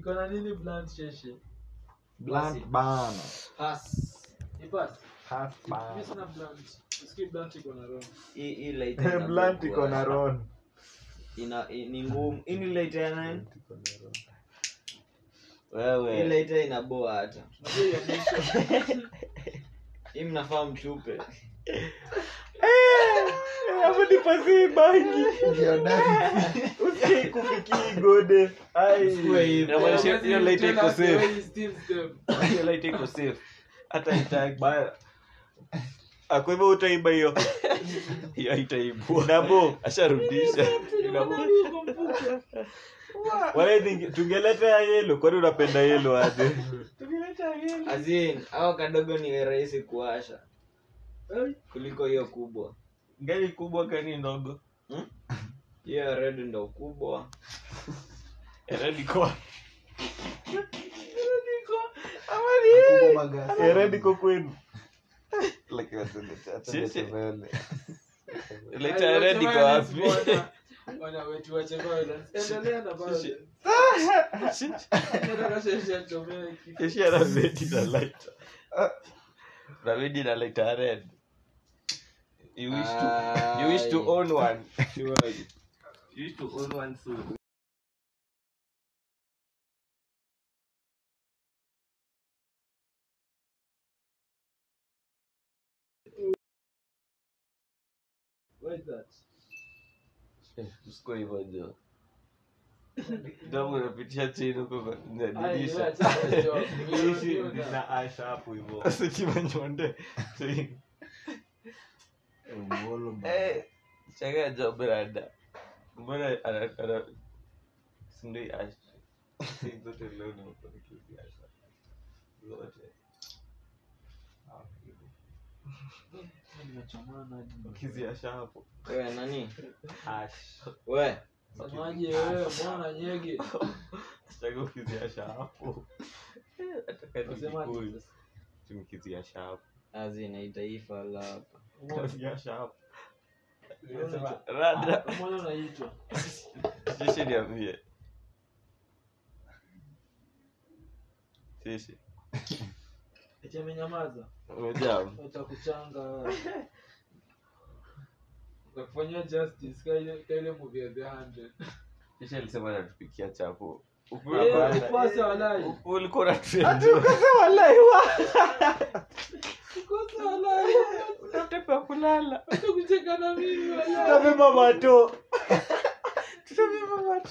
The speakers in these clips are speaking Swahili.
iko na nini blunt sheshe Blunt bana. Pass. ni pass pass bana. sina blunt usikii blunt iko na ron Hii hii light Blunt iko na Ron. Ina ni ngumu. ini ni light ya nani? Iko na Ron. Hii Wewe. inaboa hata. Hii mnafaa mtupe. Hapo ni bangi. Usikie gode. Hiyo light iko Tell us the safe. way he steals them. Hiyo light iko safe. Hata itaki. Hivyo utaiba hiyo. Nabo asharudisha. Tungeleta yelo, kwani unapenda yelo aje? Azin, hao kadogo ni rahisi kuasha kuliko hiyo kubwa. Gari kubwa gari ndogo? Hmm? yeah, red ndo kubwa. Magasi. Eredi kwa kwenu. Leta wapi? Na ana bedi bedi na lighter red. You wish to you wish to own one. You wish to own one soon. What is that? Usiko hivyo jo. Ndio unapitisha chini huko kwa Ai, dirisha. wewe acha hiyo. Dirisha lina asha hapo hivyo. Asitima nyonde. Eh, changa jo brada. Mbona ana ana sindoi asha. Si zote leo ni mfanikizi asha. Zote. Hivyo. Nimechomana hadi ndo- Kizi asha hapo. Wewe nani? Ash. We, Semaje wewe, mbona nyege? Changa kizi hapo. Ataka Unasemaje ni sasa? Tumkizi asha hapo. la. Ah? Sisi niambie. Sisi. Amenyamaza. Umejam. Watakuchanga. Utakufanyia justice ka ile ka ile movie ya The Hundred. Sisi alisema anatupikia chapo. Ulikuwa na kulala. Tutabeba mato. Tutabeba mato.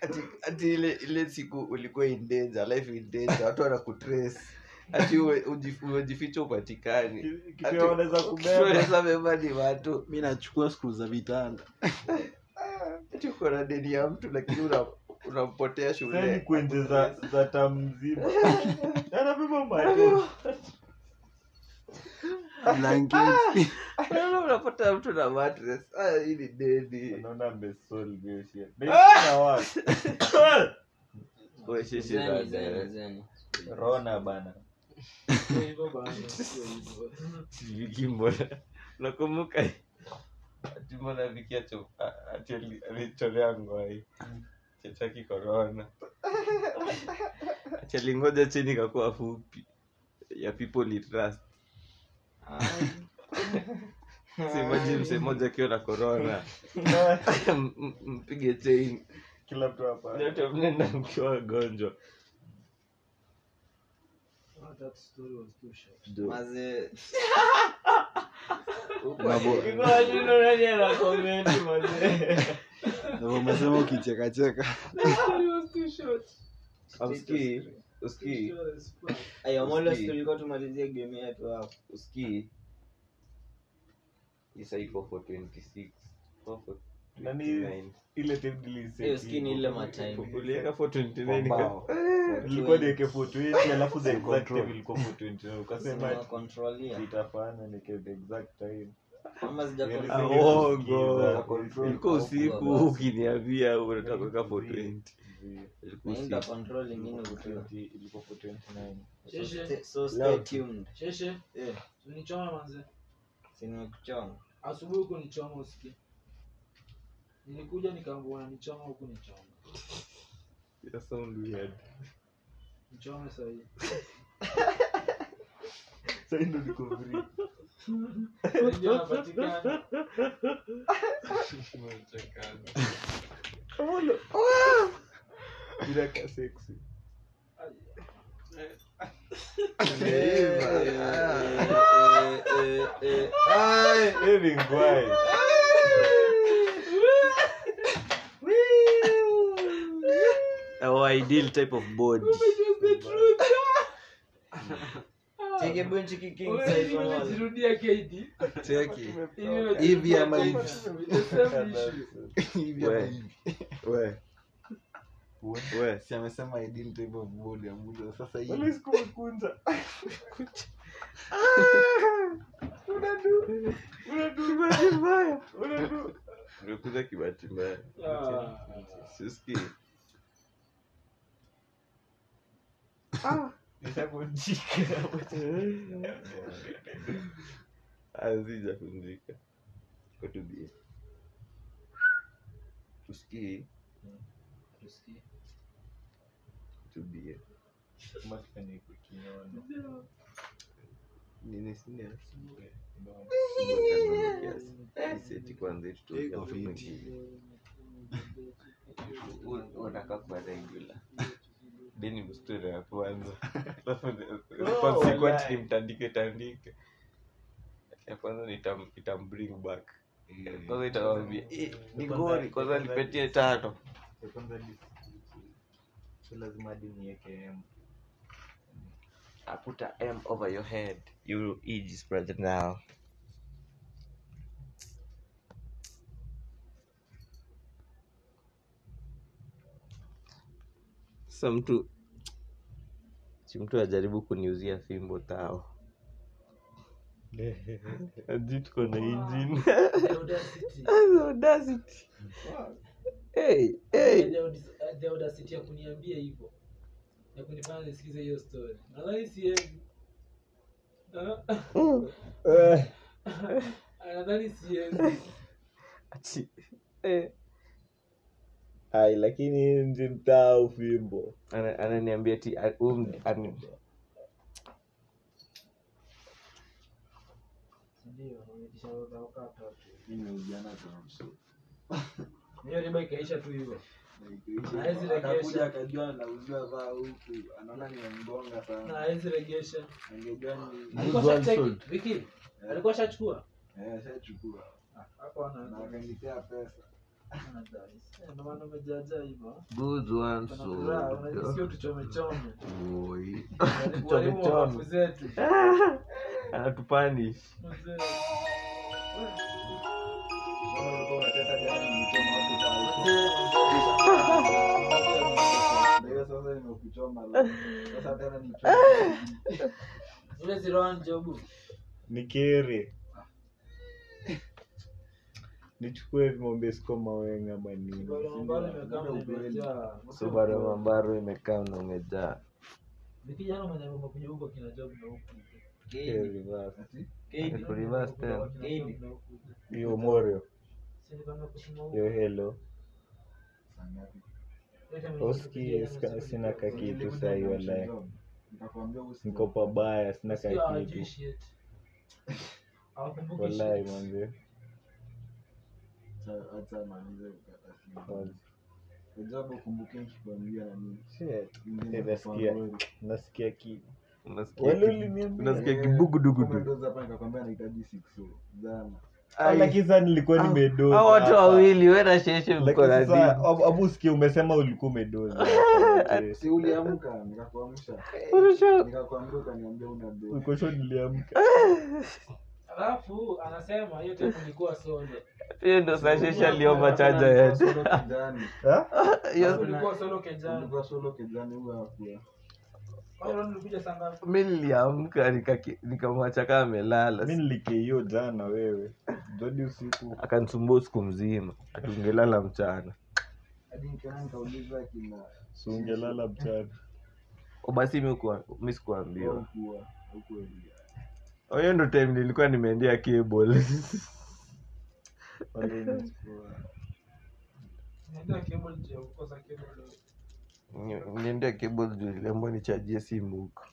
Ati ati ile ile siku ulikuwa in danger, life in watu wanakutrace ati umejificha upatikani. Ati wanaweza beba ni watu. Mi nachukua skulu za vitanda. Ati uko na deni ya mtu lakini una- unampotea shule. Kwenje za za mzima. Anabeba mato. blanketi. Unapata mtu na mattress. Ah hii ni deni. Hiyo shit. Rona bana. Viki mbona nakumbuka ati mbona Viki ati alitolea ngwai chetaki korona ati alingoja chini kakuwa fupi. Ya people trust simaji mse moja akiwa na korona mpige chain. Kila mtu hapa. Mnenda mkiwa wagonjwa. Ah, that story was too short. Ndio umesema ukichekacheka That story was too short. Usikii, usikii, Short as fuck. Aya, Molos Usikii. tulikuwa tumalizie game yetu hapo. usikii. Isa iko for 26. Iko for Nani 29. ile time niliseti Hiyo skin ile iko- matime. Uliweka for 29 Kwa nika- mbao. ilikuwa niweke for 20 alafu the exact time ilikuwa for 29 ukasema Sina controlia. the exact time Ama sija Really control. sija Uongo. kusikiza. Ilikuwa usiku ukiniambia unataka kuweka for 20. Ilikuwa Naenda usiku. control ingine kutoa. 20 ilikuwa for 29 So Sheshe. stay- So stay tuned. Sheshe, Eh, unichoma manze. si nimekuchoma. Asubuhi huko nichoma usikie. Nilikuja nikaambua nichoma huku nichoma Ya sound weird. nichome Sasa ndo niko free. Bila ka sexy. Hivi ngwai. Our ideal type of body. Hivi ama amesema ideal type of body. Sasa. Mbaya. Ah. Sisikii. Nishavunjika. Hazijakunjika. Tusikii. Tubie. Nini kwanza unataka kuwa regular. Deni mstori ya kwanza. Alafu ni- consequently mtandike tandike. Ya kwanza itambring back. Kwanza itawambia "Eh, ni gori kwanza nipetie tano. Kwanza lazima hadi niweke M. I put a M over your head. You eat this brother now. Sasa mtu si mtu ajaribu kuniuzia fimbo tao. Tuko na engine. The audacity. Hey, hey. The audacity ya kuniambia hivyo. Ya kunifanya nisikize hiyo story. Nadhani siendi. Nadhani siendi Ati, eh. Ai, lakini taa ufimbo. Ananiambia ti a- um, ani- ndio wameitisha wakakaa tatu. Nimeuziana kwa mso. hiyo riba ikaisha tu hivyo. Akakuja akajua anauziwa vaa huku anaona nimemgonga sana. Hawezi regesha. Angejua ni alikuwa shacheki shachukua eh, hapo na pesa ana dice. Ndio maana umejaja hivyo. Good one, Kuna furaha, unajisikia so. anatupanish. Mzee. job na huku. Maninisubaramambaro reverse. Iko reverse tena. Hiyo Morio. Ile time Oski sina kakitu sahi usi Niko pabaya sina kakitu. walai Hawakumbuki Wallahi amalize simu. Ajabu kumbukia nikikwambia na nini. Shit. Ingine Eh, Nasikia nasikia ki. unasikia Eh, kibugudugudu hapa nikakwambia nahitaji six. Jana. Lakini nilikuwa nimedoza. hao watu wawili na sheshe mko na nini? abu- abu sikia umesema ulikuwa umedoza. Si uliamka nikakuamsha. Nikakwambia ukaniambia una do. Uko sure niliamka. alafu anasema hiyo time nilikuwa solo. Hiyo ndo saa sheshe aliomba chaja yetu solo solo huyo mi niliamka nikaki- nikamwacha kaa amelala. Mi jana wewe. Jodi usiku. akanisumbua usiku mzima. Atungelala mchana. Hadi Sungelala mchana. Basi mi sikuambiwa Oh, hiyo ndo time nilikuwa nimeendea cable. Niendea cable juu iliambwa nichajie simu huko.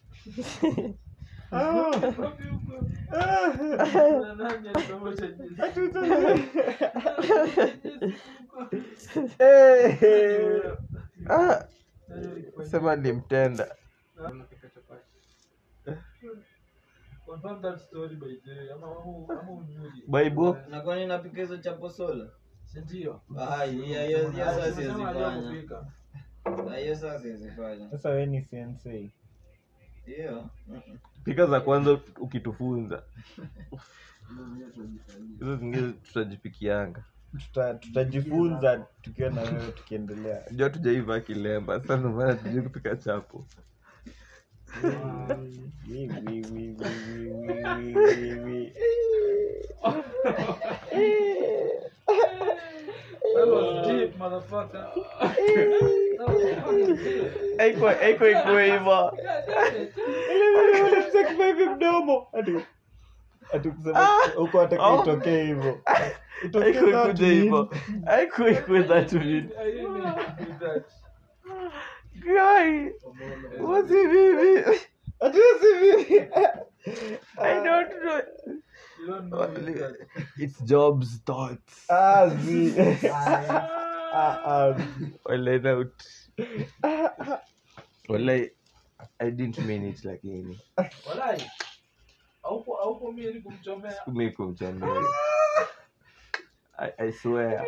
Eh! Ah! Sema limtenda Confirm that story by the way. Ama ama ama unyuri. Bible? na kwani napika hizo chapo sola? Si ndio? Ah, hiyo hiyo hiyo sasa Alisema siwezi leo fanya. Kupika. Ah, hiyo sasa siwezi sasa we ni sensei pika za kwanza ukitufunza. Hizo zingine tutajipikianga. Tutajifunza tukiwa na wewe tukiendelea. Jua tujaiva kilemba. Sasa ndio maana tujui kupika chapo wee, wee, wee, wee, wee, wee, wee, that was deep, motherfucker. Haikuwa haikuwa ikuwa hivyo. Ile vile msaki vipi mdomo. Ati ati that mean cry. What's it, baby? What is he baby? I uh, don't know. It's Job's thoughts. Ah, me. ah, ah. Well, I doubt. Well, I, I didn't mean it like any. Well, I, I swear.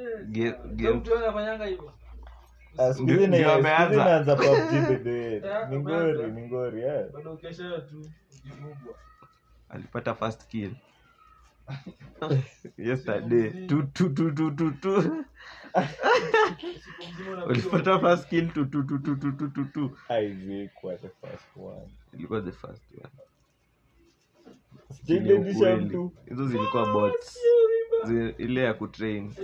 Ameanza. Ni ngori, ni ngori, alipata first kill. Yesterday. Tu tu tu tu tu tu. Siku mzima unapigwa ulipata first kill tu tu tu tu tu tu tu tu. Isaac was the first one. ilikuwa the first one. Hizo zilikuwa bots ile ya kutrain.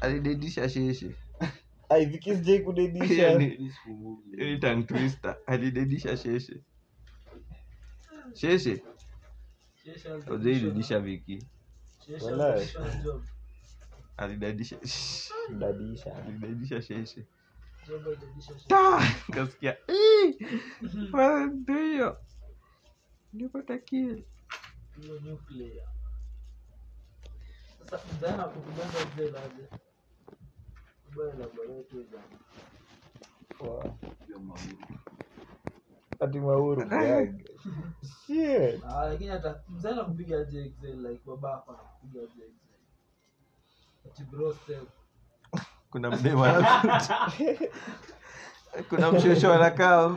Alidedisha sheshe. Alidedisha sheshe. Sheshe? Ojaidedisha viki alidadisha sheshe kasikia hiyo nipata kili hiyo nuclear. Sasa mzana kukubanga zile. Kubaya laboratory bana. Ati mauru. Shit. Ah, lakini hata mzana kupiga like babako anakupiga aje. Ati bro step. kuna mdemu anakuja kuna mshosho anakaa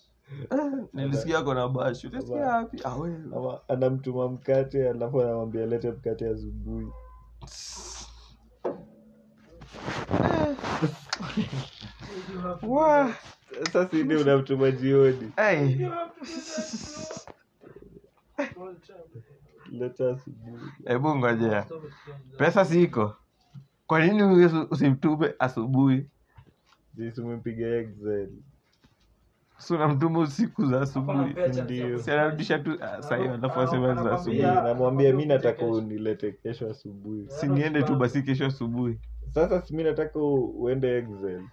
nilisikia kona bashu wapi? Ah, anamtuma mkate alafu anamwambia lete mkate asubuhi. Sasa ini unamtuma jioni? Leta hebu ngojea. Pesa siko. Kwa nini usimtume asubuhi? Jisi umempiga si unamtuma usiku za asubuhi. si anarudisha tu ah, alafu asema za asubuhi. Namwambia mi nataka unilete kesho asubuhi. Si niende tu basi kesho asubuhi. Sasa si mi nataka uende exile.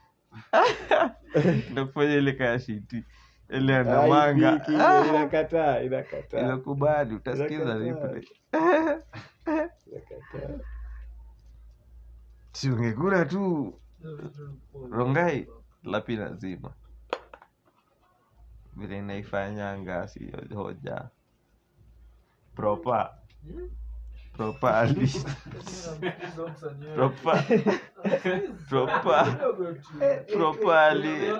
Nakufanya ile kaya shiti. Ile anamanga. inakataa inakataa. Inakubali utasikiza vipi si ungekula tu rongai lapi lazima vile inaifanyanga si hoja. Proper. Properly proper. Proper. Properly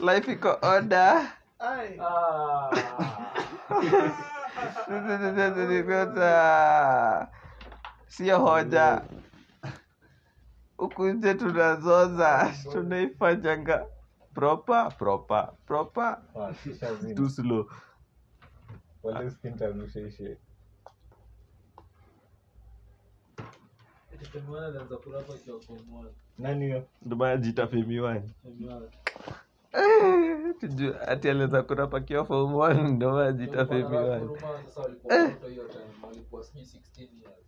life iko order. Ah. Sio hoja. Huku nje tunazoza. Tunaifanyanga proper proper proper Ah, too slow Wale usinitangushe ishe. Eti Femi alianza kurapa akiwa form one. nani huyo ndo maana jita femiwani Femi One. Tujue, ati aliweza kurapa kiwa form one ndo maana jita Walikuwa na rap femiwani Huruma, sasa walikuwa watoto hiyo time, walikuwa sijui 16 years.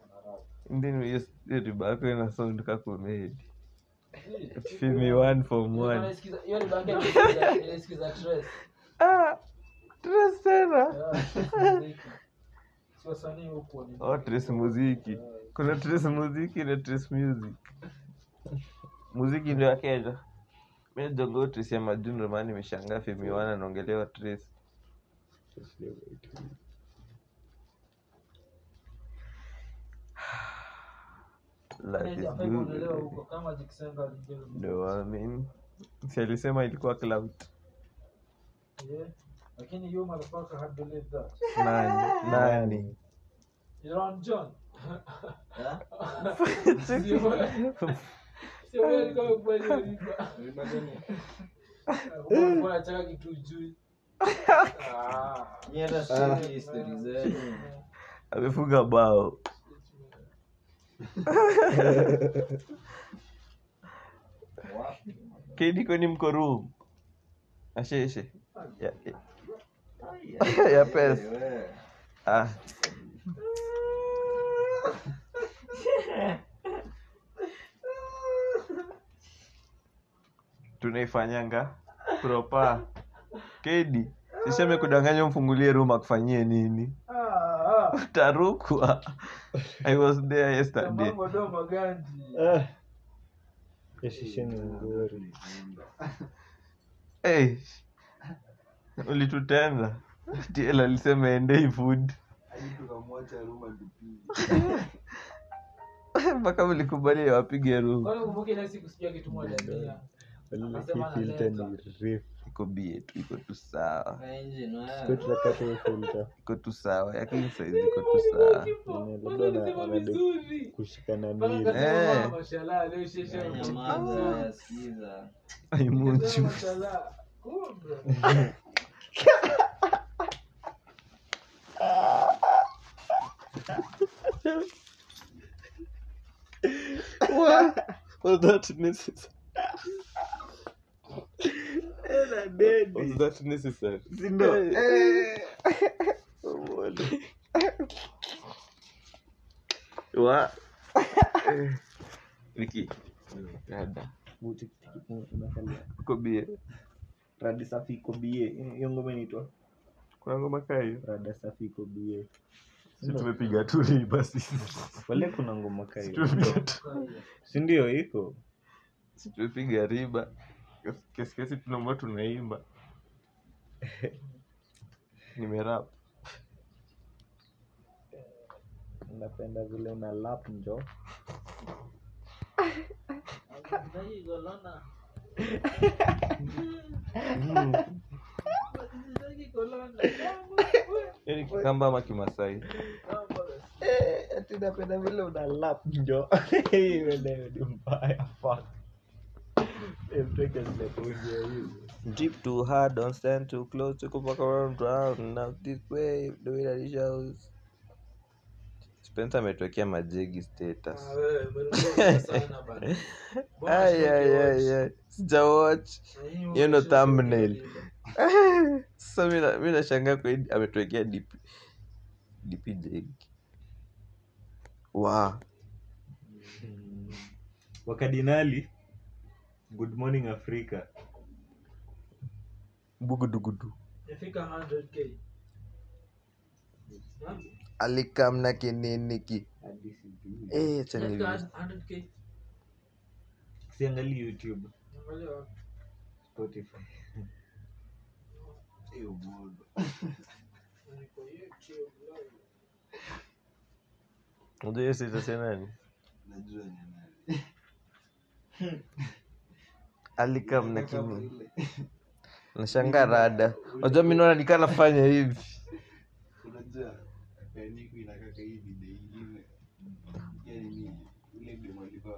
Wana rap. ndini hiyo riba ina sound ka muziki. Huku ni- oh Trace muziki. Kuna Trace muziki na Trace music. Muziki ndio mi jongo Trace ya majuu ndo maana nimeshangaa anaongelewa Trace life Yaani is hafai kuonelewa good huko kama Jikisenga aliingia huko. ndo I mean si alisema ilikuwa cloud Yeah. Lakini you motherfucker had believed that. nani Elon John. Sio wewe alikuwa hiyo kitu. Ah. Amefunga bao? kedi kwani mko room? Asheshe ya, ya, ah. tunaifanyanga? Propa kedi siseme kudanganya mfungulie room akufanyie nini? Ah. Tarukwa. I was there yesterday. Ni ngori hey. ulitutenza tiel alisema endei food. Mpaka mlikubali wapige room Kwani ukumbuke ile siku sijui akitumwa jamia. Wale Akasema hii filter analeta. ni refu iko bie tu iko tu sawa Na engine, wewe. Sio tutakata hiyo filter iko tu sawa ya king size iko tu sawa Yenye labda na- wanade- kushikana nili Eh. Mashallah, leo sheshe. Kumbe. was that necessary? Was that wa. Viki rada. Safi iko bie. Hiyo ngoma inaitwa? Kuna ngoma kaa hiyo. Rada safi ikobie tumepiga tu basi. Wale kuna ngoma kaa hiyo. Si ndio iko? Si tumepiga riba kesi kesi tunaomba tunaimba. Nimerap napenda vile una lap njo. Yani kikamba ama kimasai. Ati napenda vile una lap njo. Mbaya fuck Drip too hard, don't stand too close, to come back around drown. Now this way, the way that it shows. spencer ametwekea majegi status Ay ay ay ay. ai, ai, watch? hiyo ndo thumbnail. sasa mimi na- nashangaa kwa hii ametwekea dp dp jegi wa wakadinali good morning africa bugudugudu Imefika 100k. Alikamna kininiki hadi Eh, acha Imefika 100k. siangali youtube Angalia spotify Hiyo bodo. Niko YouTube live. unajua hiyo nani Najua ni nani. alikamna lakini kini nashangaa rada. Unajua mi naona nikaa nafanya hivi.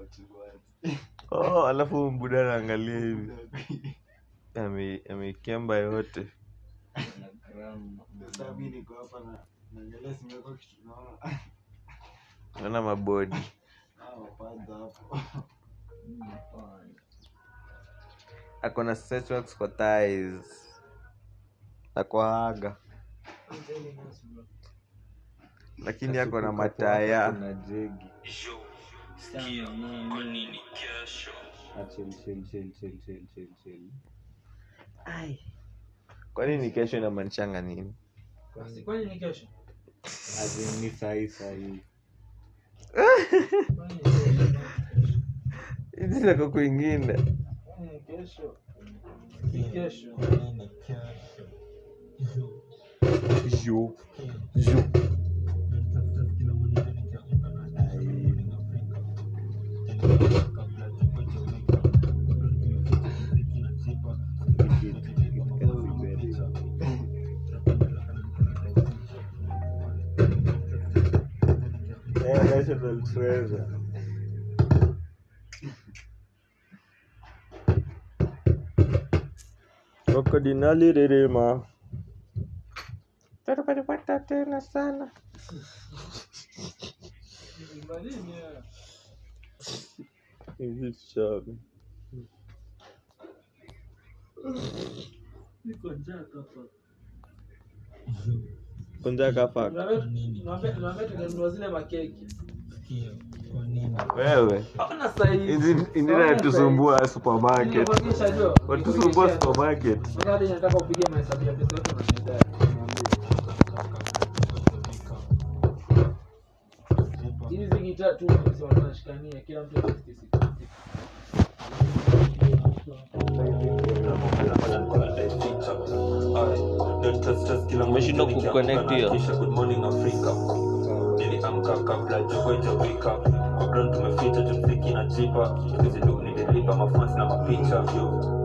Wachukua oh, alafu mbuda anaangalia hivi. Ame- ameikemba yote. Sasa mimi ah wapanza ako na kwa thighs na kwa haga lakini ako na mataya kwani ni kesho inamanishanga nini Basi, kwani ni kesho? As in, ni sahi sahi Kwani ni kesho? hizi zako kwingine Kwani ni kesho? Ni kesho. Yo. Yo. Eh, national treasure. Krokodinali Rerema. tarapatapata tena sana. Niko njaa kunja kafaka zile makeki. Wewe Hawana sahihi. hizi indina tusumbua supermarket watusumbua supermarket Mpaka hadi nataka upige mahesabu ya pesa yote unanidai. Hizi zigi tatu wanashikania kila mtu 66. Umeshindwa kuconnect hiyo? niliamka kabla jogoo ijawika Background tumeficha tumziki na jipa kizidu nililipa mafansi na mapicha yo hadi rapo Hii ndo meraka na tunamwahi. ficha kila hiyo siku hizi anadai Ah, crazy hii na ndo dinga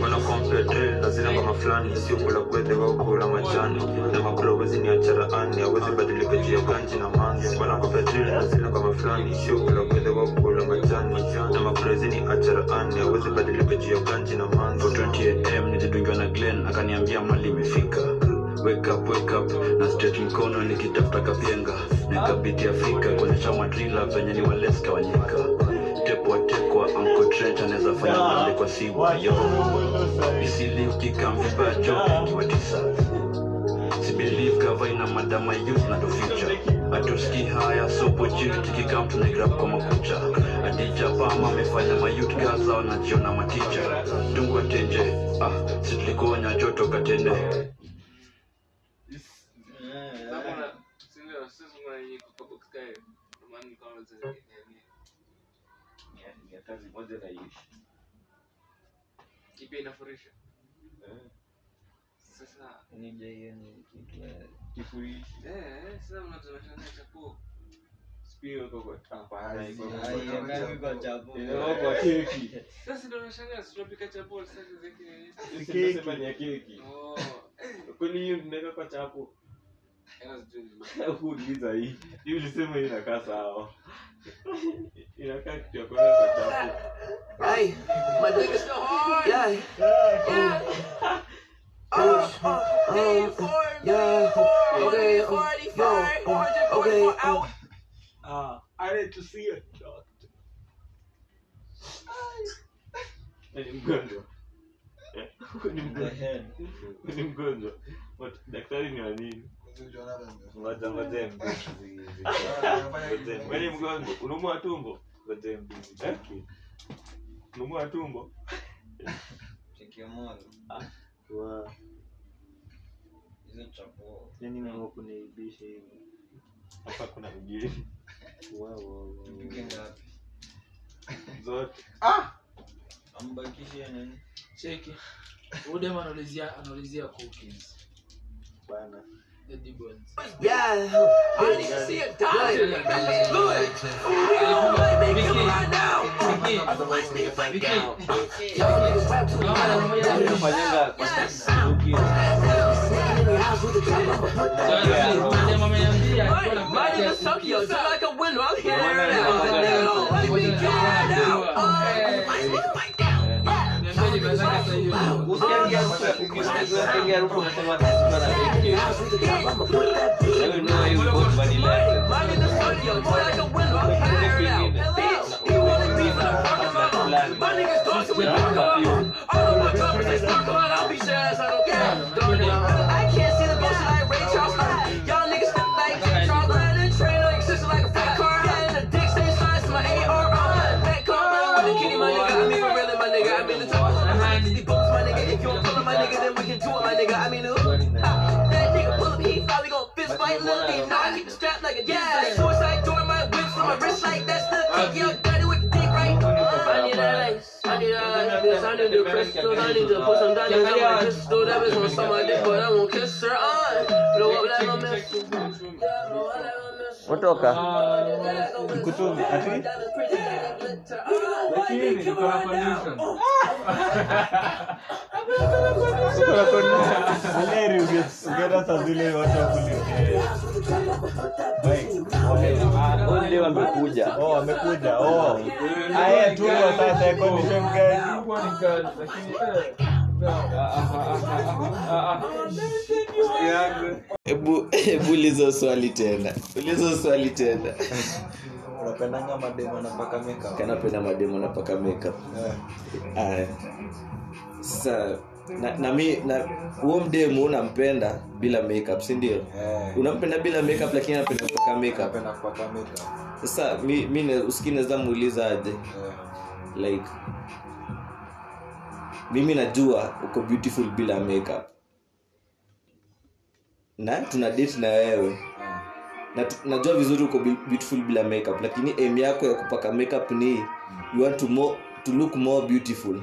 kataini na ringa dem na shine kama fulani sio kula kwete wao kula. Mi na makula wezi majani ni acharaani awezi badilika juu ya ganji na manzi mbona kwa kama fulani sio kula kwete wao kula majani. Na mabrowezi ni acharaani awezi badilika juu ya ganji na manzi 20am nilidungiwa na Glenn akaniambia mali imefika. Wake up, wake up na straight mkono nikitafuta kapenga. Nikabiti afrika kuonyesha madrila venye ni waleska wanyika tepwa tekwa anko trent anaweza fanya mande kwa siku yo. Isili ukikamviba jo kiwa tisa. Sibelieve kava ina madama youth na future. Atuski haya so opportunity kikam tunaigrab kwa makucha. Adija pama amefanya mayut gaza wanajiona maticha. Tungwa atenje ah situlikuwa joto katende sasa Nije hiyo ni kitu ya- eh sasa mnatonashana chapo Sipio kwa kwa- kwa chapo? Iko kwa keki. sasa ndio nashangaa tunapika chapo sasa zake Sisi tunasema ni keki. oh Kwani hiyo tunaweka kwa chapo? eh sijui Kuuliza hii. Hii ulisema hii inakaa sawa. Inakaa kitu ya kuweka kwa chapo. Hey, my dick is still hard. Yeah. Yeah. Oh, oh, hey, for yeah. Okay, um, yo, okay, Ah, I need to see a doctor. Na ni mgonjwa. Eh, ni The mgonjwa. head. Ni mgonjwa. But daktari ni wa nini? Wewe mgonjwa. Unaumwa tumbo? Ngoja mbizi. Eh? Unaumwa tumbo? Cheki moyo. Wa. Hizo chapo. Yani na kuniibisha hivi. Hapa kuna mgeni. Wa wa wa. Tupige ngapi? Zote. Ambakishe nani? cheki udem anaulizia anaulizia cookies Bana. The D-bones. yeah. I need to see a doctor. Good. Make it right now. Viki, Viki, Y'all niggas rap too naona loud. mmoja Unafanyanga kwa sababu In your house with the trap, I'ma put that Madem ameniambia alikuwa Money anakupatia in Tokyo, cookies. just like a window. I'm here Mama, now. mama, Nigga, mama. don't let me get out. Eh. Oh, right My niggas talking, we talk about. All of my conversations talk about. I'll be sure as I don't care. The strap like yeah. Suicide door, my whips on my wrist like that's the kick. Yo, daddy with the dick right. I need that ice. I need that ice. I need the crystals. I need to put some down in my crystal. That bitch wanna suck my dick, but I won't kiss her. Uh, blow up like a mess. Yeah, blow up like a mess. Kutoka. Mkutubi, ati? Lakini niko na condition. Heri ungeenda saa zile watu wakulipe. Huyu ndio. Oh, amekuja. Oh. Aya tu sasa condition gani? Ilikuwa ni kali, lakini eh, hebu ulizo swali tena. Ulizo swali tena. Unapendanga anapaka makeup? Kanapenda mademo napaka makeup. Eh, sasa na, na mi na huo mdemu unampenda bila makeup si ndio? Yeah. unampenda bila makeup lakini anapenda kupaka makeup. Sasa mi, mi usikii naweza muuliza aje? Eh, like mimi najua uko beautiful bila makeup. Na tuna date na wewe. Na najua vizuri uko be- beautiful bila makeup lakini aim yako ya kupaka makeup ni you want to, more, to look more beautiful.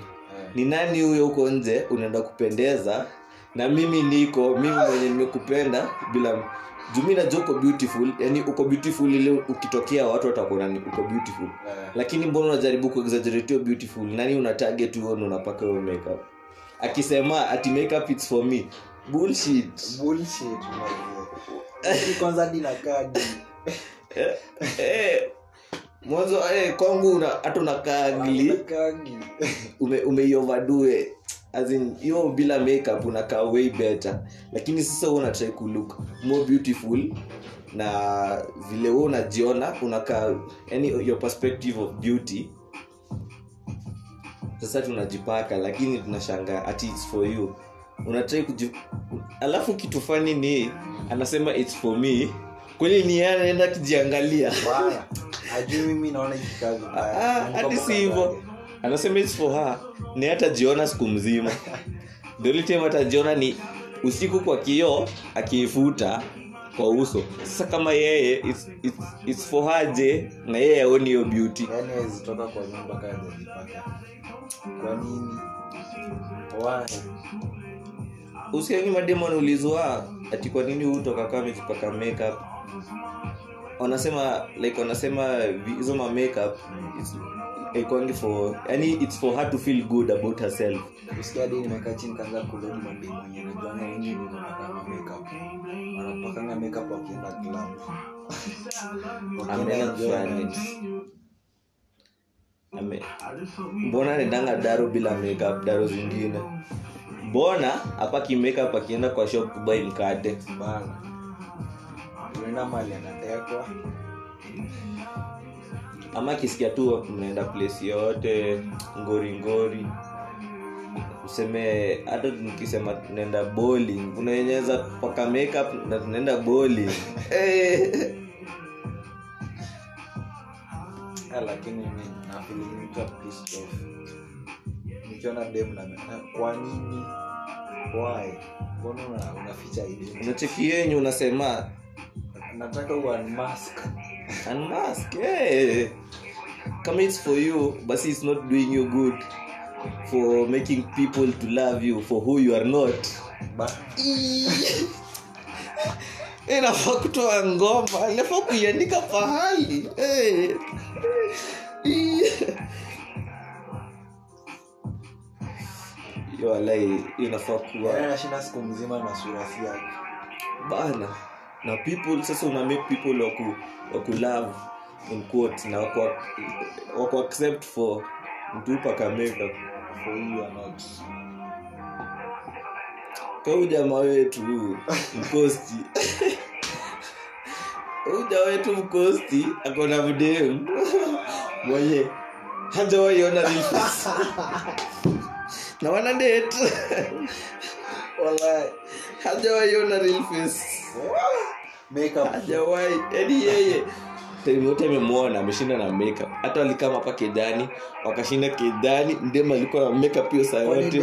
Ni nani huyo huko nje unaenda kupendeza? Na mimi niko mimi mwenye nimekupenda bila juu mi najua uko beautiful yani uko beautiful ile ukitokea watu watakuona ni uko beautiful. Yeah. lakini mbona unajaribu kuexaggerate beautiful? Nani una target uone unapaka hiyo makeup? Akisema ati makeup it's for me. Bullshit. Bullshit kwanza hadi nakaa di eh, eh, mwanzo eh, kwangu hata unakaa umeiovadue ume, as in hiyo bila makeup unakaa way better. Lakini sasa huo unatry kulook more beautiful na vile huo unajiona unakaa yani your perspective of beauty. Sasa tunajipaka lakini tunashangaa ati it's for you. Unatrai kuji alafu kitu fani ni anasema it's for me. Kweli ni anaenda kijiangalia. Ah, Mungu hadi si hivyo. Anasema for her ni hatajiona siku mzima the only time atajiona ni usiku kwa kioo akiifuta kwa uso sasa kama yeye it's, it's, it's for her je na yeye aoni hiyo beauty hawezi toka kwa nyumba kaa. Kwa nini? Why? usiangi mademu ati kwa nini hutoka kama amejipaka makeup wanasema like wanasema hizo ma makeup it's- for yani it's for her to feel good about herself. Usikia nimekaa chini kaanza kulodi mademu mwenye najuanga wengi wanapakanga makeup. Wanapakanga makeup wakienda club. Ameenda kufanya. Ame- mbona nendanga daro bila makeup daro zingine? Mbona apaki makeup akienda kwa shop kubai mkate? Bana unaenda mali anatekwa ama kisikia tu mnaenda place yoyote ngori ngori. Useme hata nikisema tunaenda bowling unaenyeza paka makeup na tunaenda bowling. Ah, lakini mi nafilinikiwa pissed off. Nikiona dem na na- kwa nini? Why? Mbona una- unaficha identity unacheki yenyu unasema? Nataka uunmask unmask yeah. kama it's for you basi it's not doing you good for making people to love you for who you are not. Inafa inafaa kutoa ngoma inafaa kuiandika pahali. Eh. Yo, alai inafaa kuwa. Anashinda siku mzima na surasi yake. Bana na people sasa una make people waku, waku love in quote na waku, waku accept for mtupa kameka for you wetu mkosti. Uja wetu mkosti akona mdem mwenye hajawaiona na wana hajawaiona hajawai yani yeye. Time amemwona ameshinda na makeup. Hata walikama hapa kejani wakashinda kejani ndema alikuwa na makeup hiyo saa yote.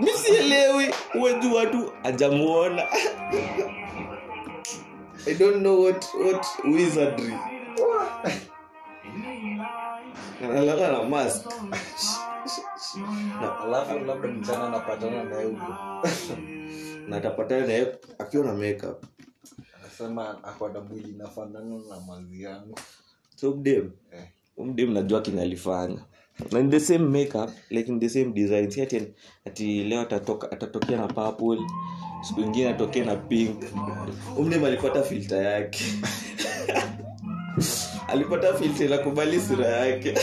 Mi sielewi. Uweju watu ajamuona i don't know what, what wizardry. Analala na mask. Alafu labda mchana napatana naye huko na atapatana naye akiwa na makeup. Anasema akona mwili inafanana na mazi yangu. So mdem Eh. mdem najua kinalifanya na in the same makeup like in the same design. Si ati, ati leo atatoka atatokea na purple siku ingine atokee na pink. Umdem alipata filter yake. Alipata filter inakubali sura yake.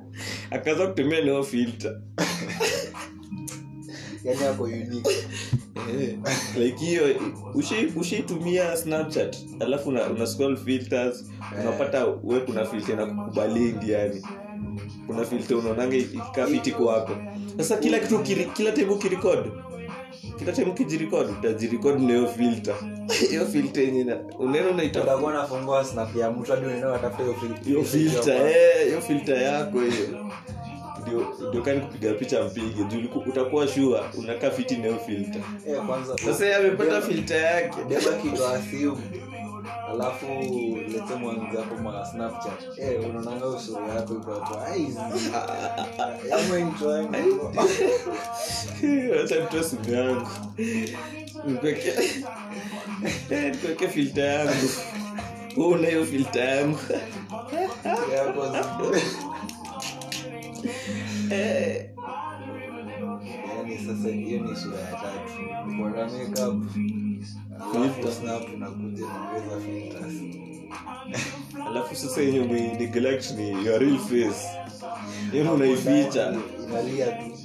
Akaanza kutumia leo filter. Yani ako unique like hiyo ushi- ushaitumia snapchat alafu una, una scroll filters unapata we kuna filter na kukubalingi yani. Kuna filter unaonanga ikaa fiti kwako. Sasa kila kitu kiri, kila time ukirekod kila time ukijirekod utajirekod na hiyo filter. Hiyo filter yenye unene unaenda unaita nafungua snap ya mtu hadi unaenda watafuta hiyo filter eh, hiyo filter yako hiyo ndio ndio kani kupiga picha mpige juu utakuwa shua unakaa fiti na hiyo filter. Kwanza sasa amepata filter yake. Deba simu alafu lete mwanzako ma snapchat. Eh unaonanga usuri yako iko hapo ama enjoy. Acha nitoe simu yangu. Eh, filter yangu. Una hiyo filter yangu. Yako yani sasa hiyo ni sura ya tatu. Kuona makeup alafu snap unakuja naongeza filters. Alafu sasa yenye umeneglect ni your real face. Hiyo unaificha. inalia tu.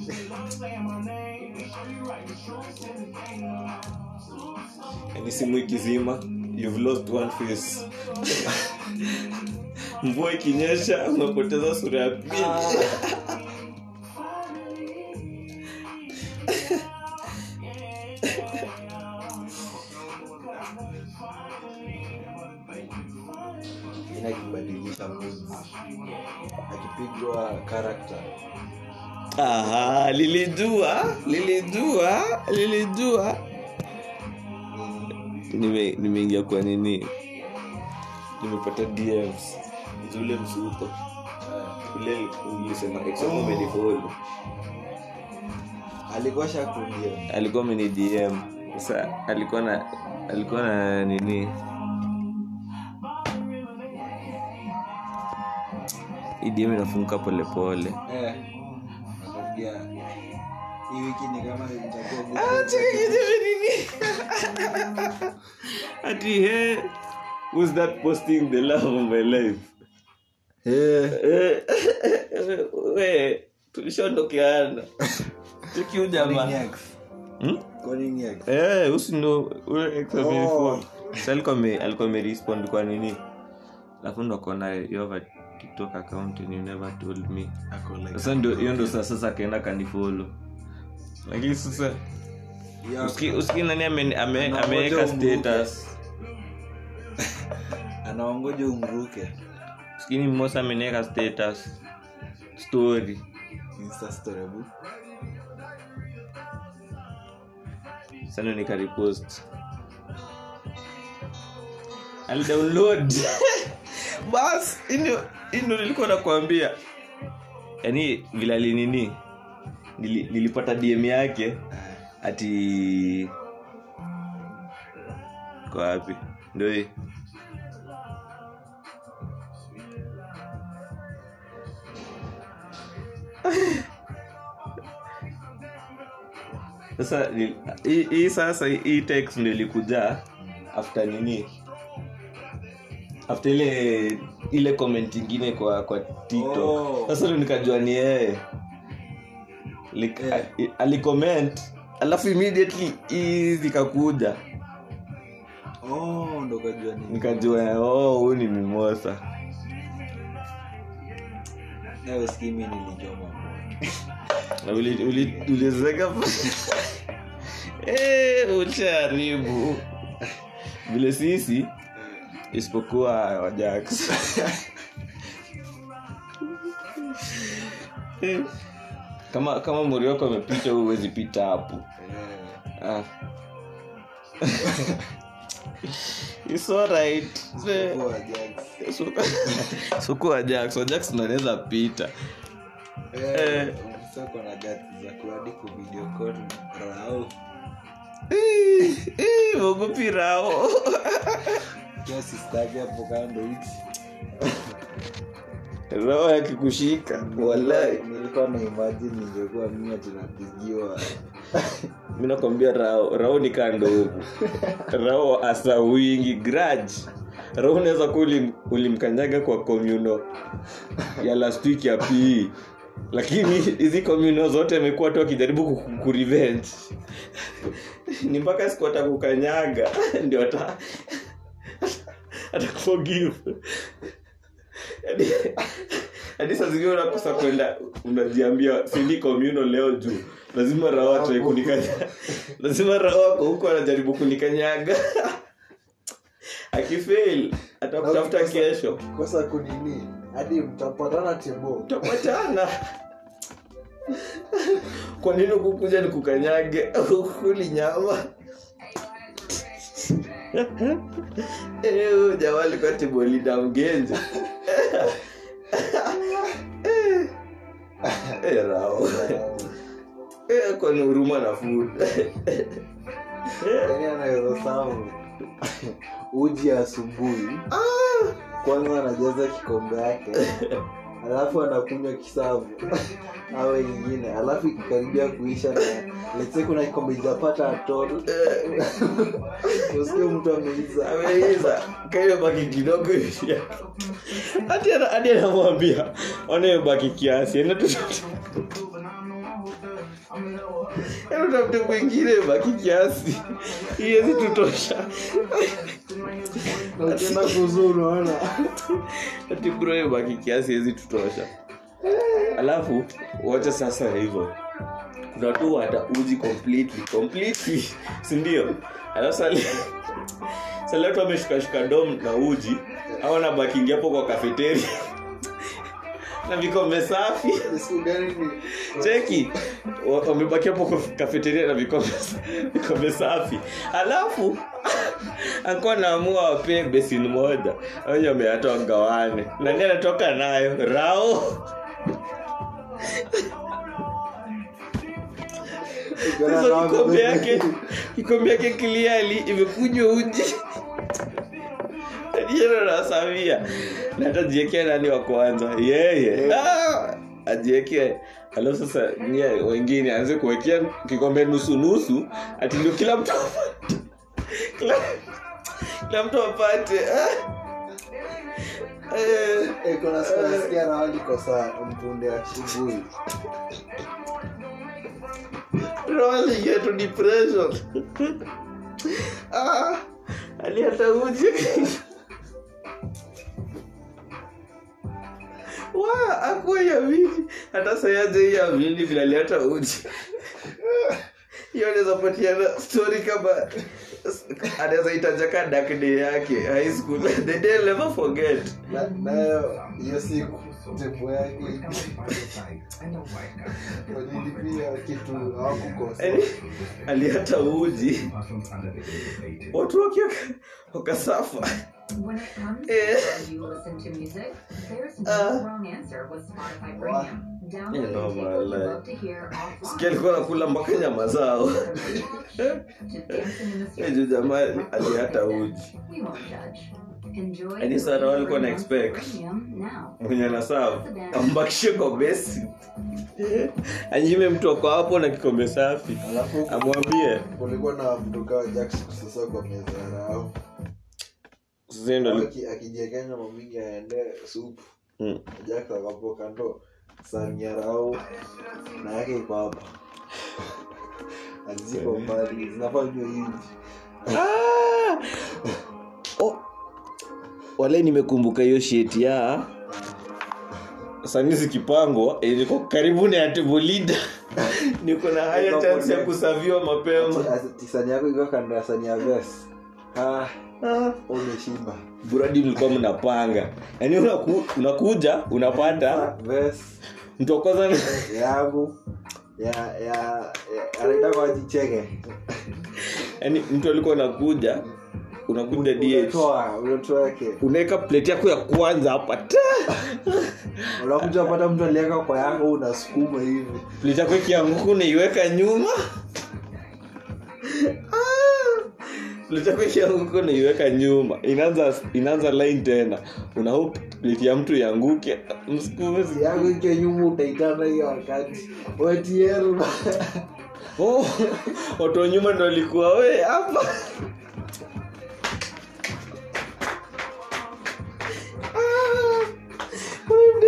Yani simu ikizima you've lost one face. Mvua ikinyesha umepoteza sura ya pili. Ina akipigwa character. Aha, lilijua lilijua lilijua Nime- nimeingia kwa nini? Nimepata dms zule msuko ule ulisema example alikuwa shakudia alikuwa mini dm sa alikuwa na alikuwa na nini? Idm dm inafunguka polepole eh. Nakwambia hii wiki ni kama ati he who's that posting the love of my life? We tulishaondokeana tukiu jamaa. Usi ndo ule ex. Wa before. Sasa alikuwa ame- kwa nini? Alafu ndo akona you tiktok account and you never told me. Sasa ndio hiyo ndo sasa akaenda kanifolo lakini sasa uski, usiki nani ame- ame- ameweka status. Anaongoja umruke. Skini mmosa ameweka status. Story. Insta story bu sana nikaripost alidownload bas ino ino nilikuwa nakwambia. Yani vile alinini nili, nilipata dm yake ati kwa wapi? Ndo hii. Sasa hii sasa hii text ndo ilikuja after nini? After ile ile comment ingine kwa kwa tiktok. Oh. sasa ndo nikajua ni yeye like, alicomment alafu immediately hizi kakuja. Oh ndo kajua ni nikajua oh huyu ni mimosa. Skimi nilijoma ulizeka Eh, vile sisi isipokuwa wajax Eh, kama kama muri wako amepita huwezi pita hapo. Ah. Alright. wajax wajax unaweza pita. Eh. soko na rao yakikushika walai nilikuwa na imagine ningekuwa mimi tunapigiwa mi nakwambia rao rao ni kando huku. Rao asa wingi graj rao unaweza kuwa ulim, ulimkanyaga kwa komuno ya last week ya pii lakini hizi komuno zote amekuwa tu akijaribu ku- kurevenge ni mpaka siku atakukanyaga ndio ata atakuforgive Hadi- hadi saa zingine unakosa kwenda unajiambia sindi komuno leo juu. Lazima raha atoe kunikanya. Lazima raha wako huko anajaribu kunikanyaga. Akifail atakutafuta kesho. kosa kunini? Hadi mtapatana tebo. Mtapatana. Kwa nini ukukuja ni kukanyage ukuli nyama jamaa alikuwa tibolida mgenje Eh, rao. Eh, kwani huruma na food. Yani anaweza samu uji asubuhi. Kwanza anajaza kikombe yake alafu anakunywa kisavu. Awe ingine. Alafu ikikaribia kuisha na letse kuna kikombe ijapata atol usikie mtu ameiza. Ameiza. Kaiyobaki kidogo hadi ana- hadi anamwambia wanayobaki kiasi utafute kwingine baki kiasi. Iwezi tutosha. Ati bro baki kiasi iwezi tutosha. Alafu wacha sasa hivyo. Kuna tu hata uji completely. Completely sindio alafu sali ameshukashuka dom na uji. Au nabakingi hapo kwa kafeteria na vikombe safi. Cheki. Wamebakia wamebaki hapo kafeteria na vikombe vikombe safi. Alafu akuwa naamua wapee besin moja. Wenye wameatoa gawane nani anatoka nayo? Rao. Sasa kikombe yake kikombe yake kiliali imekunywa uji jero nasamia na hata jiekea nani wa kwanza? Yeye. Ah, ajiekee alafu sasa nye wengine. Aanze kuwekea kikombe nusu nusu ati ndio kila mtu kila, kila mtu apate. Ah. Eh, Eh, kuna siku nasikia rawali kosa mpunde asubuhi. Rolling yetu depression. Ah, aliata uji wa akuwa hata sayaje ya vili vile aliata uji hiyo anaweza patiana story kama anaweza itajaka dakde yake high school. The day I'll never forget. Nayo hiyo siku tembo yake. Walilipia kitu hawakukosa. Yaani, aliata uji watu wakiwa wakasafa When it comes Eh. to how you listen to music, there's no wrong answer with Spotify Premium. Sikia alikuwa nakula mpaka nyama zao. Jamaa aliata uji We won't judge. Enjoy the sana flavor walikuwa na expect. Mwenye anasafu ambakishe kobesi anyime mtu ako hapo na kikombe safi amwambie. kulikuwa na mtu kawa Jackson sasa kwa meza ya rao mamingi aende supu. Mm. Jackson akapo kando. Rao na yake iko hapa. Aziko mbali. Zinafaa jua hivi Ah! Oh. wale nimekumbuka hiyo sheti ya sani zikipangwa eh, niko karibu ni yatebulida niko na haya chance ya kusaviwa mapema. Sani yako iko kando ya sani ya ves ah, umeshiba buradi mlikuwa mnapanga. Yaani unaku, unakuja unapata. Mtu wa kwanza yangu. Ya ya ya- anaita kwa jicheke yaani mtu alikuwa unakuja unakuja unaweka plate yako ya kwanza hapa. Unakuja pata mtu aliweka kwa yako unasukuma hivi. Plate yako ikianguka unaiweka nyuma. Ah! Plate yako unaiweka nyuma. Inaanza inaanza line tena. Una hope plate ya mtu ianguke msukuzi yangu ikiwa nyuma utaitana hiyo wakati. Wetiel oh, watu wa nyuma ndo walikuwa we hapa. Ah, we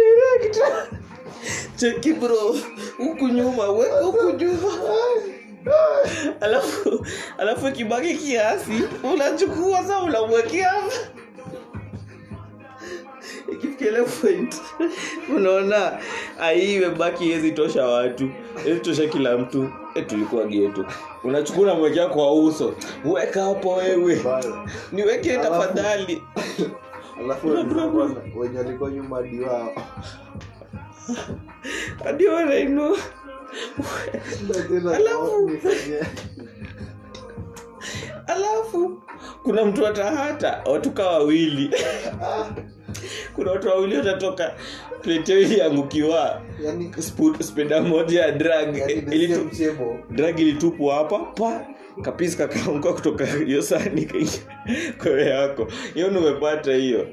cheki bro huku nyuma weka huku nyuma alafu alafu kibaki kiasi unachukua sa unamwekea ile point unaona ai imebaki iwezi tosha watu. Iwezi tosha kila mtu. E, tulikuwa geto unachukua unamwekea kwa uso. Weka hapo wewe. Niweke tafadhali. alafu wenye walikuwa nyuma adiwao hadi wanainua Alafu- alafu kuna mtu atahata watuka wawili. Kuna watu wawili watatoka plate hii yangukiwa yani speda moja ya drag yani Ilitu- drag ilitupwa hapa pa kapisi kakaamka kutoka hiyo sani kwewe yako. Hiyo nimepata hiyo.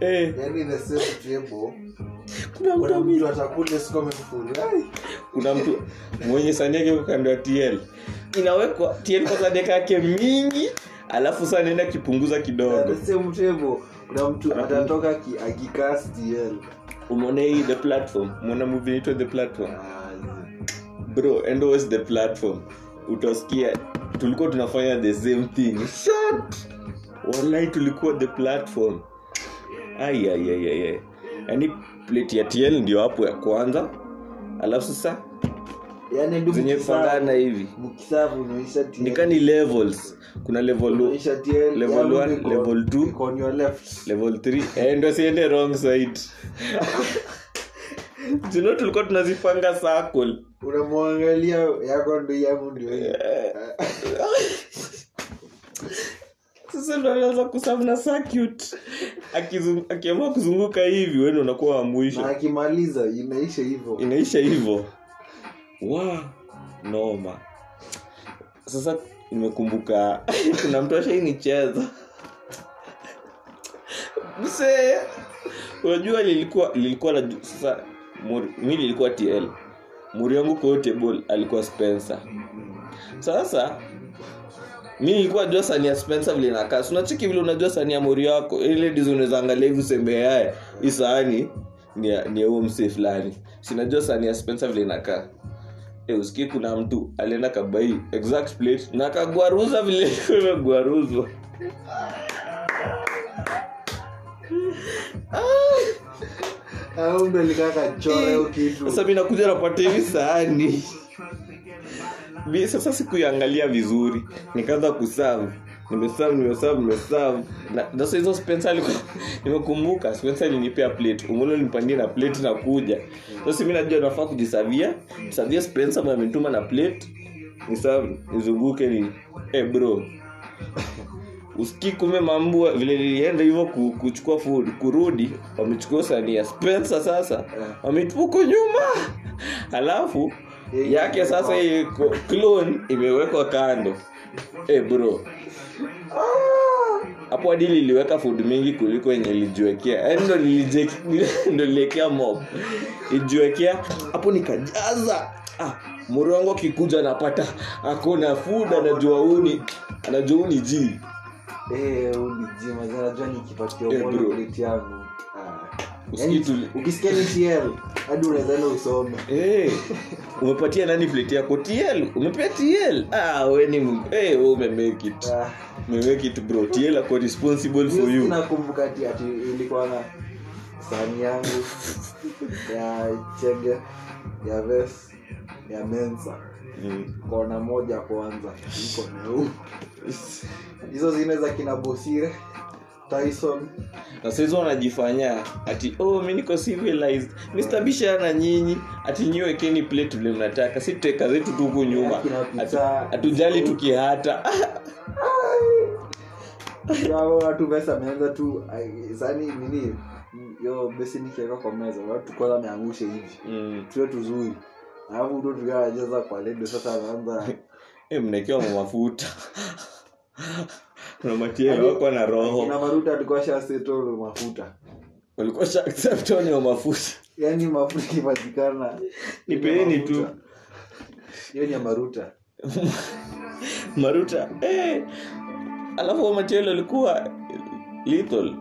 Eh, yani kuna mtu atakule sikome kuna mtu mwenye sani yake kando ya tl inawekwa tl kwa sadeka yake mingi alafu saa naenda kipunguza kidogo. Kuna mtu atatoka umeona hii the platform? Umeona movie the platform? Bro and always the platform? Utasikia tulikuwa tunafanya the same thing. Shut! wallahi tulikuwa the platform. Aiaiaiai yaani plate ya tl ndio hapo ya kwanza. Alafu sasa yani zenye pangana hivi. nikani levels. Kuna level level yangu one, level two. iko on your left. Level 3 endo ndo siende wrong side. Zino tulikuwa tunazipanga circle? Unamwangalia yako ndio yangu ndio sasa ndo anaanza circuit. Akizung- akiamua kuzunguka hivi weni unakuwa wa na mwisho akimaliza inaisha hivyo. Inaisha hivyo. Wa noma. Sasa nimekumbuka kuna mtu ashainicheza. Msee unajua lilikuwa lilikuwa na sasa muri- mi lilikuwa tl muri yangu kwa hiyo table alikuwa spencer. Sasa mi nilikuwa najua sani ya spencer vile inakaa. Sunacheki vile unajua sani ya mori yako? Ile dizi unaweza angalia hivi useme haya hii sahani ni ya huo msee fulani. Sinajua sani ya spencer vile inakaa? E, usikii kuna mtu alienda kabai exact plate na akagwaruza vile imegwaruzwa. Kitu. Sasa mi nakuja napata hivi sahani sasa sikuiangalia vizuri. Nikaanza kusavu nimesavu nimesavu nimesavu na sasa hizo spencer alikuwa nimekumbuka. Spencer alinipea plate. Umulo nipandia na plate na kuja. Sasa mi najua nafaa kujisavia. Savia spencer mwenye ametuma na plate. Nisavu nizunguke ni eh bro. Usikii kume mambua vile nilienda hivyo kuchukua food kurudi wamechukua sania spencer sasa. Wametupuko nyuma. Halafu yake sasa iko clone imewekwa kando. Hey bro. Hapo hadi liliweka food mingi kuliko yenye lijiwekea yaani ndo ndo niliekea mob. Ijiwekea hapo nikajaza. Ah, mori wangu akikuja anapata. Akona food anajua uni anajua uni jii hey, uni Eh, yangu ukisikia ni tl hadi unawezaenda usome. Hey, umepatia nani plate yako? Tl umepea tl ah, we hey, we umemake it. Ah. umemake it bro. Tl ako responsible for you. nakumbuka ati ati ilikuwa na sahani yangu ya chege ya ves ya mensa. Mm. kona moja kwanza iko neu hizo zine za kina bosire tyson. Na saizi wanajifanya ati oh mi niko civilized. Mr bisha na nyinyi ati nyiwekeni plate vile mnataka. Si tuteka zetu tu huku nyuma. Hatujali tukihata. Watu pesa ameanza tu. Sani nini yo besi nikiweka kwa meza. Watu kwanza ameangusha hivi. Mm. tuwe tuzuri alafu kwa ledo sasa anaanza. E, mnaekewa mafuta na matiela wako na roho. Na maruta alikuwa shasetolo mafuta. Walikuwa sha accept on your mafuta. Yaani mafuta ikipatikana nipeeni tu. Hiyo ni ya maruta. Maruta eh. alafu matielo alikuwa lethal.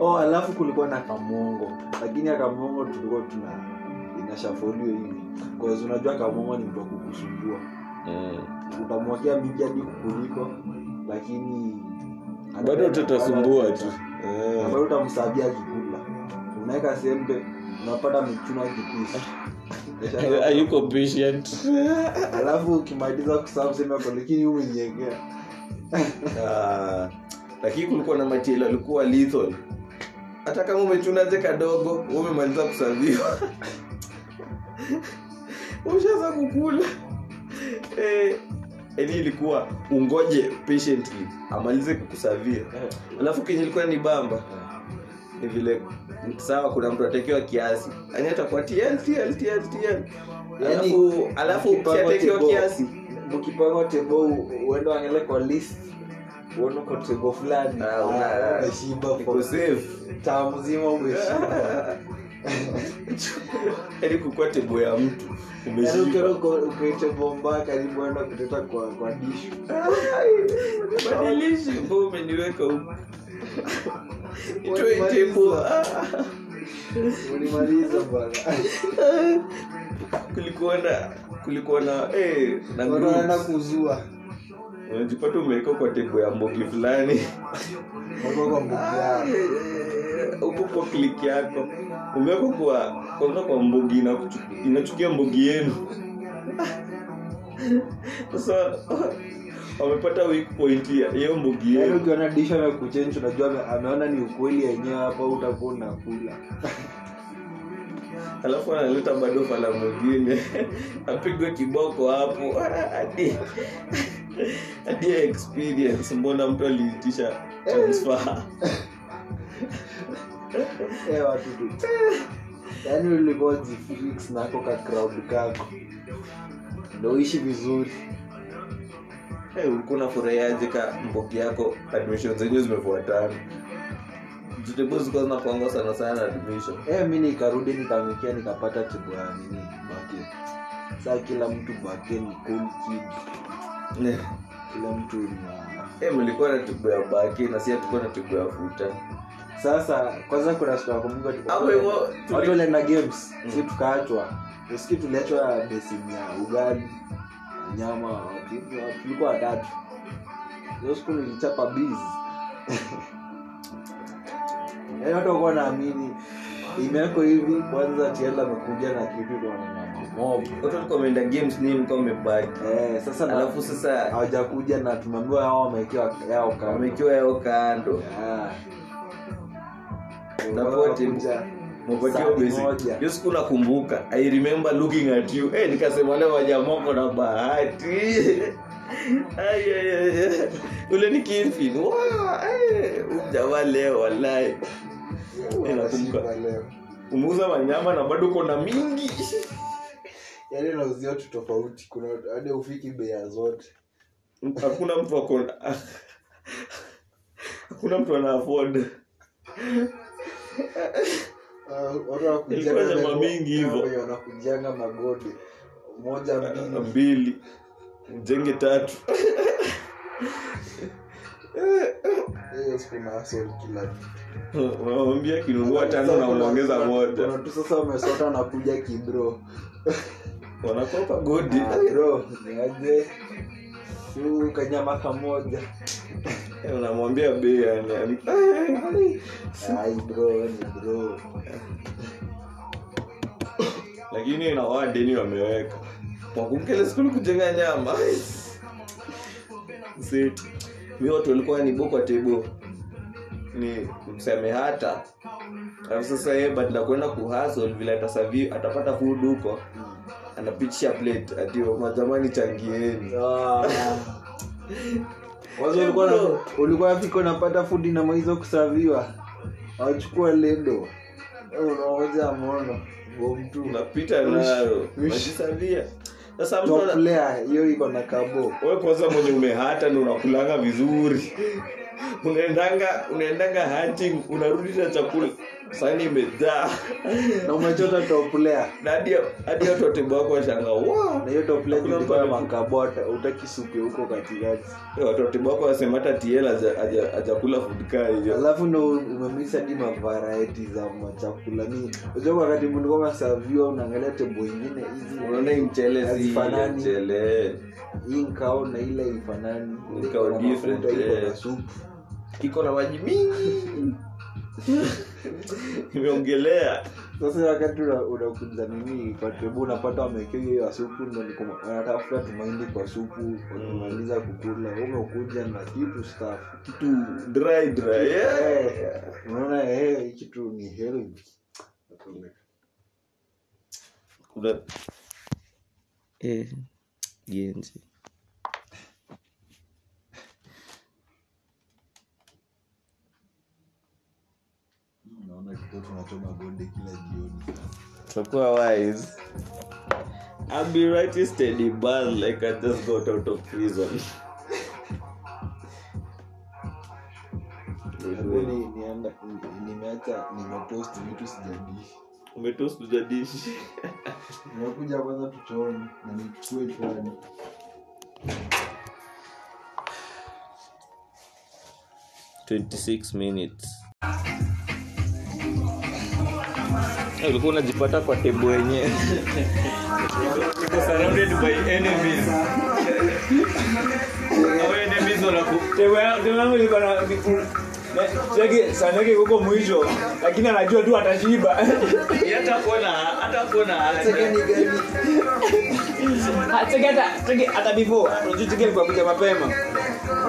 Oh alafu kulikuwa na kamongo. Lakini akamongo tulikuwa tuna inashafolio hivi. Unajua kamongo ni mtu wa kukusumbua. Mm. utamwakia mingi hadi kukuliko lakini bado tutasumbua tu. Na bado utamsabia kikula unaweka sembe unapata ayuko patient alafu ukimaliza kusabu sema lakini Ah, lakini kulikuwa na matielo alikuwa lethal. Hata kama umechunaje kadogo umemaliza kusaviwa ushaza kukula. Eh, yani ilikuwa ungoje patiently amalize kukusavia. Alafu kenye ilikuwa ni bamba ni vile sawa kuna mtu atekewa kiasi. Yani atakuwa tl tl tl tl alafu alafu ukiatekewa kiasi. Mkipanga tebo uende wangele kwa list uone kwa tebo fulani. Ah, Ah, umeshiba safe. taa umeshiba yani kukua tebo ya mtu Yaani uko- ukaite bomba karibu enda kuteta kwa kwa dishu badilishi mbo umeniweka huku itoe tebo ulimaliza kulikuwa na kulikuwa na eh, na kuzua. Unajipata umeweka kwa tebo ya mbogi fulani huko kwa kliki yako. Umewekwa kwa kwanza kwa mbogi inachukia mbogi yenu. Sasa wamepata weak point ya hiyo mbogi yaani yenu. ukiona dish amekuchenji unajua ameona ni ukweli yenyewe hapa utakuwa unakula. Alafu analeta bado fala mwingine. Apigwe kiboko hapo. Hadi hadi experience. Mbona mtu aliitisha transfer Eh, watu tu yaani ulikuwa jifix nako ka crowd kako. Ndo uishi vizuri. Hey, ulikuwa unafurahiaje ka mboki yako admission? Zenyewe zimefuatana. Zitebo zilikuwa zinakwanga sana sana admission. Eh mi nikarudi nikamikia nikapata tibu ya nini? Bake. Saa kila mtu bake ni cool kid. Eh, kila mtu na eh, mlikuwa na tibu ya bake na si hatukuwa na tibu ya futa sasa kwanza kuna siku watu walienda games si tukaachwa uski tuliachwa besini ya ugali nyama tulikuwa watatu. Hiyo siku nilichapa bizi yaani watu wakuwa naamini imeweko hivi kwanza tiela amekuja na kitu ndo wananyama mob. Watu walikuwa wameenda games ni mlikuwa amebaki eh, sasa alafu sasa hawajakuja na tumeambiwa yao wamewekewa yao kando. wamekiwa yao kando. Yeah. Hiyo siku nakumbuka i remember looking at you. Hey, nikasema leo wajamoko na bahati. Ule ni kifin jamaa leo walai Eh, nakumbuka. umeuza manyama na bado uko na mingi. Yaani nauzia watu tofauti kuna hadi ufiki bea zote. Hakuna mtu akona hakuna mtu ana afford mingi hivyo. wanakujanga magodi. Moja mbili. mbili. Mjenge tatu. Unawambia kinungua tano na unaongeza moja. tu sasa umesota nakuja kibro. Wanakopa godi. Ah, bro niaje Shu kanyama kamoja unamwambia bei yani bro ni bro. Lakini na wadeni wameweka. Wakumkele skulu kujenga nyama. Sit. mi watu walikuwa ni boko tebo ni mseme hata. Alafu sasa yeye badala kuenda kuhasol vile atasavi atapata food huko anapitisha plate atio majamani changieni. Ulikuwa na unapata fudi na maizo kusaviwa wachukua ledo. Unaoja mono. Mtu. Unapita nayo najisavia sasa mtu ana- player hiyo iko na kabo. Wewe kwanza mwenye umehata ni unakulanga vizuri. Unaendanga unaendanga hunting unarudi na chakula sani imejaa. Na umechota toplea na hadi hadi watu wako washanga wow na hiyo ilikuwa huko katikati. Watu wako wasema hata tiel hajakula fudkaa kaa hiyo. Alafu ndo umemisa hadi mavariety za machakula mi unajua wakati mtu kama saviwa unaangalia tebo ingine hizi unaona mchele si mchele. Hii nkao na ile ifanani Ile Nkao iko na different, eh. kiko na maji mingi imeongelea sasa wakati unakuza nini kwa unapata wamekea hiyo ya supu wanatafuta tumaindi kwa supu wakimaliza kukula umekuja na kitu staff kitu dry dry unaona eh, hii kitu ni healthy kuna eh, genzi naona tunachoma bonde kila jioni tutakuwa wise. I'll be right steady buzz like I just got out of prison. Nimeacha nimetoast vitu sijadishi umetost hujadishi. nimekuja kwanza tuchooni na nichukue chwani minutes Tebo unajipata kwa tebu cheki saneke huko mwisho lakini anajua tu atashiba. Hata before kuja mapema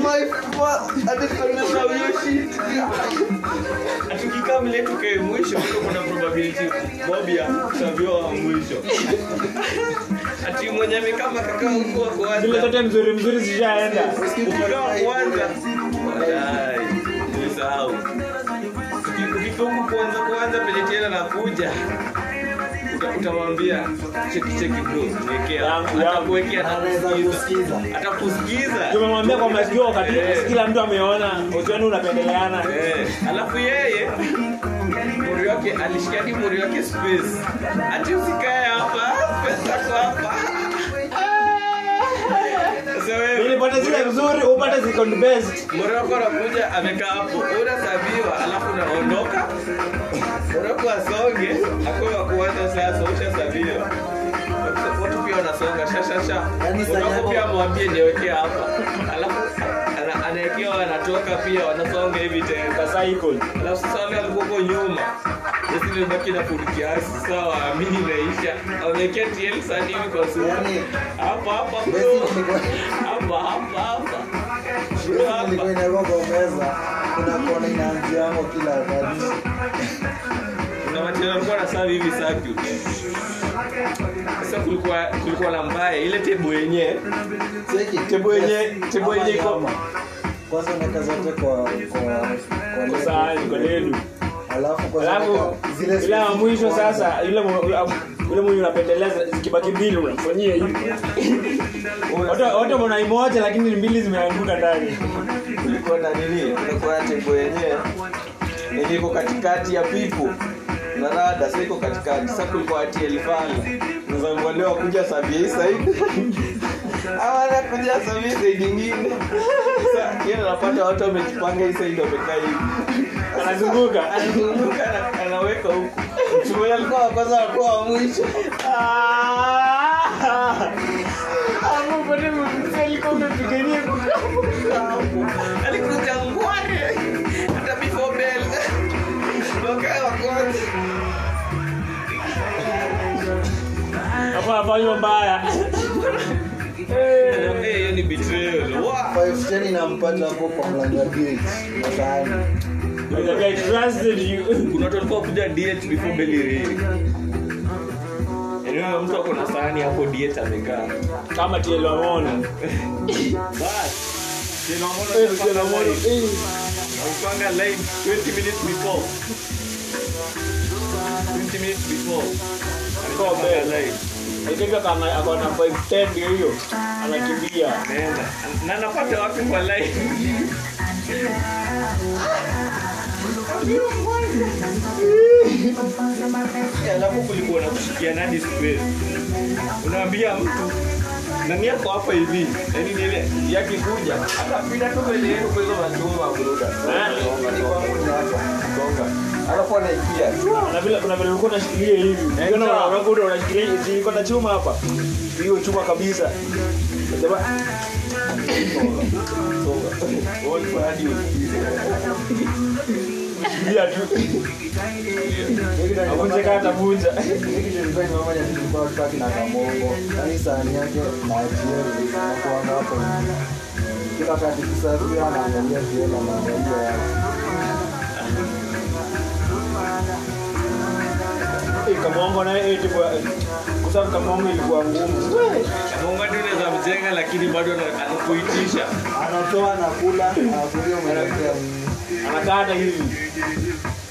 my father tukikaa mle tukae mwisho kuna probability. Mobia tutavyoa mwisho. Ati mwenye amekama kaka huko kwanza. Zile zote mzuri mzuri zishaenda. Ukikaa kwanza. Nisahau ukifungu kwanza kwanza penye tena nakuja uta- utamwambia cheki cheki bro niwekea Yangu, yangu. atakuwekea atakusikiza atakusikiza tumemwambia kwa masikio wakati kila mtu ameona usioni unapendeleana. Eh, alafu yeye mori wake alishikia hadi mori wake space ati usikae hapa pesa kwa hapa. Nilipata zile nzuri upate ziko best. mori wako anakuja amekaa hapo unasabiwa alafu unaondoka mori wako asonge akuwe wa kuanza sasa ushasabiwa Watu- watu pia wanasonga shashasha Yaani wako pia mwambie niwekee hapa. Alafu ana- anaekewa anatoka pia wanasonga hivi tena. Alafu sasa wale walikuwa huko nyuma nimebaki na full kiasi sawa amini inaisha wamekea TL sani hivi kwa sumu Yaani- hapa hapa bro. Hapa hapa hapa bro hapa nilikuwa inakuwa kwa meza. Kuna kona inaanziamo kila wakati. Kuna machina walikuwa na sawa hivi circuit sasa kulikuwa kulikuwa na mbaya. Ile tebo yenyewe Cheki. tebo yenye tebo yenye iko kwanza unaweka zote kwa kwa kwa kwa sahani kwa dedu alafu ile ya mwisho sasa yule mwenye unapendelea zikibaki mbili unafanyia hivi. Wote lakini mbili zimeanguka ndani. Kulikuwa na nini? Kulikuwa tembo yenyewe. Iliko katikati ya pipu. Na rada iko katikati. Sa kulikuwa ati pale nazamwalewa wakuja sabia saidi awana kuja sabia saidi ingine sa yeye anapata watu wamejipanga hii saidi wamekaa hivi anazunguka. Anazunguka anaweka huku. Mchumoja alikuwa wa kwanza wakuwa wa mwisho. Alikuja ngware. Hata before bell. Wakaa wa kwanza. Hapo afanywa mbaya. Eh, hiyo ni betrayal. Wow. 510 inampata hapo kwa mlango wa gate na sahani I trusted you. kuna watu walikuwa kuja diet before belly ring Yaani mtu ako na sahani hapo diet amekaa. Kama tielwamona bas Naupanga live. 20 minutes before. 20 minutes before. Alipanga live. Ikivyo kama akona 510 ndio hiyo. Anakimbia. Na anapata wapi kwa live? Eh, alafu kulikuwa na kushikiana hadi space unaambia mtu nani yako hapa hivi? Yani nile yakikuja atapita tu mbele yenu kwa hizo machuma bruda alafu anaikia na vile kuna vile ulikuwa unashikilia hivi. Ukiona unakuta unashikilia ziko na chuma hapa? Hiyo chuma kabisa. Unasema, Wolf hadi usikize. Shikilia tu. Avunje kaa atavunja na yani sahani yake na nakuanga hapo kila kati kisafia naangalia viela naangalia yake kamongo naye eti kwa kusabu kamongo ilikuwa ngumu ndio mjenga lakini bado anakuitisha anatoa nakula anakulia mwelekea anakata hivi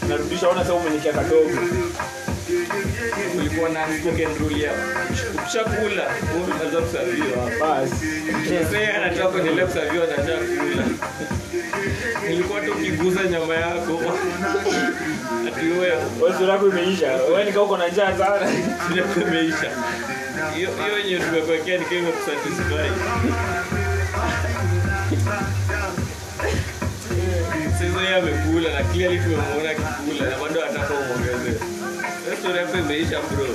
narudisha ona sasa umenikia kadogo. Kulikuwa na spoken rule ya ukishakula unaweza kusaviwa basi. Mzee anataka kuendelea kusaviwa na kula. Nilikuwa tu ukiguza nyama yako. Ati wewe wewe yako imeisha. Wewe uko na njaa sana. Sija imeisha. Hiyo hiyo yenye tumekuwekea ni kusatisfy. Yeye amekula na clearly tumemwona akikula na bado anataka umuongezee. Sasa story imeisha bro.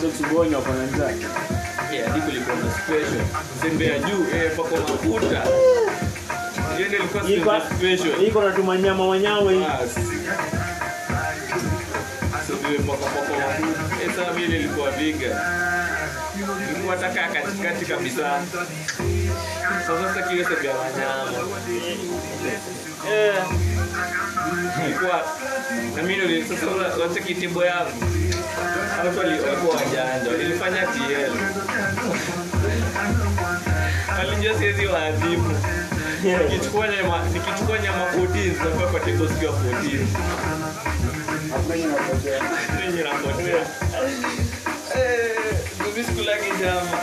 tusugonyo uko na njaa Yeah, hadi kulikuwa na special. Sembe ya juu eh pako mafuta. Yeye ndio ilikuwa special. iko na tumanyama wanyawe. So vile poko poko mafuta. Eh sasa vile ilikuwa biga. Ilikuwa taka katikati kabisa. Sasa sasa kile wanyama. Na mimi ndio sasa wacha kitibo yangu. watu walikuwa wajanja walifanya tl walijua siwezi waadhibu nikichukua nyama nikichukua nyama 14 zinafaa pate kosti ya 14 yenye napotea Eh, mimi sikulagi nyama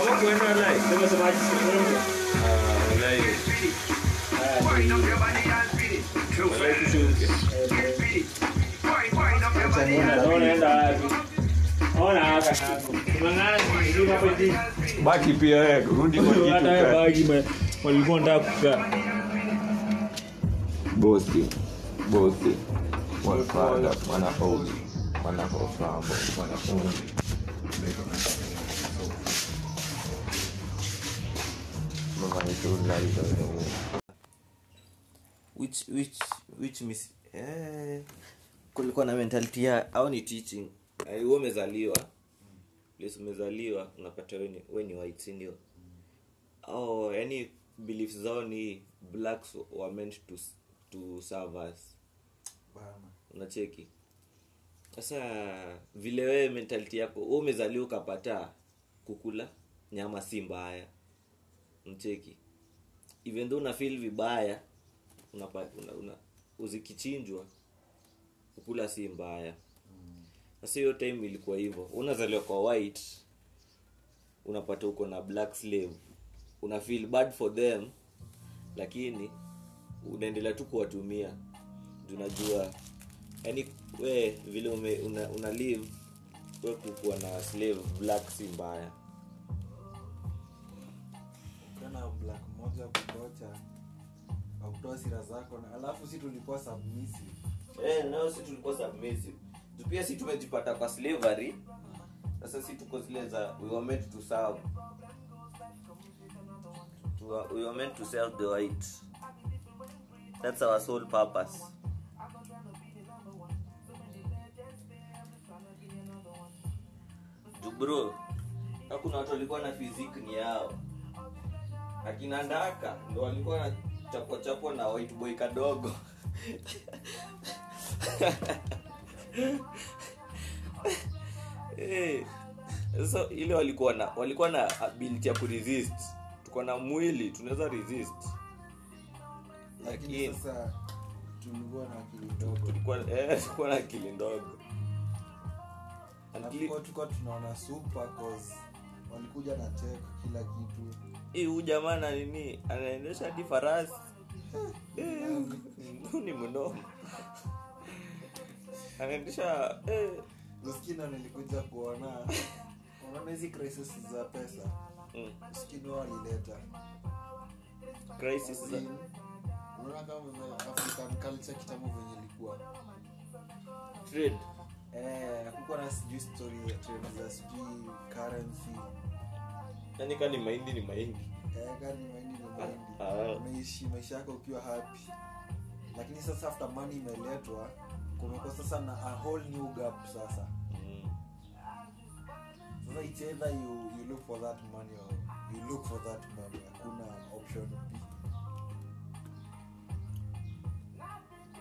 kushuke unaenda wapi ona haka nako unang'ana sijui hapo hivi baki pia wewe rudi kwa kitu hata wewe ka- bagi me- walikuwa nataka kukaa bosi bosi wafala wanafunzi wanafofambo wanafunzi which which which mis eh, kulikuwa na mentality ya au ni teaching? Eh, umezaliwa. Place umezaliwa unapata wewe ni, wewe ni white si ndio? Oh yani beliefs zao ni blacks were meant to to serve us. Unacheki? Sasa vile wewe mentality yako umezaliwa ukapata kukula nyama si mbaya mcheki. Even though una feel vibaya una, una, una, uzikichinjwa kukula si mbaya. Sasa hiyo time ilikuwa hivyo. Unazaliwa kwa white unapata uko na black slave. Una feel bad for them lakini unaendelea tu kuwatumia. Unajua yani we vile ume, una, una live we kukuwa na slave black si mbaya black ya kutocha akutoa sira zako na alafu si tulikuwa submissive. Eh, nao si tulikuwa submissive. Tu pia si tumejipata kwa slavery. Sasa si tuko zile za we were meant to serve. We were, we were meant to serve the white. That's our sole purpose. Jubro hakuna watu walikuwa na physique ni yao akina ndaka ndo walikuwa na chapwa chapwa na white boy kadogo. Hey. so ile walikuwa na walikuwa na ability ya kuresist. Tuko na mwili tunaweza resist. Lakini sasa tulikuwa na akili ndogo. tulikuwa eh, tulikuwa na akili ndogo. Tunaona super cause walikuja na tech kila kitu. Eh, huyu jamaa na nini? Anaendesha hadi farasi. Eh, ni mnoma anaendesha eh, nilikuja kuona. Unaona hizi crisis za pesa? Mm, wao walileta. Crisis za unaona kama african culture kitambo venye ilikuwa? Trade. Eh kuko na sijui story ya trade za sijui currency yani kani mahindi ni mahindi. Eh gani mahindi ni mahindi. Ah. unaishi maisha yako ukiwa happy. Lakini sasa after money imeletwa kumekuwa sasa na a whole new gap sasa. Mm. sasa it's either you, you look for that money or you look for that money. Hakuna option B.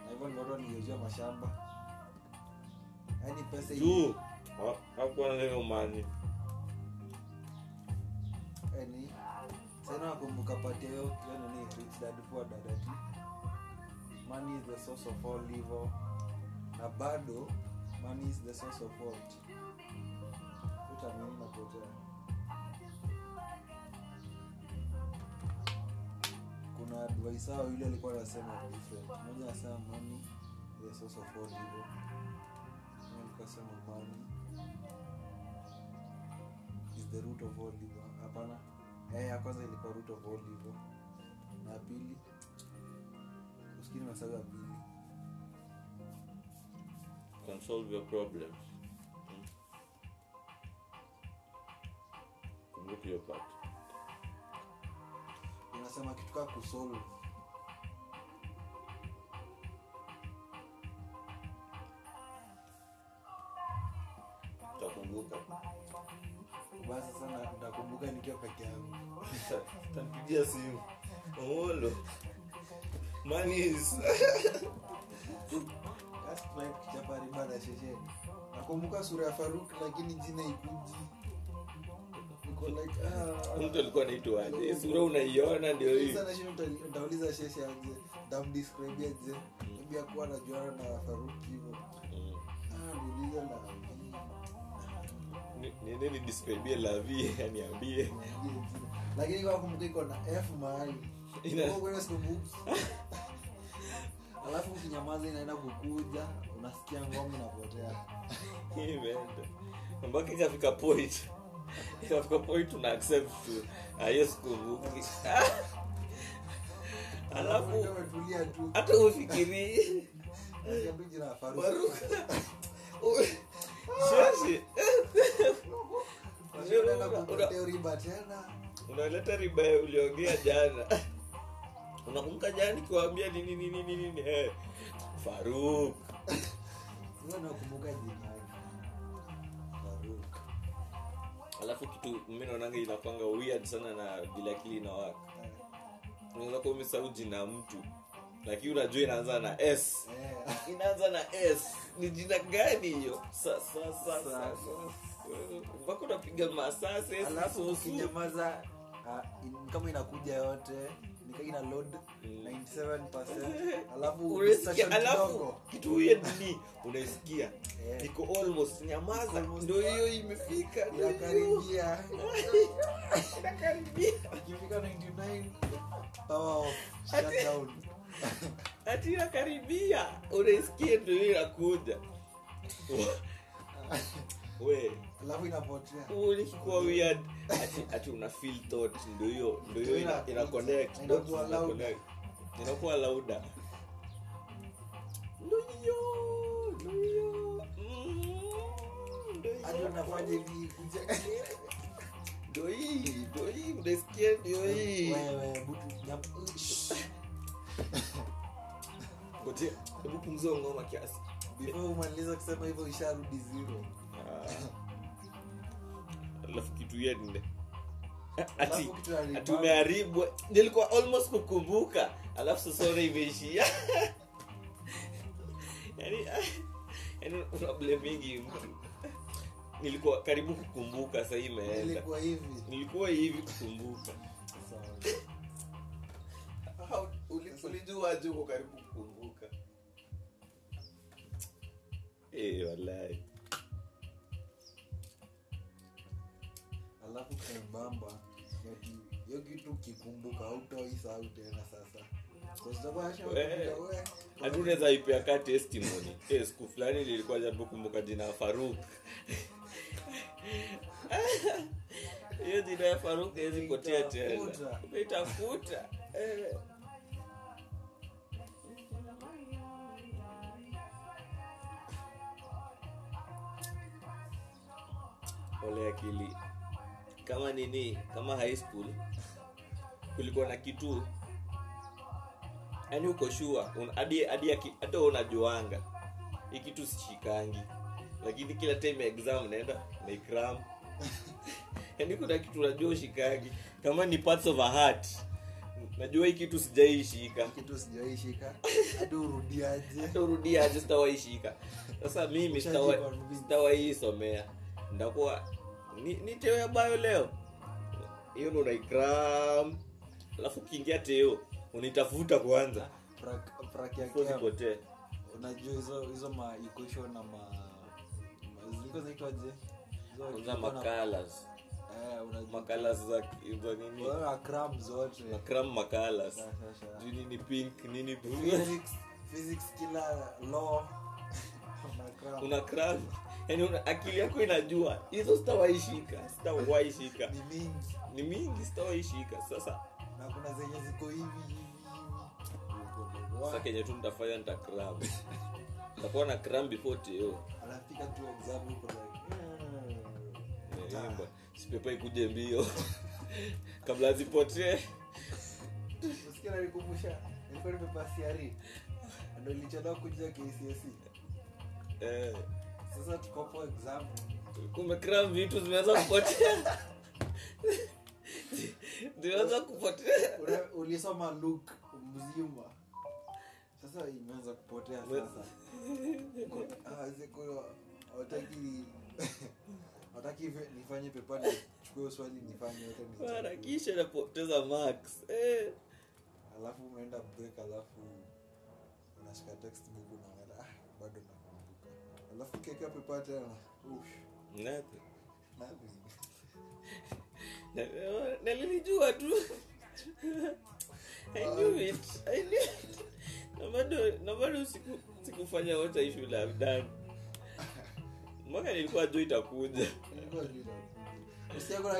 na hivyo ni watu mashamba. Yani pesa hakuwa na mani yaani sana nakumbuka pati hiyo nini rich dad poor dad ati money is the source of all evil. Na bado money is the source of what? Utamini napotea kuna advice hao yule alikuwa anasema different. Mmoja anasema money the source of all evil. Alikuwa money is the root of all evil hapana. Eh ya kwanza ilikuwa root of all evil na ya pili usikini masabu ya pili. Can solve your problems. Kumbuka hiyo part. Inasema kitu kaa kusolve basi sana nakumbuka nikiwa peke yangu. Tampigia simu. Omolo manis shesheni nakumbuka sura ya faruk lakini jina ikuji ah, mtu alikuwa anaitwaje Hii sura unaiona ndio hiiutauliza sheshe aje? Ndamdescribe aje? Maybe akuwa anajuana na faruk hivyo. Mm. ah niulize na niende nidescribie la vie aniambie lakini kwa kumbuka iko na f mahali. Kweli sikumbuki. alafu ukinyamaza inaenda kukuja unasikia ngoma inapotea. Mpaka ikafika point? Ikafika point una accept tu. Ah, hiyo sikumbuki alafu hata ufikirii Riba tena. unaleta riba uliongea jana. Unakumbuka jana nikiwambia nini nini nini nini? Hey, faruk. Nakumbuka jina Faruk. alafu kitu mi naonanga inakwanga weird sana na vile akili inawaka. Unaweza kuwa umesahau jina mtu lakini unajua inaanza na s. Yeah. inaanza na s. Ni jina gani hiyo? Mpaka unapiga masase alafu ukinyamaza ah, kama inakuja yote ina load 97% alafu alafu kitu weird ni unaisikia niko iko almost nyamaza. Ndio hiyo imefika ndio karibia inakaribia. Ikifika 99 power off shutdown ati inakaribia unaisikia ndio hiyo inakuja. We. Alafu inapotea. Ulikuwa weird. Ati, ati una feel thought. Ndio hiyo ndio hiyo ina, ina connect. Inakuwa dots zina loud. connect. inakuwa lauda ndio hiyo ndio hiyo. Mm, ndio unafanya hivi ndio hii ndio hii. Unasikia ndio hii. Wewe butu ngoje hebu pumzia ngoma kiasi. Before umaliza kusema hivyo isharudi zero. Alafu kitu yende. nne ati Alafu kitu ya ati rebound. umeharibu nilikuwa almost kukumbuka. Alafu sasa imeishia. Problem mingi. Nilikuwa karibu kukumbuka sasa hii imeenda. Hivi. Nilikuwa hivi kukumbuka ulijuaje uko karibu kukumbuka? Eh, wallahi. Alafu kembamba hiyo kitu ukikumbuka autoisau tena sasa. Ashakumbuka, Eh. unaweza ipea ka testimony. Eh, siku fulani lilikuwa jaribu kumbuka jina ya faruk. Hiyo jina ya faruk potea tena. Utafuta. Ole akili kama nini kama high school kulikuwa na kitu. Yani uko shua hadi hadi hata unajuanga hii kitu sishikangi. Lakini kila time ya exam naenda naikram yani kuna kitu unajua ushikangi. Kama ni parts of a heart. Najua hii kitu sijaishika. Kitu sijaishika. Hata urudiaje? Hata urudiaje sitawaishika. Sasa mimi sitawa- Ushajiconvince. sitawaiisomea ndakuwa ni, ni teo ya bayo leo. Hiyo ndo unaikram alafu ukiingia teo unaitafuta kwanza. Zipotee unajua hizo hizo ma equation na ma ma- zilikuwa zinaitwaje kwanza makalas eh makalas za za nini? Wewe zote. Makram makalas Sha, sha, sha. Sijui nini pink nini blue? Physics physics kila law. Una cram yani akili yako inajua hizo sitawaishika sitawaishika ni mingi. Ni mingi sitawaishika sasa na kuna zenye ziko hivi sasa kenye tu nitafanya nita cram nitakuwa na cram before teo anafika tu exam huko like Naimba. sipepa ikuje mbio. Kabla zipotee. Usikia nalikumbusha nilikuwa nimepasiari. Ndo ilichelewa kuja KCSE eh, sasa tuko for example kumekra vitu zimeanza kupotea. Zimeanza kupotea. Ulisoma Luke mzima sasa imeanza kupotea sasa. Wataki ah, hivi nifanye pepa nichukue swali nifanye harakisha napoteza max eh. alafu umeenda break alafu unashika textbook unaangalia ah, bado nakumbuka alafu keki hapo nothing. Na- nalilijua tu. I knew it. I knew it. na bado na bado siku- sikufanya what I should have done. Mwaka nilikuwa juu itakuja. Kuna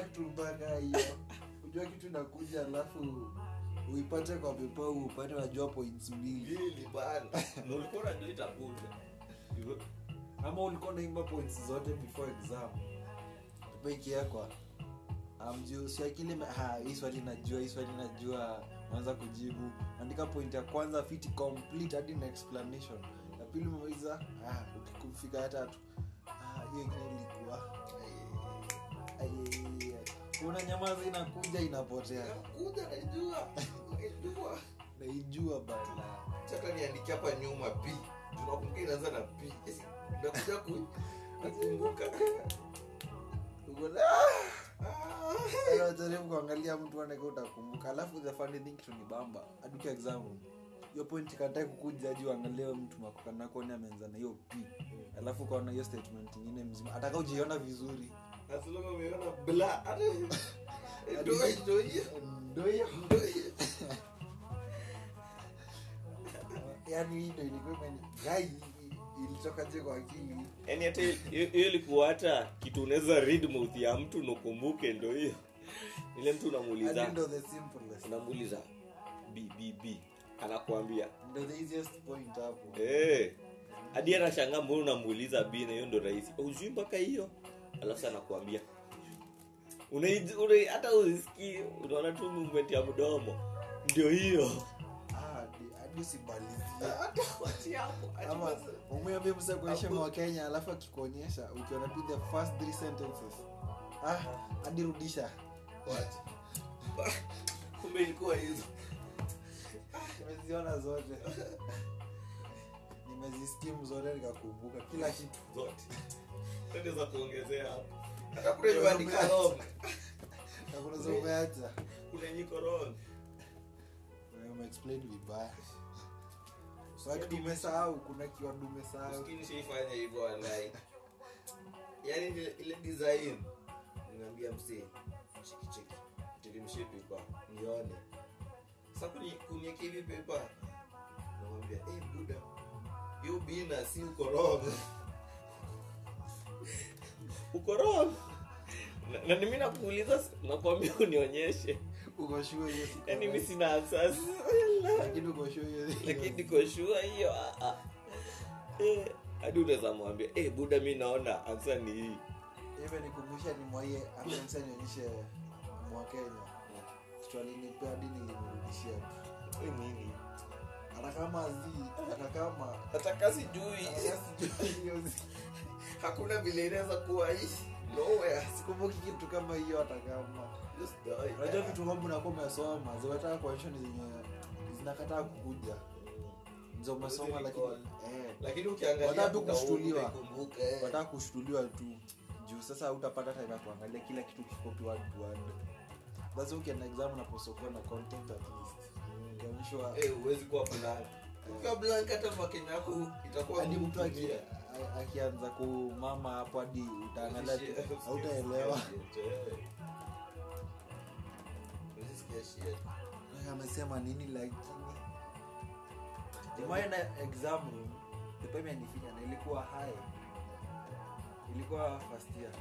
kitu mpaka hiyo. Ujua kitu nakuja alafu uipate kwa pepa upate najua points mbili. Bana. Na ulikuwa unajua itakuja ama ulikuwa naimba points zote before exam. Amjusiakile hii swali najua hii swali najua. Naweza kujibu. Andika point ya kwanza fiti complete hadi na explanation. Ya pili umemaliza ah, ukifika ya tatu ah, hiyo ingine ilikuwa. Kuna nyamaza inakuja inapotea. Naijua. Naijua. Bala. Chata niandikia hapa nyuma p tunakumbuka inaanza na p. Nakuja ku- kukumbuka Uko na- Ana jaribu kuangalia mtu anaka utakumbuka. Alafu the funny thing kitu ni bamba. Aduki exam. Hiyo point katae kukuja juu angalie mtu makokanakoni ameanza na hiyo p. Alafu ukaona hiyo statement ingine mzima. Ataka ujiona vizuri. Umeona bla yaani hii ndo ilikuwa gai ilitoka je kwa akili. Yani hata hiyo ilikuwa hata kitu unaweza read mouth ya mtu nakumbuke ndo hiyo. Ile mtu unamuuliza. Simplest. Unamuuliza b b b. Anakuambia. Ndo the easiest point hapo. Eh. Hadi anashangaa mbona unamuuliza b na hiyo ndo rahisi. Ujui mpaka hiyo? Alafu sasa anakuambia. Hata usikii unaona tu movement ya mdomo. Ndio hiyo usimalizie umwambie msa wa kenya alafu akikuonyesha ukiona tu the first three sentences. Ah hadi rudisha hizo. Nimeziona zote. Nimezisikimu zote nikakumbuka kila kitu. Zote. Tende za kuongezea hapo. Hata kuna yuandika wrong na kuna za kuna nyiko wrong umeexplain vibaya so nanimi kuna kiwadu umesahau Usikini hivyo walai yaani ile, ile design ninaambia msee cheki cheki. Pepa nione. Sasa kuni hivi pepa namwambia eh buda hiyo bina si uko uko wrong. Na, na mimi nakuuliza nakwambia unionyeshe uko sure hiyo yaani mi sina answers. Lakini uko sure hiyo lakini hiyo ah, ah. Eh, hadi unaweza mwambia hey, buda mi naona ansa ni hii. Hivyo nikumbusha ni mwaie amemsa nionyeshe mwa alinipea hadi nilimrudishia Eh, nini? Hata kama zi hata kama nataka sijui hakuna vile inaweza kuwa hii. Sikumbuki kitu kama hiyo hata kama. Unajua vitu kwamba unakuwa umesoma zinataka kuonyesha ni zenye zinakataa kukuja. Nzo umesoma lakini eh, lakini ukiangalia wataka tu kushtuliwa. eh. wataka kushtuliwa tu. Juu sasa utapata time ya kuangalia kila kitu kikopiwa word lazima ukienda exam unaposokuwa na content at least. Ukionyeshwa Eh, huwezi kuwa blank. Ukiwa blank hata makenya yako itakuwa hadi mtu aki- akianza kumama hapo hadi utaangalia tu, amesema nini lakini nimeenda exam room pepa na ilikuwa hai ilikuwa first year.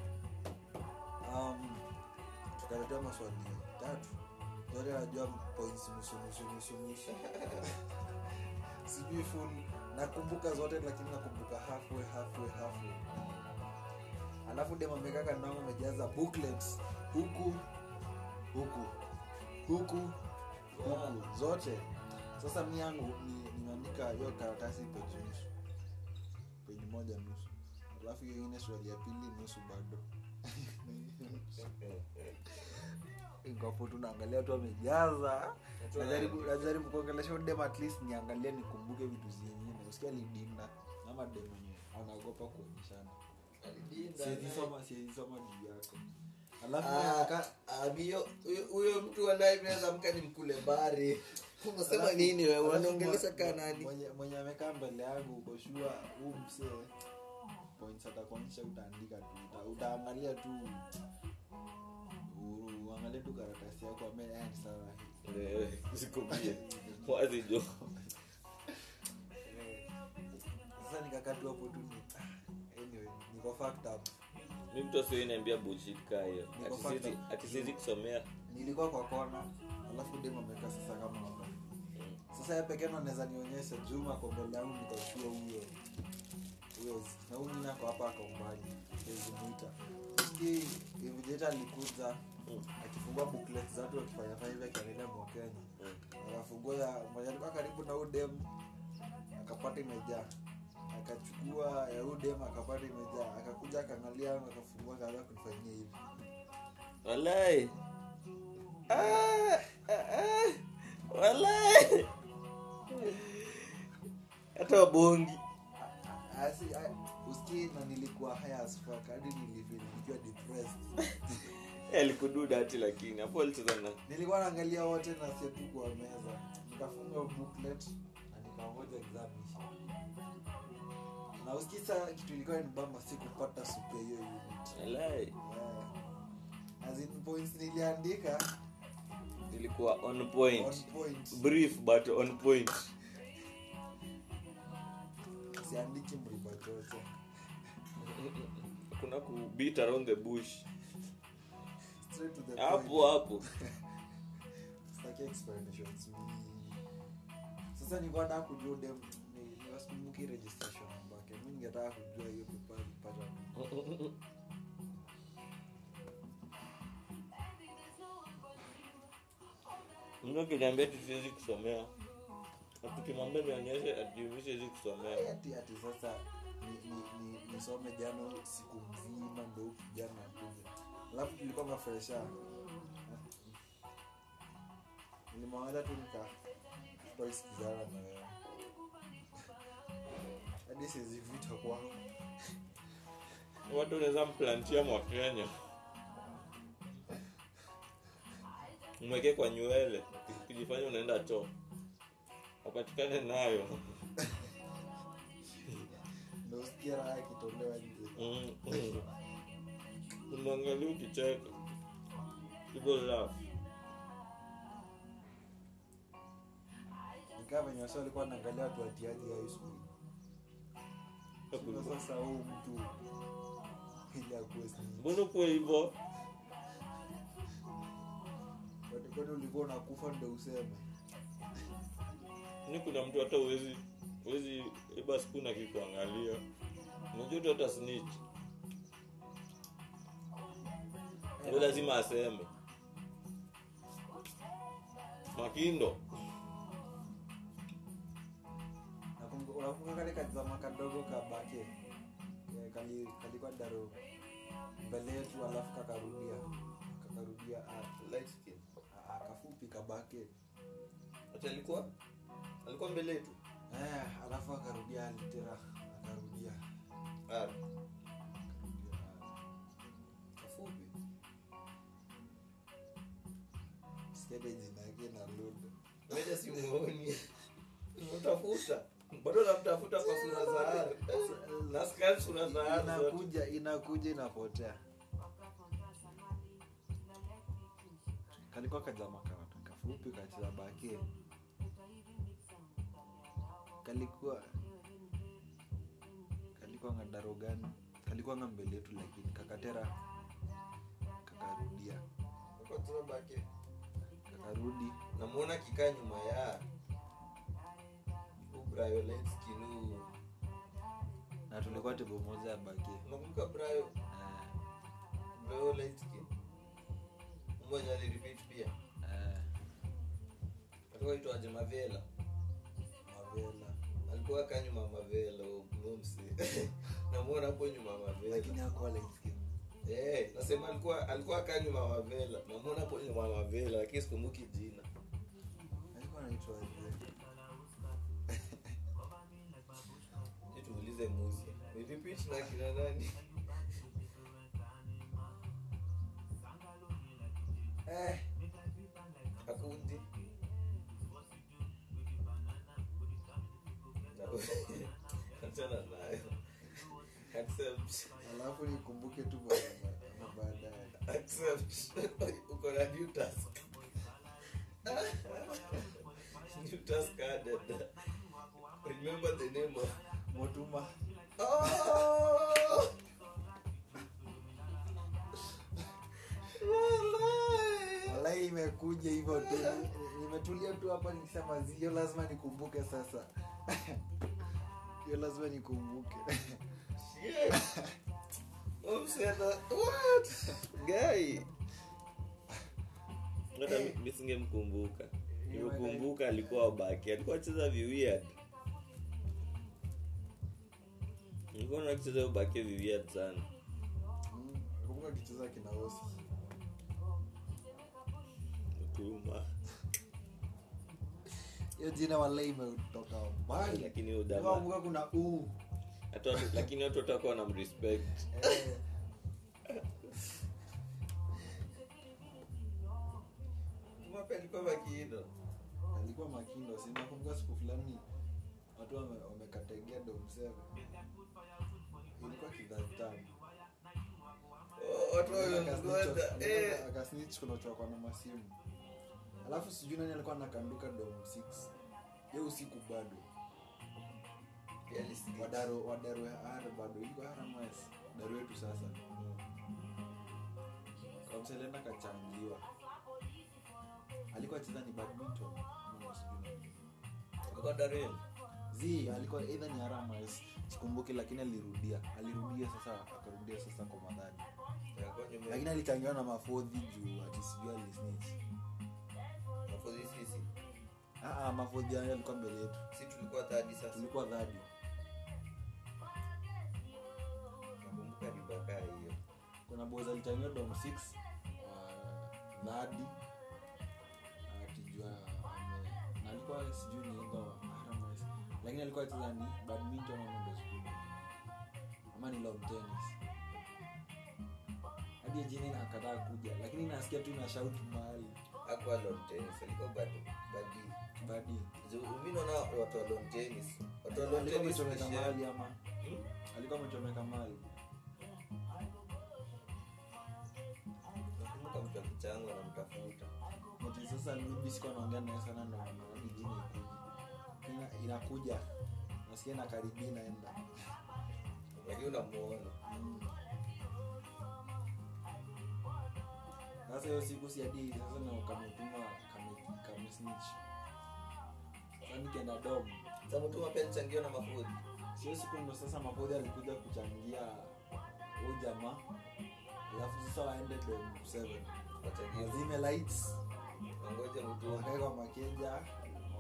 Um, tukaletea maswali tatu. Zote najua points nusu sijui full. Nakumbuka zote lakini nakumbuka halfway halfway halfway. Alafu dem amekaka amejaza booklets. Huku huku huku huku zote. Sasa mi yangu ni- nimeandika hiyo karatasi peji nusu. Peji moja nusu. Alafu hiyo ingine swali ya pili nusu bado. Ngapo tu naangalia tu amejaza. Najaribu najaribu kuongelesha dem at least niangalie nikumbuke vitu zingine. Usikia lidinda ama dem mwenye anaogopa kuonyeshana. Siwezi soma siwezi soma juu yako alafu Ah, ah, hiyo- huyo- huyo mtu anayeweza mka ni mkule bari. Unasema nini wewe? wanaongelesha mwa- mwenye mwenye amekaa mbele yangu ukoshua huu msee points atakuonyesha utaandika tu uta, utaangalia tu. Uangalie tu karatasi yako ame eh, sawa Eh, sikubie wazi jo sasa nikakaa tu hapo tu ni anyway niko fucked up mi mtu asioniambia bullshit kaa hiyo. Niko Ati siwezi- ati siwezi kusomea. Nilikuwa kwa kona alafu dem amekaa sasa kama hapa sasa ya pekee ndo anaweza nionyesha juma kwa mbele yangu nikashua huyo. Huyo zi- na huyu mwingine ako hapa akaumbali ezimuita ski alikuja akifungua booklet zatu watu fanya hivi akiangalia mwa Kenya. Akafungua ya mmoja alikuwa karibu na huyu dem akapata imejaa akachukua ya huyu akapata imejaa. Akakuja akaangalia yangu akafungua akaanza kunifanyia hivi. Walai. Ah, ah, ah. walai. Hata wabongi. Na nilikuwa as hadi depressed. Alikududa hati lakini hapo alicheza na nilikuwa naangalia wote na sio tu kwa meza. Nikafunga booklet na nikangoja exam ishe na kitu ilikuwa nibamba si kupata supe hiyo unit yeah. as in points niliandika ilikuwa on point on point brief but on point siandiki mriba chote kuna ku beat around the bush straight to the hapo hapo sasa nilikuwa nataka dem ni- registration number yake mi ningetaka kujua hiyo kupata pata kiliambia siwezi kusomea. Tukimwambia nionyeshe siwezi kusomea. Ati ati sasa ni- ni- ni- nisome jana siku mzima ndo kijana akuja alafu tulikuwa mafresha nilimwangalia tu nika tutaisikizana na wewe hadi siwezi kwako watu unaweza mplantia mwakenya mweke kwa nywele. Ukijifanya unaenda choo. Apatikane nayo. Mwangali raha ikitolewa nje. Mm, mm. ukicheka. Laugh. Nikaa venye wasi walikuwa naangalia watu watiaji high school Sasa huu mtu. Mbona kuwa hivyo? Kwani- ulikuwa unakufa ndo useme? Ni kuna mtu hata uwezi uwezi iba siku na kikuangalia. Unajua tu hata snitch. Lazima aseme. Makindo Unakumbuka kale kazama kadogo kabake? Eh, kali- kalikuwa daro. Mbele yetu alafu kakarudia. Kakarudia light skin. Ah, ah, kafupi kabake. Ati alikuwa? Alikuwa mbele yetu. Eh, alafu akarudia litera akarudia. Ah, kafupi. Sikiade jina yake na simuoni. Utafuta bado namtafuta kwa sura za nasikia sura za inakuja inakuja inapotea. Kalikuwa kajama kafupi kacheza bake kalikuwa kalikuwa nga daro gani? Kalikuwa nga mbele yetu lakini kakatera kakarudia. Kakarudi. Namuona kikaa nyuma ya skin na tulikuwa tebo moja ya bake unakumbuka brayo brayo light skin mmoja alirepeat pia alikuwa itwaje mavela. Mavela. Alikuwa kaa nyuma mavela nomsi namuona hapo nyuma mavela. Lakini hakuwa Eh, nasema alikuwa alikuwa kaa nyuma mavela. Namuona hapo nyuma mavela lakini sikumbuki jina. Alikuwa anaitwa nisikilize muzi nilipit kina nani eh, akundi. Alafu nikumbuke tu baadaye. The name of motuma. Oh! Walai imekuja hivyo tu. Nimetulia tu hapa nikisema hiyo lazima nikumbuke sasa. Hiyo lazima nikumbuke? Guy. hata mi- mi singemkumbuka. Nimekumbuka alikuwa baki. Alikuwa cheza viweird nilikuwa ubake sana. Kumbuka kicheza kinaosi hiyo jina mbali lakini kuna watu- lakini watu watakuwa na mrespect Eh, alikuwa makiido alikuwa makindo sinakumbuka siku fulani watu wame- wamekategea seven wamemgoja eh. Akasnich kunachoka na masimu. Alafu sijui nani alikuwa anakanduka dom 6 ye usiku bado. Wadaro bado. Ilikuwa daro yetu sasa. Kamselena kachangiwa. Alikuwa cheza ni badminton. Sijui nani. alikuwa zi alikuwa ni sikumbuki lakini alirudia. Alirudia sasa akarudia sasa kwa madhani lakini alichangiwa na mafodhi juu ati sijui alisnich sisi? Ah, ah, mafodhi alikuwa mbele yetu. Tulikuwa dhadi kuna boza alichangiwa dom 6 uh, dhadi atijua ame na alikuwa sijui nienda lakini alikuwa cheza ni badminton ama ni- ama ni lawn tennis. Hadi jini nakataa kuja lakini nasikia tu na shauti mahali hakuwa lawn tennis alikuwa badi badi badi mi naona watu wa lawn tennis watu wa lawn tennis wamechomeka mahali ama? Alikuwa amechomeka mahali nakumbuka mtu akichangu anamtafuta sasa mimi sikuwa naongea naye sana ndo naona jini ikuja Ina, inakuja. Nasikia inakaribia inaenda. Lakini unamuona. Sasa hiyo siku si hadi sasa na kametuma kamesnich sasa nikienda dom samutuma pia nichangio na mafudhi sio siku ndo sasa mafudhi alikuja kuchangia huu jamaa. Alafu sasa waende dom 7 wachangiwa wazime lights. Wangoja mtu wakaweka makeja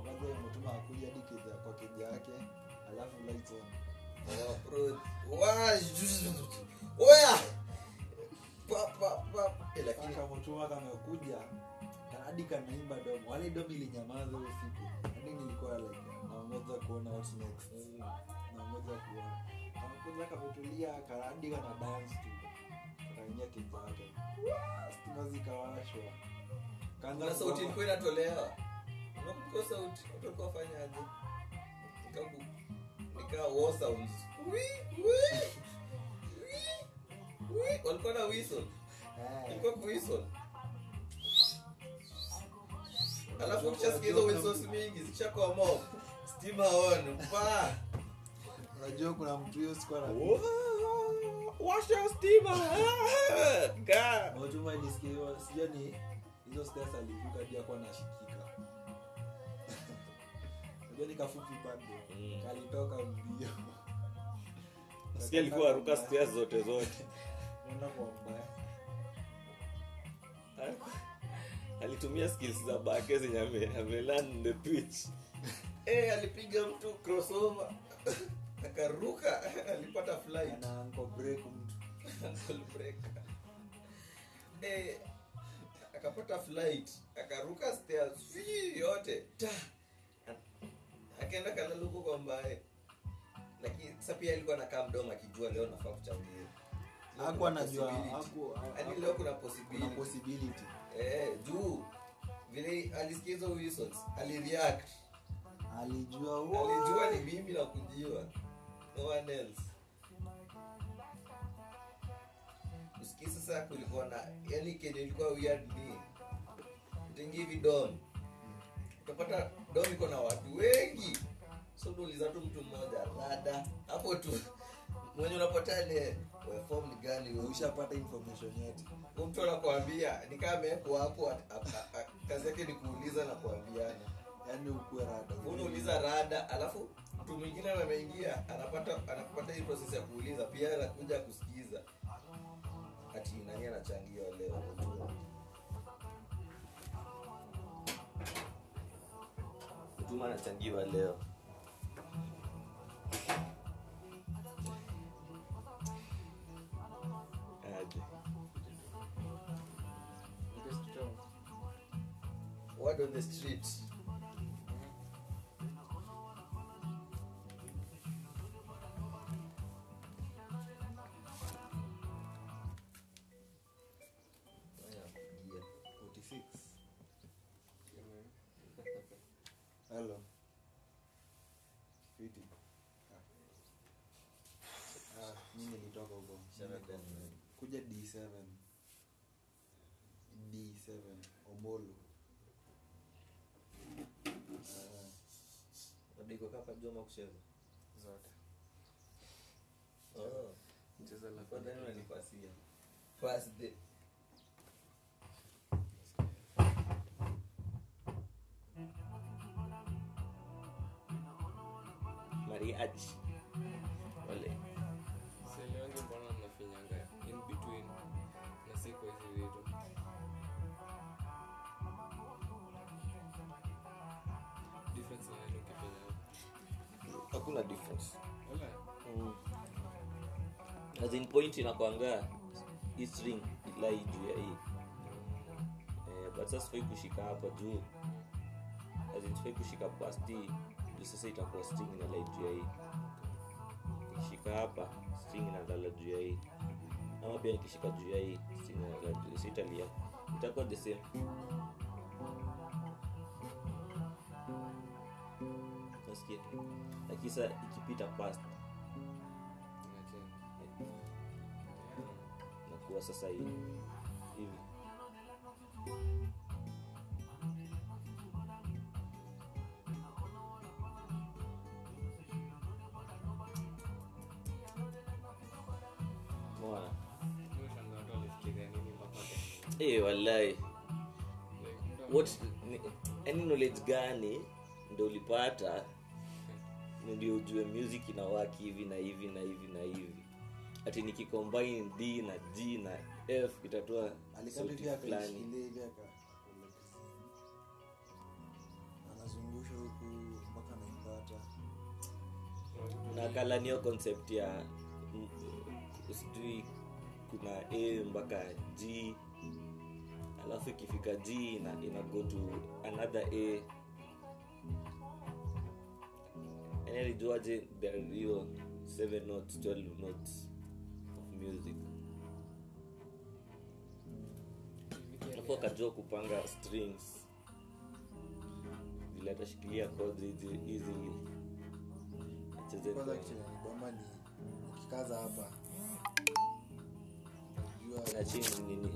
wakaja umetuma akuja hadi keja kwa kija yake. Alafu on. Oya pa. Eh, lakini kamekuja hadi kanaimba domo. Wale domo ilinyamaza hiyo siku. Hadi nilikuwa like naongoza kuona what next. Naongoza kuona. Kamekuja kametulia karadi kana dance tu. Kakaingia kijake stima zikawashwa. Kaanza sauti ilikuwa inatolewa unakumbuka sauti watu walikuwa wafanyaje Nikaku- nikaa war sounds Wii, wii, wii, wii. walikuwa na whistle Eh. ilikuwa ku alafu ukishasikia hizo whistles mingi zikishakuwa stima on pa unajua kuna mtu hiyo siku ana washa stima Ka. Motuma nisikie hiyo hizo stairs alivuka hadi anashikika. Unajua ni kafupi pande Mm. Kalitoka mbio. Nasikia alikuwa aruka stairs zote zote. Nenda kwa mbaya. alitumia skills za bake zenye ame- amelan the pitch hey, alipiga mtu crossover. Akaruka alipata flight. Ana anko break mtu. Ankle break. Eh akapata flight akaruka stairs. Yote. Ta akaenda kalaluku kwa mbae lakini sasa pia alikuwa nakaa mdomo akijua leo nafaa kuchangia. Hakuwa anajua possibility. Yaani leo kuna kuna possibility. Possibility. Eh, juu. Vile alisikia hizo whistles alireact. Alijua alijua ni mimi na kujua no one else. Usikii sasa kulikuwa na yani kenye ilikuwa weird ni utengi hivi dom utapata dom iko na watu wengi. So unauliza tu mtu mmoja rada hapo tu. Mwenye unapata ile form gani? Ushapata information yote Huyu mtu anakuambia ni kama amewekwa hapo kazi yake ni kuuliza na kuambiana. Yaani ukuwe rada. Unauliza rada alafu mtu mwingine ameingia anapata anapata hii process ya kuuliza pia anakuja kusikiza. Ati nani anachangia leo mtuma anachangiwa leo aje word on the street hello. Fiti Ah. ah mimi nilitoka huko. Kuja d7 d7 omolo Ah, Bado iko kapa joma kucheza. Zote. Oh. Mchezo la kwa nini unanipasia first day as in point inakwanga hii string ilai juu ya hii. Eh, but sasa sifai kushika hapa juu. As sifai kushika past hii. Juu sasa itakuwa string inalai juu ya hii. Nikishika hapa string inalala juu ya hii. Ama pia nikishika juu ya hii string inalala juu so italia. Itakuwa the same. Nasikia? Lakini sasa ikipita past nakuwa sasa hivi. Hivi. Hey, eh wallahi. Knowledge gani ndo ulipata? Ndio ujue music inawaki hivi na hivi na hivi na hivi ati nikicombine d na g na f itatoa sauti fulani. Anazungusha huku mpaka concept ya sijui kuna a mpaka g alafu ikifika g ina, ina go to another a. Yani alijuaje there hiyo 7 notes 12 notes music. Alafu akajua kupanga strings. Vile atashikilia chords hizi ni ukikaza hapa. Na chini nini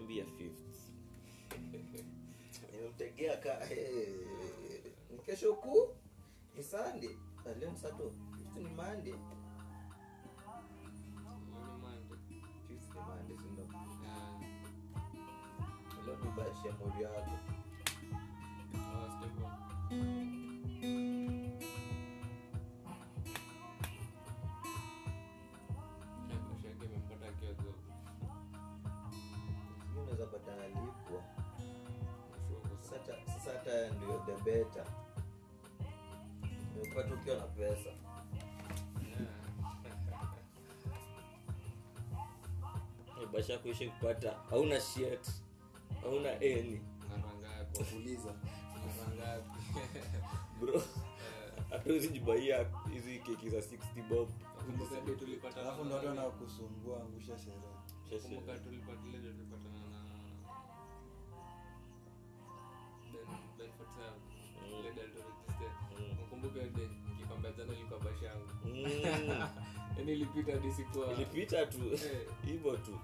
aliniambia fifth nimemtegea ka ni kesho kuu ni sande leo msato sato ni ni leo ni bashi ya mori yako Sijui sasa hata ndio the better. Upate ukiwa na pesa. Basha kuishi kupata. Hauna shit. Hauna eni kuuliza bro hatuwezi jibaia hizi keki za 60 bob. Alafu na ndo watu wanakusumbua angusha sherehe. Kumbuka tulipata- ile ndio tulipatana Ile kikombe jana ilikuwa bashi yangu. Mm. Yaani ilipita hadi sikuwa- ilipita tu. Eh. hivyo tu.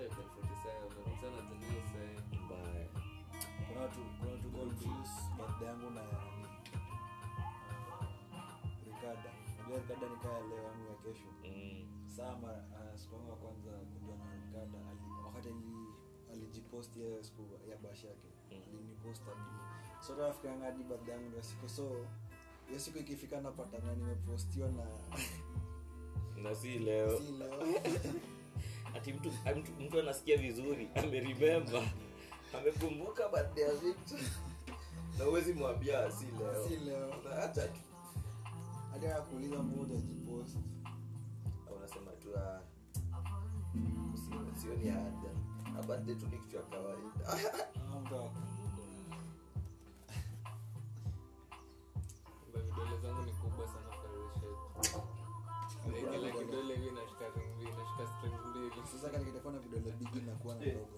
Eh, mbaya. Kuna watu kuna watu confuse birthday yangu na nani? Ricarda. Unajua Ricarda ni leo yangu ya kesho. Saa mara uh, siku yangu ya kwanza kujua na rikada wakati ali- alijipost yeye siku ya bash yake. Alinipost hadi so rafiki yangu hadi birthday yangu ndio siku so hiyo siku ikifika napatana nimepostiwa na na si leo. Si leo. Ati mtu, mtu, mtu anasikia vizuri amerememba amekumbuka birthday ya Victor na uwezi mwambia si leo. Si leo. Na tu hadi akuuliza mbona jipost unasema tu ah, sioni haja Na birthday tu ni kitu ya kawaida vidole zangu ni kubwa sana kwa hiyo shape. Na kila kidole hivi inashika mbili, inashika string mbili. sasa katika itakuwa na vidole bigi nakuwa na dogo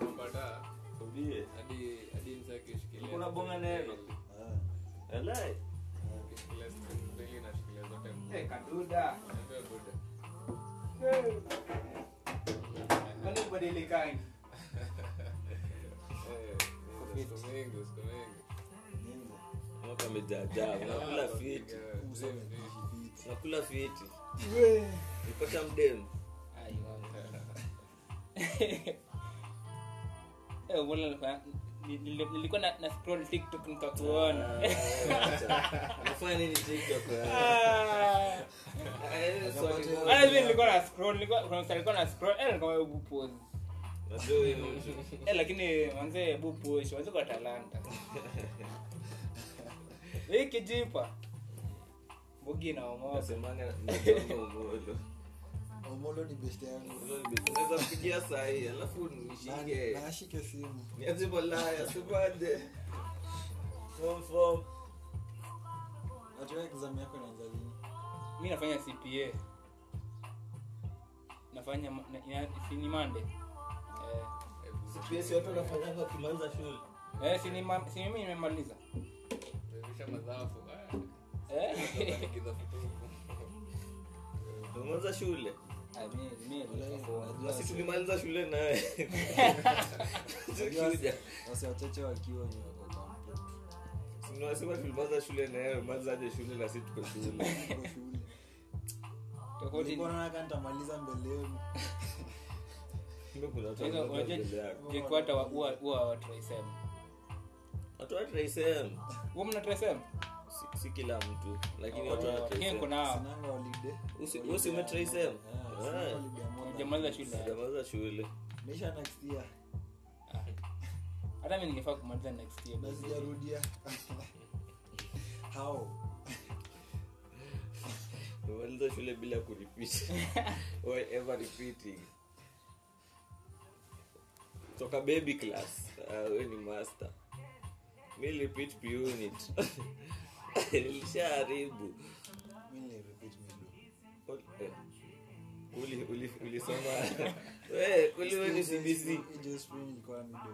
unapata hadi hadi msee akishikilia Kuna bonga neno. String Eh, kaduda. Buda. Kwani mingi. mwaka amejaajaa unakula fiti unakula fiti nipata mdemu Eh, mbona nilikuwa- nili- na, na scroll tiktok nikakuona. Nilikuwa na scroll kuna mstari na scroll eh hebu eh lakini manze hebu manze kwa talanta. Na omoka nasemanga najonga umolo omolo ni best yangu. Sahii alafu nishike. Na- simu. Malaya sipande form form. Exam yako inaanza lini? Mi nafanya cpa nafanya ma- na- ina- si mande eh, CPA watu wanafanyanga wakimaliza shule? Eh, si mimi nimemaliza. Eh. Umaliza shule Basi tulimaliza shule naye. Wachache wakiwa ni wako tulimaliza shule naye malizaje shule na si tuko shule. Nitamaliza mbele yenu. Watu mna si, si kila mtu lakini Oh, watu wa lakini trisem kuna sinanga holiday. Usi- usi ume trisem Ah, sina holiday ya more than- Hujamaliza shule. Year. Hata mi ningefaa kumaliza next year. How? Umemaliza shule bila kurepeat. Ever repeating? Toka baby class. Uh, we ni master. Mi repeat p unit nilishaharibu. Eh, uli- uli- ulisoma?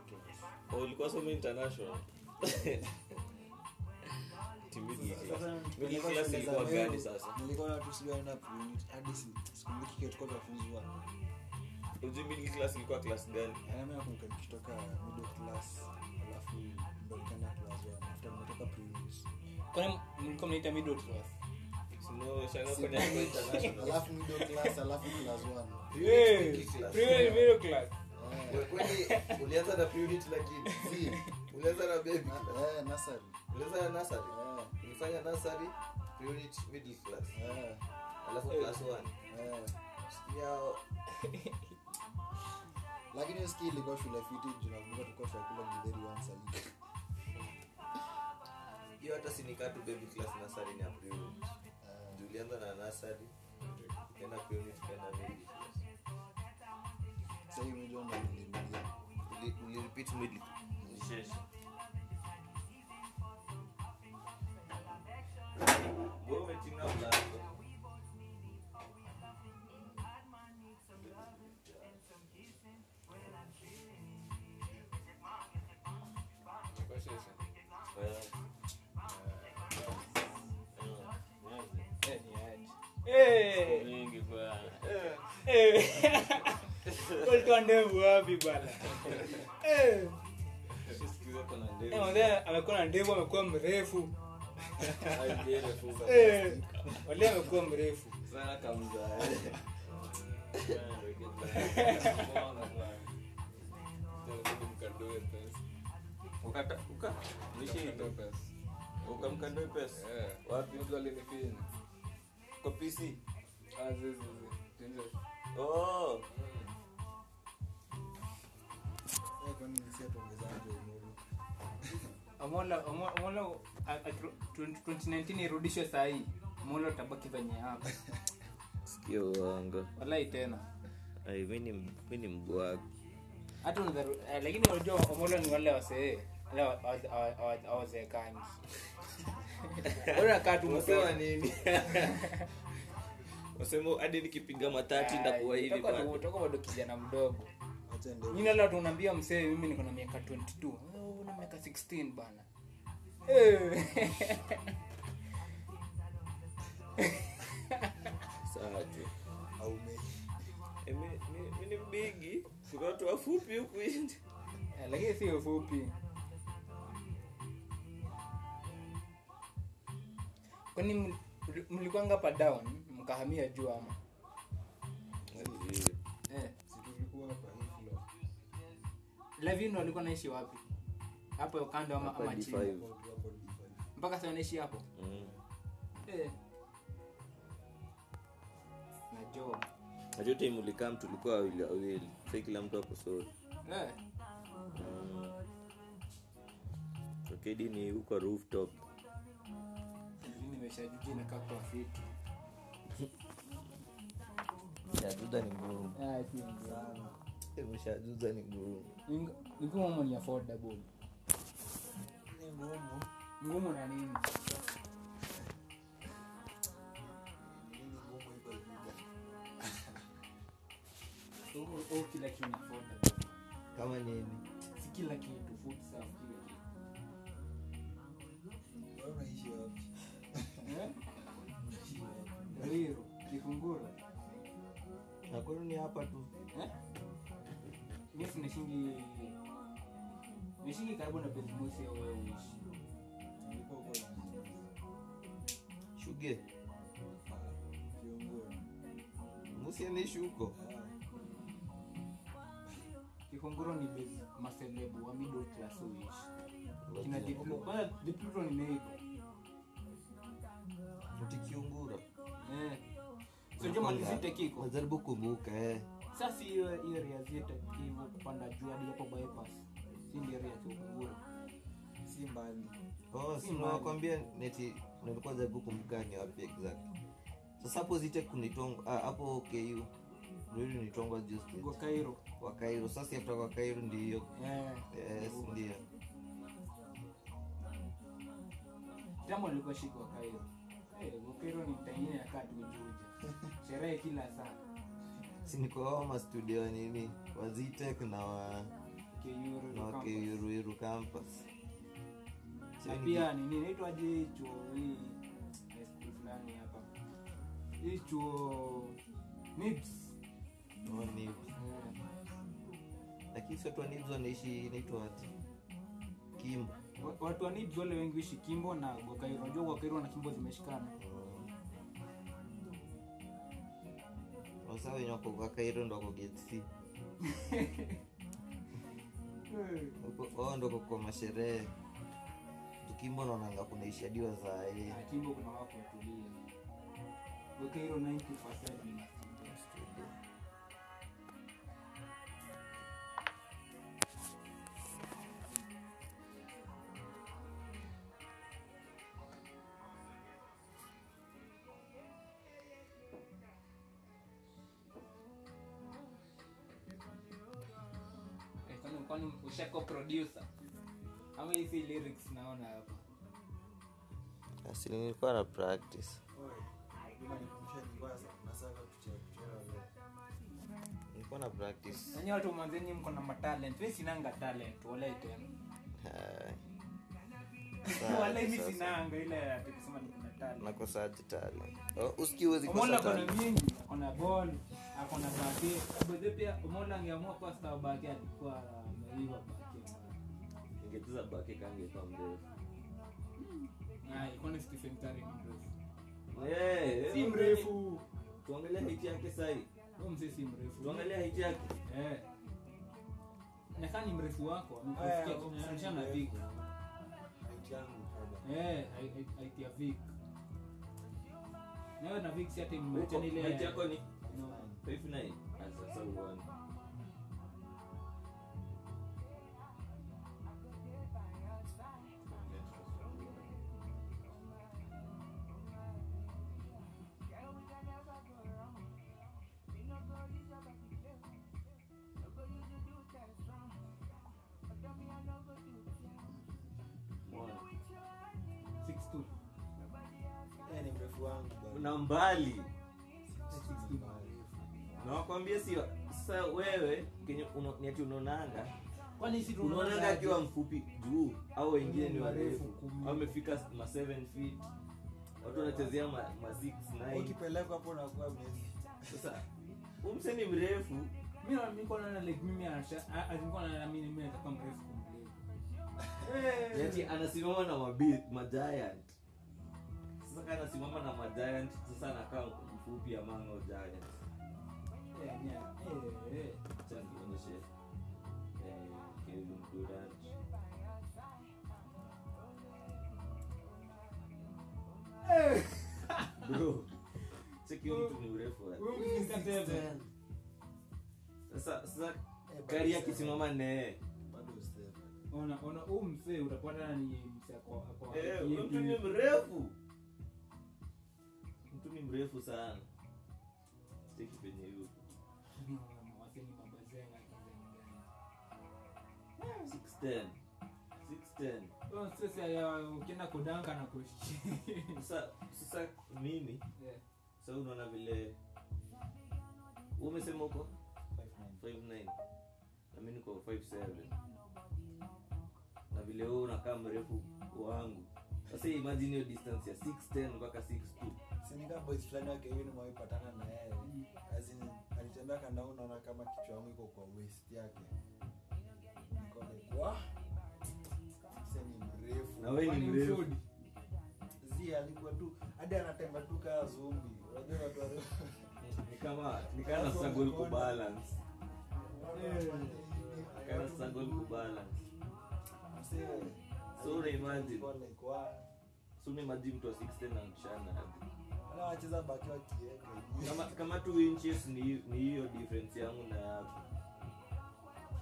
Class. Oh, soma international? Ilikuwa gani sasa? Middle class ilikuwa class gani? Middle class alafu kwani mlikuwa mnaita middle class. Alafu middle alafu one Middle ulianza na pre-unit lakini si. Ulianza na baby eh nursery ulianza na nursery ulifanya nursery pre-unit middle class. Alafu class 1 sikia lakini hiyo skill ilikuwa shule fiti juu nakumbuka tulikuwa tunakula githeri once a week hiyo hata sinikatu baby class nasari ni april julianza na nasari ikaenda prioni tukaenda baby class sasa hivi unajua ndio nilirudia Uli- ulirepeat middle. Wewe umetinga mlango. Mingi bwana. Ndevu wapi mzee amekuwa na ndevu amekuwa mrefu. Wale amekuwa mrefu. Ukamkandoe pesa. Wapi? Mtu alinifinya. Kwa PC. Ah, zizi, zizi. Tenje. Oh. Eh, kwani nisi atuongezaje umuru Amola Amola Amola a- a- 2019 irudishwe saa molo tabaki venye hapa. sikio uongo. walai tena. mi ni ni. Hata eh, lakini unajua Amola ni wale wasee. Wale wa- wa- wa- wa- hawazeekani. Bora kaa tu Unasema mtoto. nini? Unasema hadi nikipiga matatu ndakuwa hivi toka bado. kijana mdogo leo tunaambia msee mimi niko na miaka 22 Wewe una miaka 16 bana Eh. Eh, mi- ni mbigi. Kuna watu wafupi huku nje. Eh, lakini si fupi kwani mli- mlikwanga pa down mkahamia juu ama eh. walikuwa naishi wapi hapo kando ama, ama chini hapo tu hapo D5 mpaka sa naishi hapo Mm. eh. na Najua time ulikam tulikuwa wawili wawili. sa kila mtu akosori solo. eh. Mm. Okedi ni huko rooftop. Mimi inakaa na kwa fiti Shajuza ni ngurumu Ah, si ngumu. Eh, ni ngumu. Ning- ama ni affordable. Ni ngumu. Ngumu na nini? Kila kitu affordable. Kama nini? si kila kitu food kila kitu Ruiru kifunguro Na kwenu ni hapa tu. eh mimi sinashingi nishingi karibu na Bezmosi au wewe uishi Niko huko Shuge. kiongoni Musi anaishi huko. kifunguro ni base maselebu wa middle class uishi kina Diplo Diplo ni neighbor Mtikiungura. So jama kiko. Wajaribu kumbuka eh. sasa hiyo hiyo area zite hivyo kupanda juu hadi hapo bypass. Si ndio area ya si mbali. Oh, Si si nakwambia neti nilikuwa jaribu kumbuka ni wapi exact. Sasa hapo zite kunitongwa ah, hapo KU. Kwa Cairo. Kwa Cairo. Sasa after kwa Cairo ndio eh. Yes ndio. jambo lilikuwa shiko kwa Cairo. Eh kwa Cairo ni mtangine ya kati ujuja sherehe kila saa. Si homa studio nini? Wazitek na wa Keyuru na wa campus. Na pia nini? Naitwaje chuo hii high fulani hapa. Hii chuo nips no, ni lakini sio tu nibs wanaishi inaitwa ati Kimbo. wa- watu wa NIBS wale wengi ishi Kimbo na Gwakairo unajua Gwakairo na Kimbo zimeshikana Wasa wenye wako kwa Cairo ndo wako gate C. Huko- Wao ndo wako kwa masherehe. Tukimbo naonanga kunaishi hadi wazae. Na Kimbo kuna wako watulia Gwakairo 90% ni ushako producer ama hizi lyrics naona hapa. Asi nilikuwa na practice. Nilikuwa na practice. Nanyi watu mwanzenyi mko na matalent mi sinanga talent walai tena. Walai mi sinanga ile ati kusema talent. Nakosaje talent? Usikii kosa akona talent. mingi akona ball akona baki bedhe pia Omola angeamua kuwa star baki alikuwa ameiva baki ingecheza bake kangeka mrefu. Curry ni mrefu. Si mrefu. Tuangalia hiti yake sahi mzee si mrefu. Tuangalia hiti yake. Eh. Nakaa ni mrefu wako mzee na vik eh ya Vic. Nawe na vik si hata ile yako ni 59 Ah, sasa uone Uone. Na mbali. Nawakwambia si sasa wewe kenye niati unaonanga. Unaonanga akiwa mfupi juu au wengine ni warefu Warefu. au amefika ma 7 feet. Watu wanachezea ma, ma 6 9 ukipelekwa hapo unakuwa Messi. sasa umse ni mrefu ati anasimama na mabi ma giant sasa kana anasimama na magiant sasa nakaa mfupi amango giant giants eh nya eh eh acha nionyeshe eh Kevin Durant. Eh. Bro cheki mtu ni urefu wa- wewe mfika tena sasa sasa Eh, gari akisimama nee ona ona huu mzee utapata ni mzee ako ako Eh, mrefu ni mrefu sana. Cheki penye huko waseni mabazenga 610 610 sasa ya ukienda kudanka na sasa sasa mimi Yeah. sa unaona vile umesema huko 59 na mimi niko 57 na vile huu unakaa mrefu wangu. Sasa imagine hiyo distance ya 610 mpaka 62 Si ni kama boys fulani wake hivi nimewaipatana na yeye. As alitembea kanda huu naona kama kichwa yangu iko kwa waist yake. Niko like, "Wah, msee ni mrefu. Na wewe ni mrefu. zi alikuwa tu hadi anatembea tu kaa zumbi. Unajua watu wale. Ni kama ni kana struggle ku balance. Kana struggle ku balance. So imagine. so maji mtu wa 610 na mchana hadi Kama kama 2 inches ni ni hiyo difference yangu na yako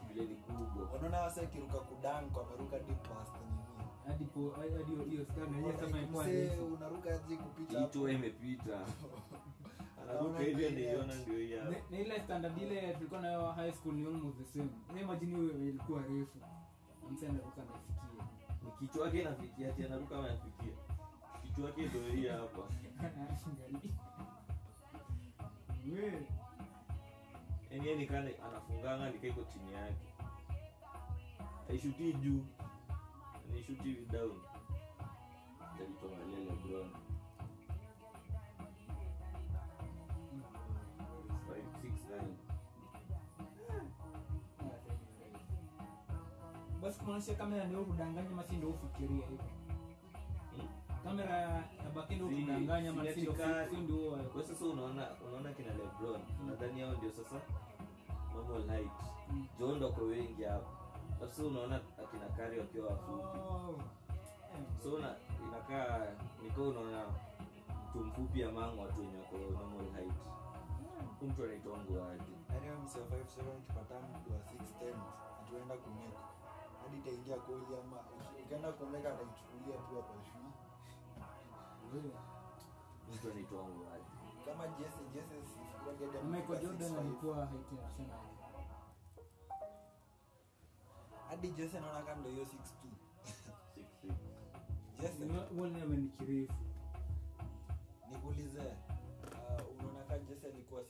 vile ni kubwa unaona wasa akiruka kudank wameruka deep past nini Hadi po hadi hiyo hiyo stand yenyewe kama ilikuwa ni unaruka aje kupita hapo? imepita anaruka hivyo naiona ndio hiyo. Na- ile standard ile tulikuwa nayo high school ni almost the same. Na imagine wewe ilikuwa refu. Msee anaruka nafikia ni kichwa yake nafikia tena anaruka ama anafikia kichwa yake ndio hii hapa Angalia. We. yani yeye nikana anafunganga nikaiko chini yake aishutii juu anaishuti down tajitomalia lebron Five, six, nine. basi kumaanisha kamera ndio kudanganya masi ndio ufikiria hivyo Hmm? Kamera ya kudanganya si ndio kwa sasa unaona unaona kina lebron. Nadhani hao ndio sasa normal light. Mm. john ndo kwa wengi hapo. Sasa unaona akina kari wakiwa wafupi Oh. so una, inakaa niko unaona mtu mfupi amang watu wenye wako normal height. Mtu anaitwa nguaji Yaani yani msee wa 5'7" ukipatana mtu wa 6'10", atuenda kumeka hadi itaingia koli ama ukienda kumeka ataichukulia tu hapa shui mtu anaitwa nguaji kama Jesse Jesse Michael Jordan 6'5". alikuwa height sana hadi jese naona kama ndo hiyo 62 jese uoneme ni kirefu nikuulize uh, unaona kama jese alikuwa 6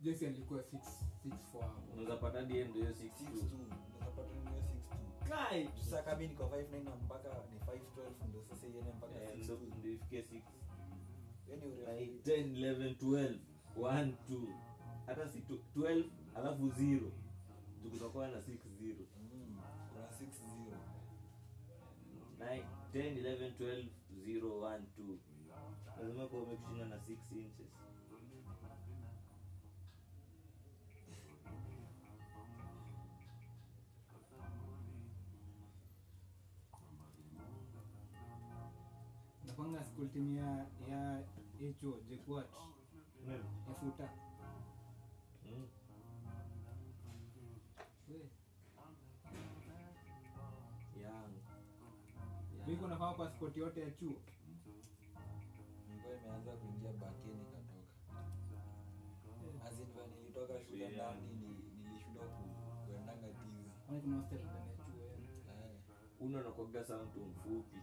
jesi alikuwa 6 6 hapo unaweza pata yeye ndio hiyo 62 unaweza pata ni hiyo 62 Kai! Sasa kama niko 59 mpaka ni 512 ndio sasa iende mpaka 6 ndio ifikie 6 yani urefu. 10 11 12 1 2 hata si 12 alafu 0 tukutakuwa na 6 0 mm, kuna 60 10 11 12 0 1 2 lazima kuwa umekushinda na 6 inches school team ya ya hicho jekwat Nani? yafuta Mm. Biko nafaa kwa sport yote ya chuo. Nilikuwa imeanza kuingia bakeni nikatoka. Azinva nilitoka shule ndani nilishindwa kuendanga tizi. Kuna hostel ndani ya chuo yani? Eh, nakwaga mtu mfupi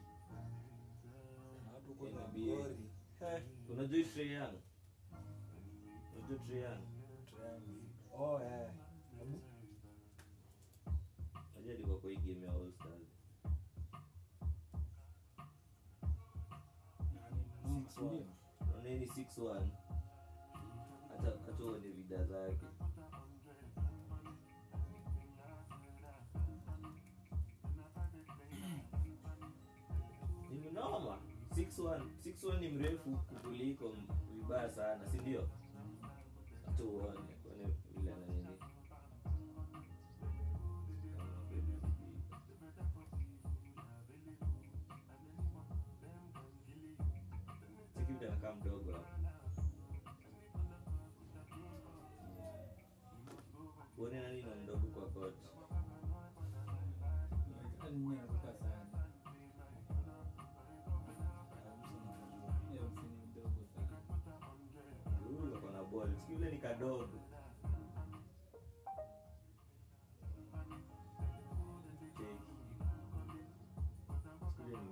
huko na Gori. Unajua Trae Young? unajua Trae Young? oh eh unajua alikuwa kwa hii game ya All Stars Nani si ndio? unaona hii ni 6-1 hata hata uone vida zake 6-1 6-1 ni mrefu kukuliko vibaya sana si ndio? Hata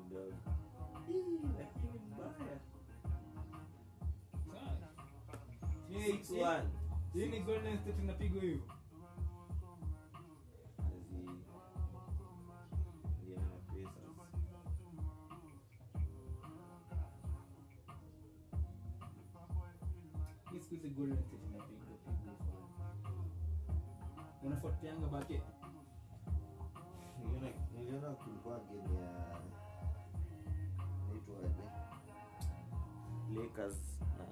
mbaya Hii- 6-1 hii ni Golden State inapigwa hivyo Azi- Indiana na Pacers. hii siku hizi Golden unafuatilianga bake. Niliona- kulikuwa game ya naitwaje Lakers na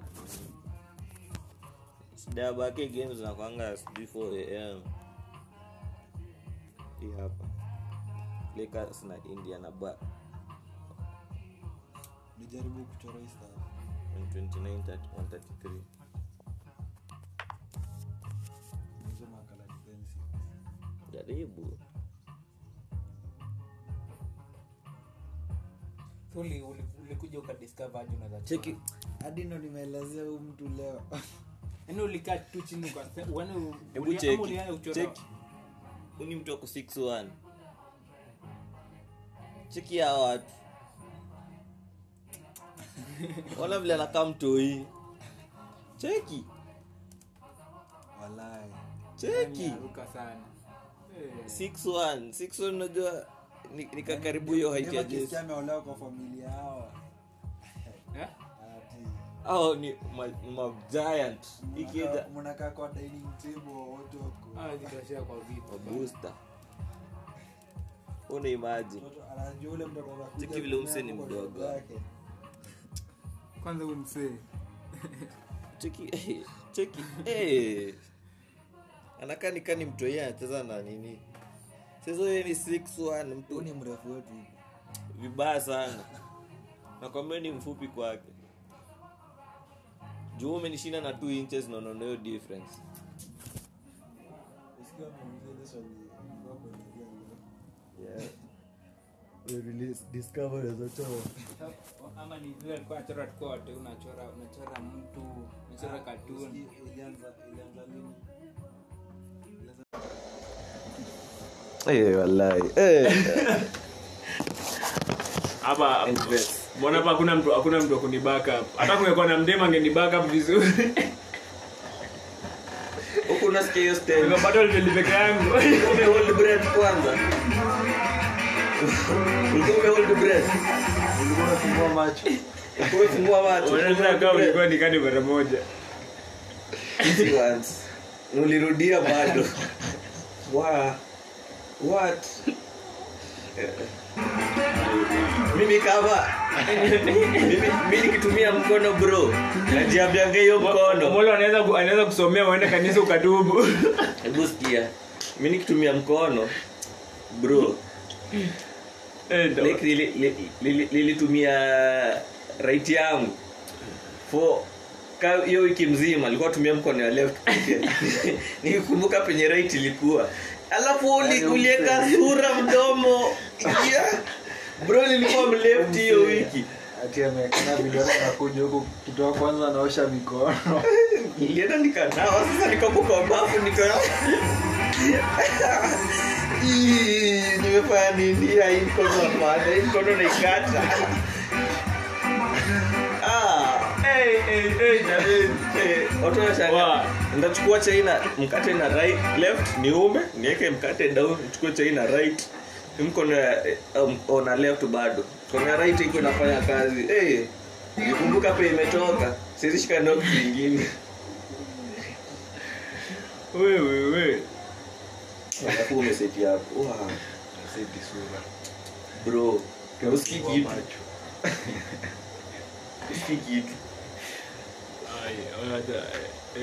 shida ya bake games zinakwanga sijui 4 am hii hapa. Lakers na Indiana ba nijaribu kuchora hii 29 133 jaribu. So, uli- uli- ulikuja ukadiscover aje unaweza cheki. Hadi ndo nimeelezea huyu mtu leo. Yaani ulikaa tu chini ukase- yaani hebu cheki cheki. Huyu mtu ako 61 cheki ya watu. Ona vile anakaa mtoi cheki. Walai. Cheki. Sana 61 61 unajua nikakaribu hiyo height ya Kisikia Jesse ameolewa kwa familia yao. Eh? au ni ma, ma giant. Ikija mnakaa- mnakaa kwa dining table wote wako. Zitashare kwa vipi booster. Una imagine. Anajua ule mtoto anakuja Cheki vile umse ni mdogo. kwanza huyu cheki cheki eh anakaa nikani mtoi anacheza na nini. Sasa yeye ni 61 Huyu mtu ni mrefu wetu vibaya sana. Nakwambia ni mfupi kwake. Juu umenishinda na 2 inches naonaona hiyo difference. Yeah. ama alikuwa anachora unachora unachora mtu unachora katuni Eh, wallahi. Eh. hapa mbona hapa hakuna mtu hakuna mtu akunibaka hata kungekuwa na mdema angenibaka vizuri. Unasikia hiyo style Ningepata hoteli peke yangu. Ume hold breath kwanza. Ulikuwa ume hold breath. Ulikuwa unafungua macho. Ulikuwa umefungua macho. Unaweza kaa ulikuwa nikani mara moja. Easy. Ulirudia bado. Wa- what? Eh. mimi kama mimi mimi nikitumia mkono bro. Najiambianga hiyo mkono. Molo anaweza anaweza kusomea uende kanisa ukatubu hebu sikia. Mi nikitumia mkono bro. Li- lilitumia right yangu. For hiyo wiki mzima alikuwa tumia mkono ya left nikikumbuka penye right ilikuwa. Alafu uli- ulieka sura mdomo. Yeah. bro nilikuwa mleft hiyo wiki. Ati amekana vidole nakuja huku kitoa kwanza anaosha mikono. Nilienda nikanawa sasa nikabuka bafu nimefanya nini? Hii mkono hapana hii mkono naikata Ah. Watu wanashangaa ndachukua chaina mkate na right left niume niweke mkate down nichukue chaina right. Mkono ya um, ona left bado. Kona right iko inafanya kazi. Hey, nikumbuka pe imetoka. Sizishika ndogo zingine. Wewewe alafu bro usikii kitu. usikii kitu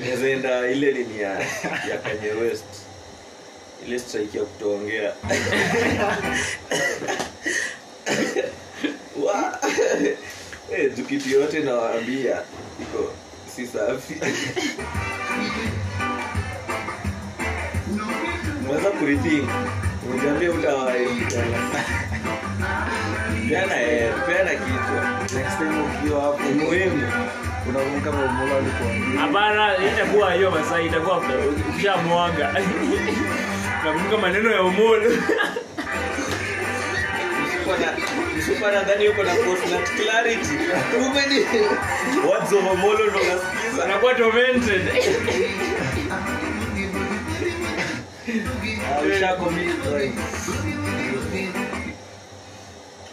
nazaenda ile nini ya, ya kanye west. Ile strike ya kutoongea. Hey, Eh, yote nawaambia iko si safi. Unaweza kurithink uniambia utawae peana eh, peana kichwa. Next time ukiwa hapo. Muhimu unakumbuka mamola alikuambia hapana itakuwa hiyo masaa itakuwa ukishamwaga nakumbuka maneno ya umolo msupa nadhani yuko na postnat clarity. Umeni words of omolo ndo nasikiza. Anakuwa tormented. Ah.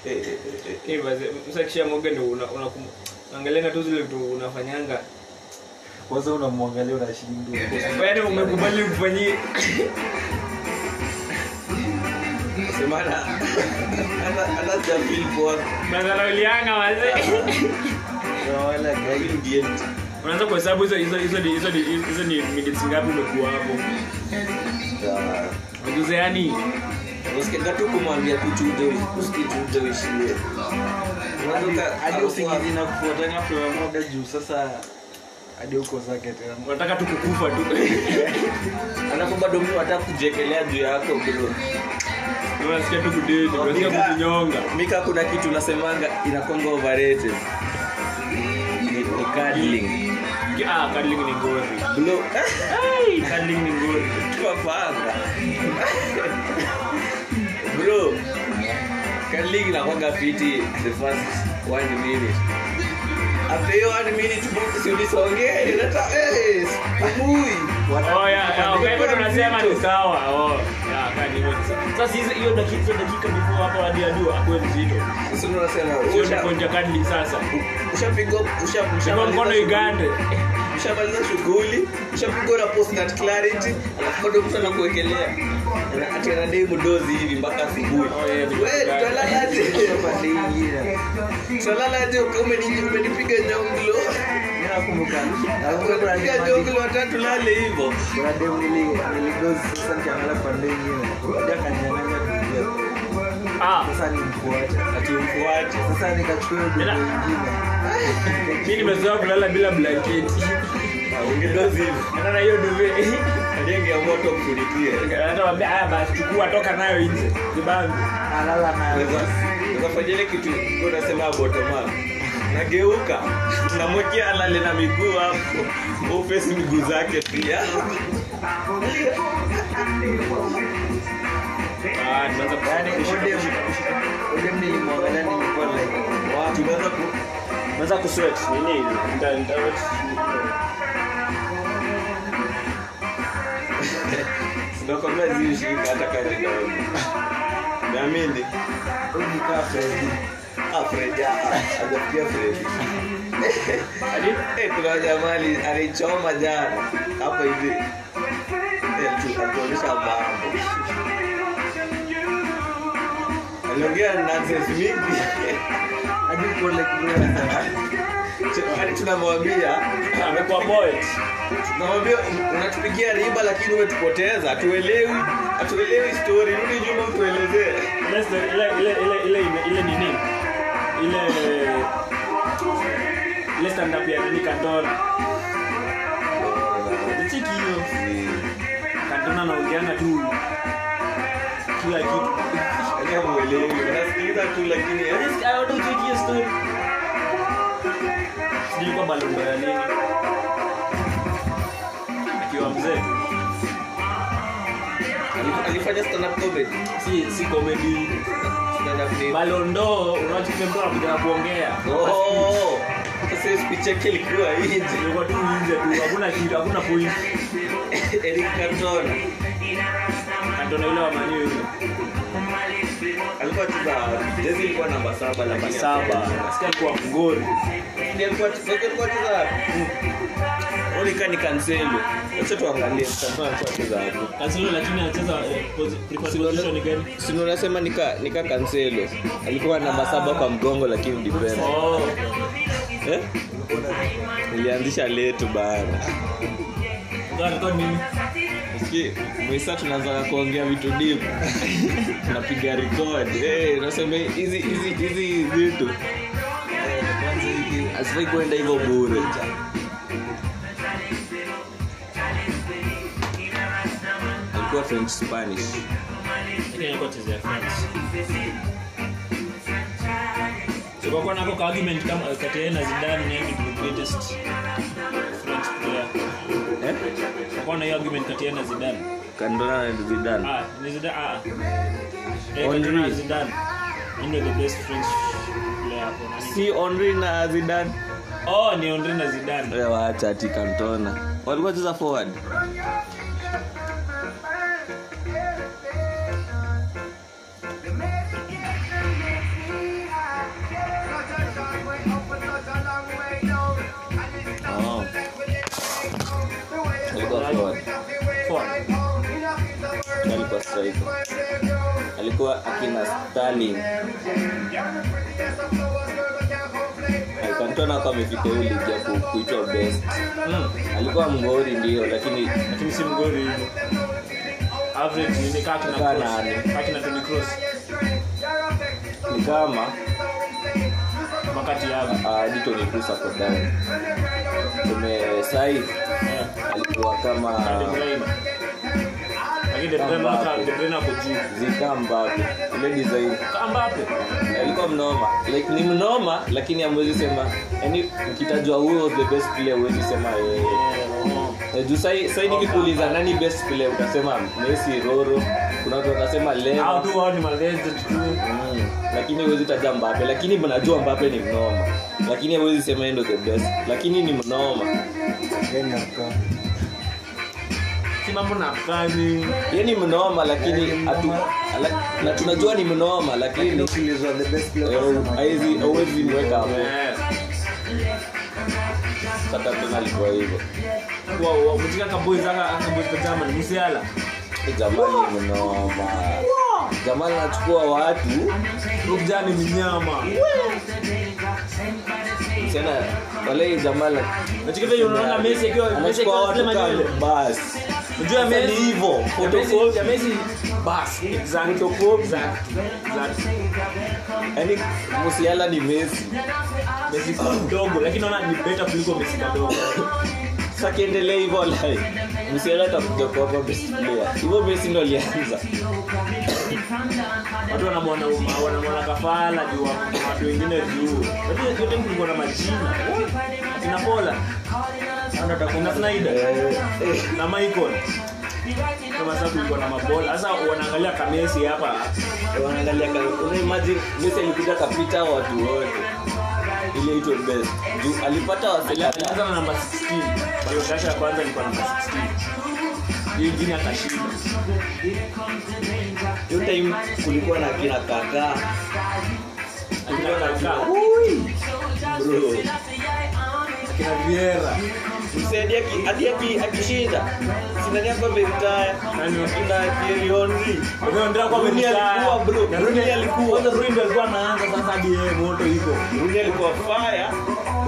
Eh, eh, eh, eh. msakisha mwaga ndo una- unakum- tu zile vitu unafanyanga kwanza unamwangalia unashindwa yaani umekubali poa. madharaulianga wazee. Unaanza kuhesabu hizo hizo hizo ni hizo ni hizo ni minutes ngapi umekuwa hapo? Ujuze yani usikianga tu kumwambia kuchuja usikichuja uishie hadi usingizi na kufuatana tumemoga juu sasa hadi uko zake tena unataka tu. Kukufa tu alafu bado mtu hata kujekelea juu yako bro unasikia tu kudeti unasikia Mika- mika kuna kitu nasemanga inakonga overrated ni, cuddling. Ah cuddling ni ngori bro cuddling ni ngori tuwapanga bro cuddling inakwanga fiti. The first one minute. After hiyo one minute bro, si ulisongea inata eh pumui oh tunasema ni sawa. Oh sasa hiyo dakika dakika before hapo hadi hadi akuwe mzito. Sisi tunasema sio usha- sasa. ushapigwa usha mkono igande ushamaliza shughuli ushapigwa na clarity alafu bado mtu anakuwekelea. Ati anadai mdozi hivi mpaka asubuhi. We tutalalaje tutalalaje umenipiga nyonglo? Watatu lale hivyo sasa nimfuate. Atimfuate sasa nikachukua mimi nimezoea kulala bila blanketi. Ungedozi hivi hata hiyo duve aliengea moto mfunikie anamwambia haya basi chukua toka nayo nje. Kibangu alala nayo. Unafanya kitu unasema bottom nageuka namwekea alale na miguu hapo. Ufesi miguu zake pia Tumeanza ku- Odem Odem nilimwangalia nilikuwa like wow. tumeanza ku tumeanza kusweat nini nita nita hata kati naamini Huyu ni kaa Freddy. Ah, Fred, ah, hajafikia Fred. Eh, kuna jamali alichoma jana hapo hivi atuonyesha mambo aliongea nonsense mingi Hadi like hadi tunamwambia. Amekuwa poet. Tunamwambia unatupigia riba lakini umetupoteza Tuelewi, hatuelewi story. Rudi nyuma utuelezee ile ile ile ile ile nini? Ile ile stand up ya nini kantona cheki hiyo. Kantona anaongeanga tu kila kitu hamuelewi unasikiliza tu lakini eh, to check hiyo story. Sijui kwa balondo ya nini. Akiwa mzee ali- alifanya stand up comedy. Si si comedy. Balondo unachikia anakuja na kuongea. Oh sasa speech yake ilikuwa nje ilikuwa tu nje tu hakuna kitu hakuna point. Eric Cantona. Kantona yule wa maniu yule alikuwa cheza jezi ilikuwa namba saba namba saba. nasikia alikuwa mgori. Alikuwa alikuwa cheza Onika ni Cancelo acha tuangalie. Cantona alikuwa hapo kansilo lakini anacheza posi- preferred position gani? sino unasema nika nika Cancelo alikuwa namba saba kwa mgongo lakini defender oh. Eh? Letu bana. Nini Mwisa tunaanza kuongea vitu deep. Tunapiga record. Eh unasema hizi hizi hizi vitu. Asifai kuenda hivyo bure. Alikuwa french spanish. Kwa nako argument kama kati ya na Zidane ni the greatest French player eh kwa hiyo argument kati ya na Zidane? Kandona na zidane. Ah ni Zidane ah eh Henry. Na Zidane. Ndio the best French player hapo si henri na zidane. Oh ni Henry na Zidane. Wewe waacha ati kantona. Walikuwa cheza forward alikuwa striker alikuwa akina stalin. Cantona kwa hiyo ligi kuitwa best. Mm. alikuwa mgori ndio lakini lakini si mgori. Average ni kaka na cross. nani? na Toni Kroos. Ni kama makati yao hadi Toni Kroos ako down. Tumesai alikuwa kama lakini De Bruyne Mbappe. De Bruyne ako juu zika Mbappe ile design. Kama alikuwa mnoma. Like ni mnoma lakini amwezi sema. Yani ukitajwa huyo was the best player huwezi sema yeye. Eh, juu sai sai nikikuuliza nani best player? Utasema Messi Roro. Kuna watu watasema hao tu wao ni malezi tu. Mm, lakini huwezi taja Mbappe. Lakini mnajua Mbappe ni mnoma. Lakini hawezi sema yeye ndo the best. Lakini ni mnoma Yaani hapa. si mambo na kani yeye ni mnoma lakini hatu ala- na tunajua ni mnoma lakini eh, hauwezi mweka hapo. Eh. Sasa tena alikuwa hivyo. Mtika kaboy zaka akaboi za ni musiala jamani mnoma. Jamani anachukua watu. Rukjani minyama tena wale jamani nachikita hiyo unaona Messi akiwa Messi anachukua watu kama basi unajua ni hivyo. photocopy ya Messi bas exact exact exact yani Musiala ni mesi Messi kidogo lakini naona ni better kuliko Messi kidogo. Sasa kiendelee hivyo like Musiala atakuja kuwa hapa best hivyo Messi ndo alianza watu wanamwona wanamwona kafala juu watu wengine juu. Lakini yote kulikuwa na majina. Akina Pola akina Snyder. Na Michael. Kama sasa kulikuwa na mabola. Sasa wanaangalia kamesi hapa. Wanaangalia ka- una imagine Messi alikuja kapita watu wote. Ile ito best. Juu alipata wasela alianza na namba 16 hiyo shasha ya kwanza ilikuwa namba 16 hiyo ingine akashinda hiyo time kulikuwa na kina kaka. Kulikuwa na kina bro. Kina Vieira msaidia hadi akishinda sinani hapa ameritaya akina Thierry Henry. Umeondoka kwa Rooney alikuwa bro. Rooney Rooney- alikuwa. Kwanza Rooney alikuwa anaanza sasa hadi yeye moto iko Rooney alikuwa fire.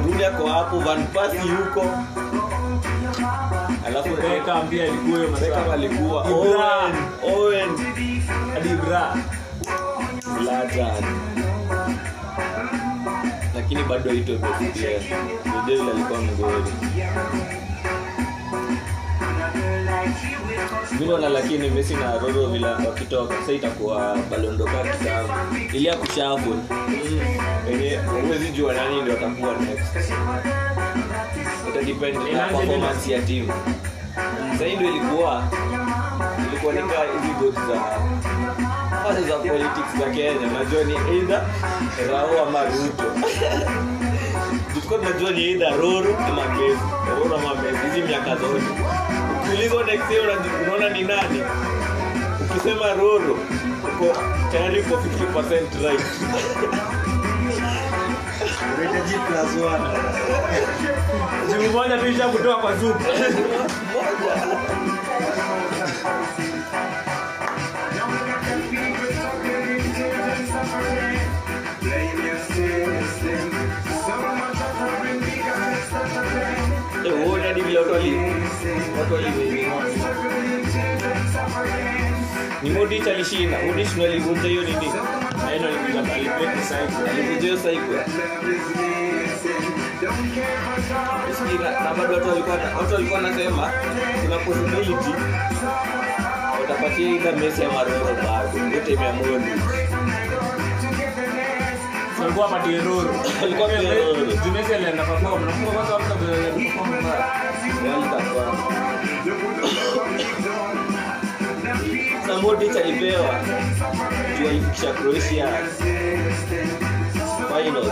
Rooney ako hapo Van Persie yuko alafu Beckham pia alikuwa hiyo. Beckham alikuwa. Owen Owen. Hadi Ibra. Zlatan lakini bado ito pia alikuwa mgori Mbona lakini Messi na Roro vila wakitoka sa itakuwa balondoka kitambo. Ili akushafu yenye huwezi jua nani ndio atakuwa next. Itadepend na performance ya timu sahii ndo ilikuwa ilikuwa nika hizi goti za hasa za politics za Kenya. Najua ni eidha Rao ama Ruto. Tukuwa tunajua ni eidha Roro ama mezi Roro ama mezi hizi miaka zote ukiulizwa next year unaona ni nani? Ukisema Roro uko tayari uko 50% right. Plus moja tu kutoa kwa hadi vile watu wali watu wali ni Modric alishinda Modric ndo alivunja hiyo nini? Aino alivunja hiyo Sijui na bado watu walikuwa na- watu walikuwa wanasema kuna possibility watapatia ila mesi ya maroro bado yote mia moja alikuwa apatie Alikuwa apatie jumesi alienda perform na kwa kwanza watu walienda perform mbaya tripit ile tripit Croatia. Finals.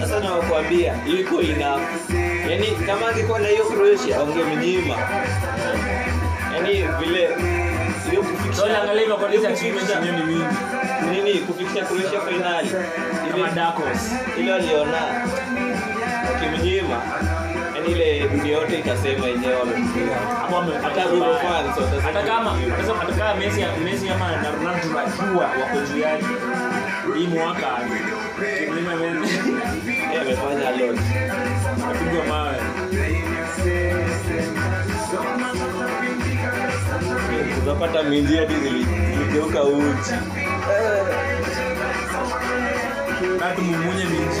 Sasa nawakwambia iko enough. Yaani kama angekuwa na hiyo Croatia wangemnyima. Yaani vile hiyo kufikisha nini? Kufikisha- Croatia finali. Kama ile aliona. Wakimnyima yani ile dunia yote itasema yenyewe. Wamempiga hapo ame- hata hapo Euro mbaya. fans watasema hata kama hata- hata kama Messi Messi ama na Ronaldo tunajua wako juu yake hii mwaka kimlima Messi yeye amefanya lot. Apigwa mawe. Utapata minji hadi ziligeuka uchi. Na tumumunye minji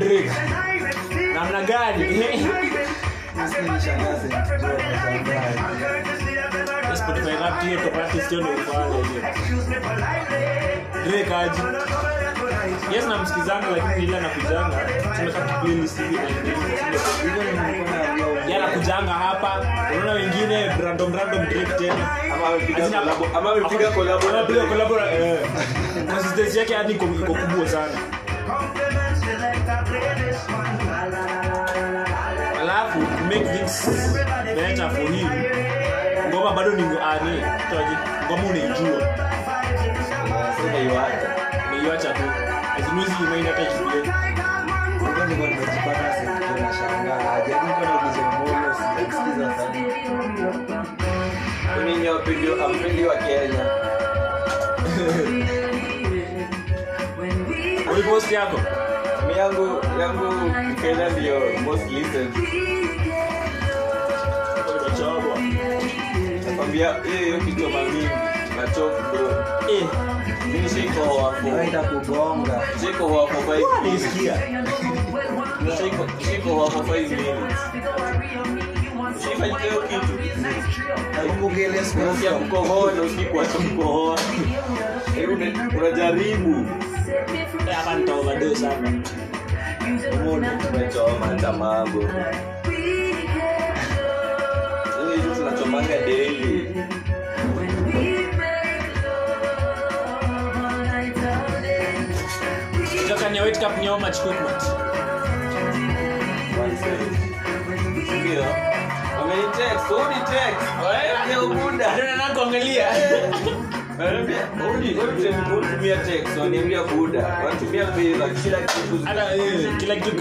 ilikuwa namna gani? Spotify Drake yes namsikizanga lakini ila anakujanga tumeka yana kujanga hapa. Unaona wengine random random drip tena. Ama amepiga na collab eh. consistency yake hadi iko kubwa sana. Alafu make things better for him. Ngoma bado ni ani toje ngoma unaijua umeiacha tu azinuzi imeenda hata Ndio nilikuwa nimejipata sasa nashangaa. Hajaribu kwenda kuzungumza sijasikiza sana. Mimi wapili ampili wa Kenya. ulipost yako Mi yangu yangu Kenya ndio most listened. Nakwambia hiyo hiyo kitu bro. Eh, mimi shiko hapo. Naenda kugonga. Shiko hapo 5 minutes. Nisikia. Shiko shiko hapo 5 minutes. Shifanya hiyo kitu. Nakumbuka siku Unasikia na usikii kuacha. Hebu unajaribu. Eh, hapa nita overdose hapa Umechoma hata mambo. Hiyo tunachomanga daily. Kutoka ni cup ni how much equipment kila kitu. hata kona kila kitu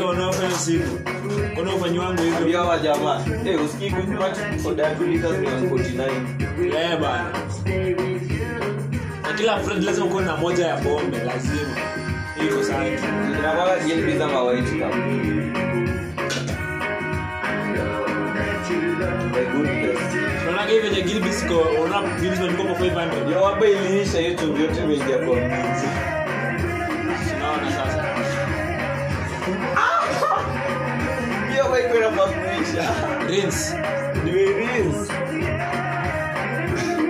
ufanyi wangu hivyo. Ambia wa jamaa, "Eh, usikii quickmart soda ya 2 liters ni 149." eh bana. Na kila lazima kuwe na moja ya bombe lazima iko sana Inakuwa GLB za white cup. My goodness. unaona venye Gilbis iko unaona Gilbis walikuwa kwa 500 Ya waba iliisha chumvi yote imeingia kwa mlinzi. tunaona sasa Hiyo bike inafaa kuisha. rinse Nimeirinse.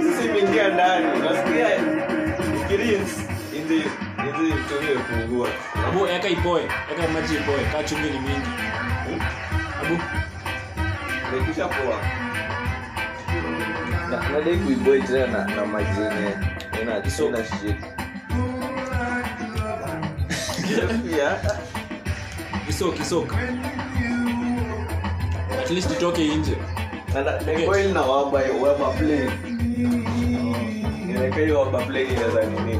Sasa imeingia ndani. Nasikia ikirinse hizi chumvi imepungua. abu eka ipoe. Eka maji ipoe. Kaa chumvi ni mingi. Abu. Imekwisha poa. Na- nadai kuiboi tena na, na maji yenye ina ina shit. Kisoka kisoka at least itoke nje. Na na na waba waba play. Inakaa hiyo waba play inaweza nini?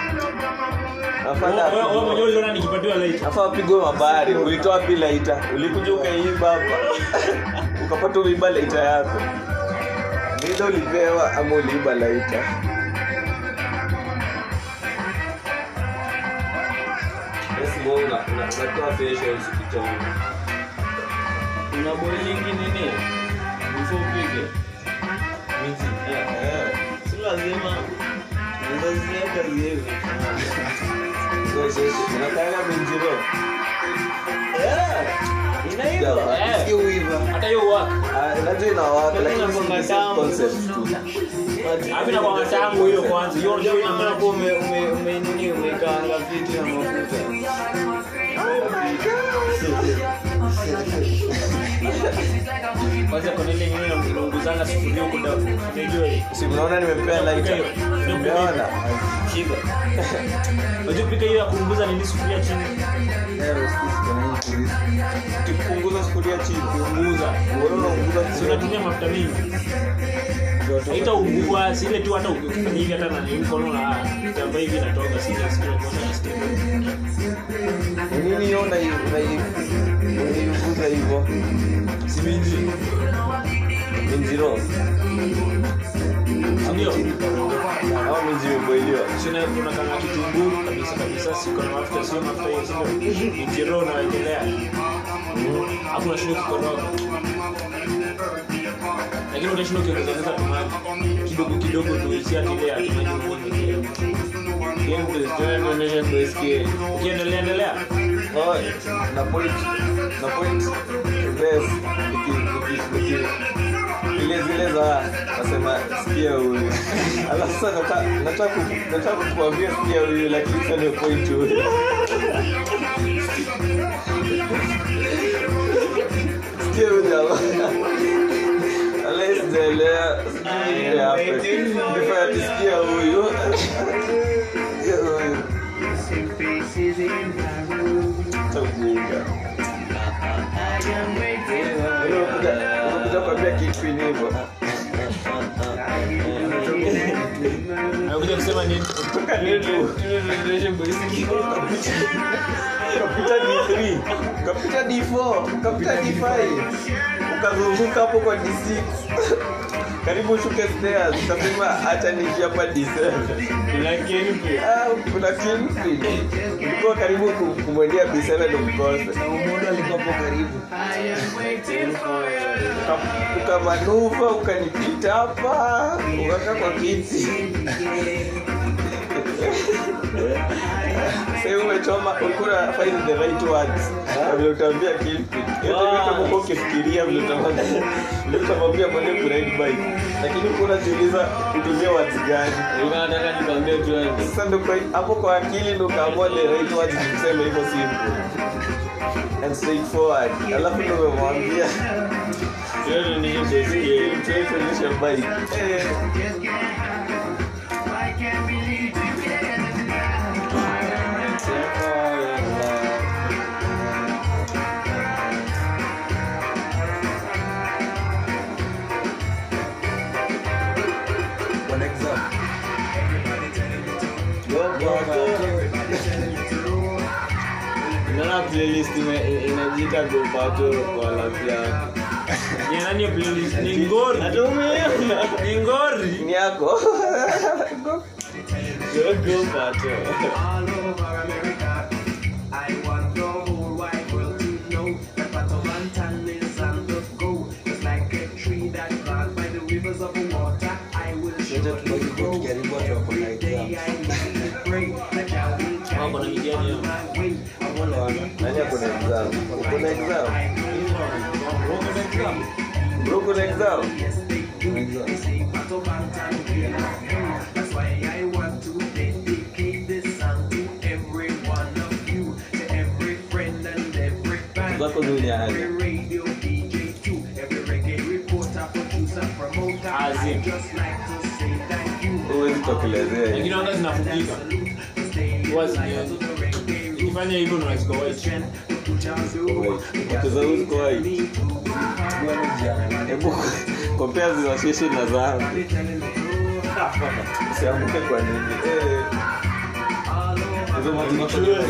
Afa apigwe mabari. Ulitoa pi laita? Ulikuja ukaiba hapa. Ukapata uiba laita yako. Nida ulipewa ama uliiba laita? Unatoa facials kichwani. una boilingi nini upige Minzi. Eh. si lazima unaziweka hivi tangu hiyo kwanza hiyo ndio ina maana hapo ume ume ume nini umekaanga fiti na mafuta kwanza kwa ile nyingine unanguzanga sufuria huko ndio unajua Si mnaona nimepea laita? Umeona? Shika unajua pika hiyo ya kuunguza nini sufuria chini. Tukipunguza sufuria chini. kupunguza. Unaona unapunguza si unatumia mafuta mingi haitaungua si ile tu hata ukifanya hivi hata na mkono na kitambaa hivi natoka si ile sikio kwa na Ni nini hiyo na una unaivuza hivyo? si mingi Minjiro. Ndio. Au minji sina kuna kama kitunguu kabisa kabisa siko na mafuta sio mafuta hiyo sio injiro unawekelea hapo unashinda kukoroga lakini utashinda ukiongezeza tomato kidogo kidogo tu isi ati ile ati maji nyingi ukiendelea endelea. Na point na point. Best niki niki niki ile zile za nasema sikia huyu. Alafu sasa nata- nataka nataka kukuambia sikia huyu lakini sasa ndio point huyu. Sikia huyu jamaa sijaelewa. Sijui hapa. Nifanya tisikia huyu. Sikia huyu Utakuja. Unakuja- unakuja kuambia kitu ni hivyo Anakuja kusema nini? kapita D3, kapita D4, kapita D5, ukazunguka hapo kwa D6. Karibu shuke stairs, ukasema acha niishi hapa D7. Ah. Ulikuwa karibu kumwendea B7 umkose. Uka- ukamanuva ukanipita hapa ukakaa kwa kiti Sasa umechoma ulikuwa find the right words vile utaambia kingpin yote vitu ambavyo ukifikiria vile utamwambia vile utamwambia mwende ku ride bike lakini uko unajiuliza utumie words gani nataka nikwambie tu yani. sasa ndo kwa hapo kwa akili ndo ukaamua the right words kusema hivyo simple and straightforward alafu ndo umemwambia Yote ni hiyo basic. tuonyeshe bike Naona playlist inajiita Gopato kwa lapi yako. Ni playlist? Ni ngori. Ni ngori. ni yako Gopato. One kuna exam. friend and every exam? zako duniani zinyeani. Ukifanya hivyo white. hebu kompea zinasheshe na zangu usiamuke kwa nini? Eh. hizo mazimakoa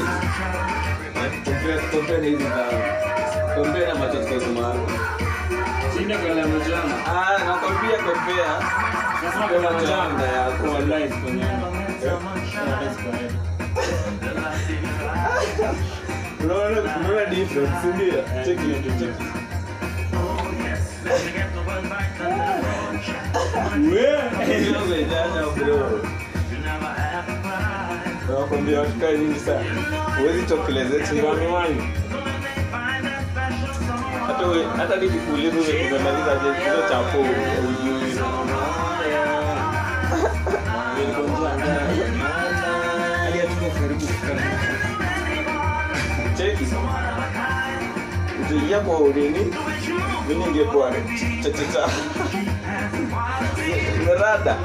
kompea na hizi zangu kompea na matatizo zangu Shinda kwa la majana. Ah, nakwambia kompea Nasema kwa la yako Kwa kwa nyama. Unaona unaona difference ndio? Check it check it Hiyo. Umejana, nakwambia watu nyingi sana. Huwezi tokelezea chini hata hata nikikuuliza umemaliza je kilo chapo ujui cheki kwa ulini, mimi ningekuwa chachacha rada,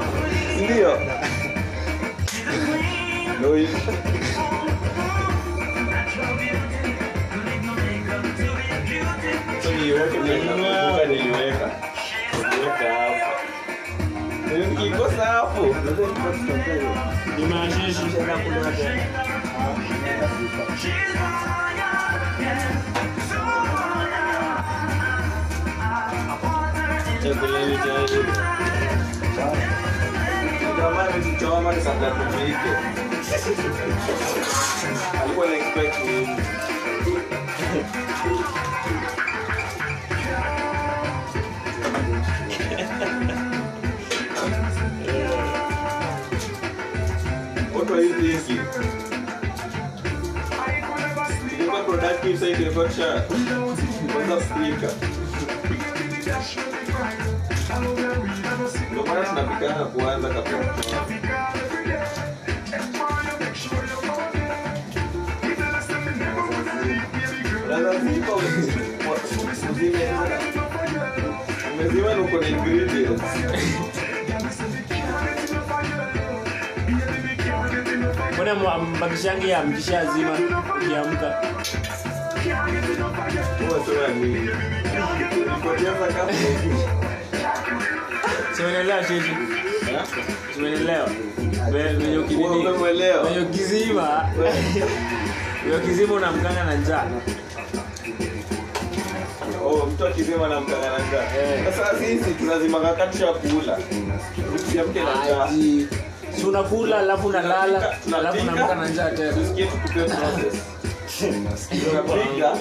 ndio? Nakumbuka niliweka. Nikikosa hapo. Kabla tufike alikuwa na expect nini Ingekuwa productive sasa ingekuwa tusha kwanza speaker. ndio maana tunapikana kuanza kabla lazima umezima na uko na ingredients mbona mwa- mbakishangi ya mkishazima ukiamka? Simenelewa sheti simenelewa venye ukinini venye ukizima venye unamkanga na njaa. Oh, mtu akizima na mkanga na njaa. Sasa sisi tunazima kati ya kula. Usiamke na njaa. Si unakula alafu nalala alafu namka na njaa tena. Tunapika,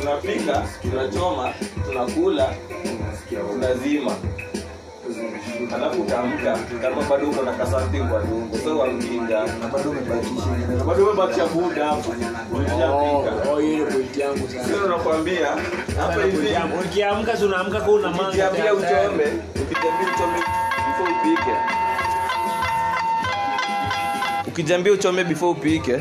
tunapika, tunachoma, tunakula, tunazima. Alafu utaamka kama bado uko na kasanti kwa dungu so uamkinja. Bado umebakisha. Muda hapo. Ulishapika. Oh, hiyo ni point yangu sana. Sio nakwambia hapa hivi ukiamka si unaamka kwa una manga uchome, ukijiambia uchome before upike. Ukijiambia uchome before upike.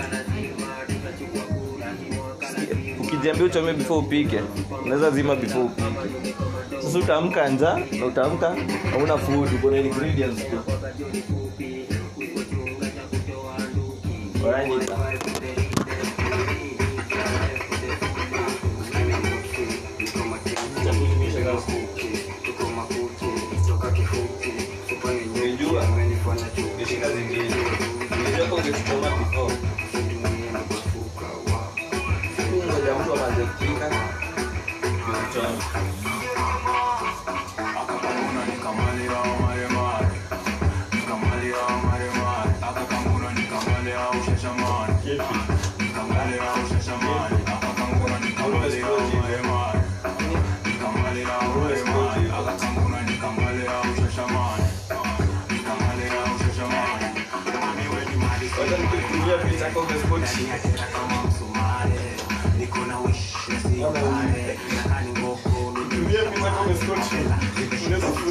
Ukijiambia uchome before upike, unaweza zima before upike. Sasa utaamka njaa na utaamka hauna food, uko na ingredients tu. Oranyika. Unajua? Nishika zingine. Unajua kwa ungesoma before. Ngoja mtu amaze kupika. Uchome. Wacha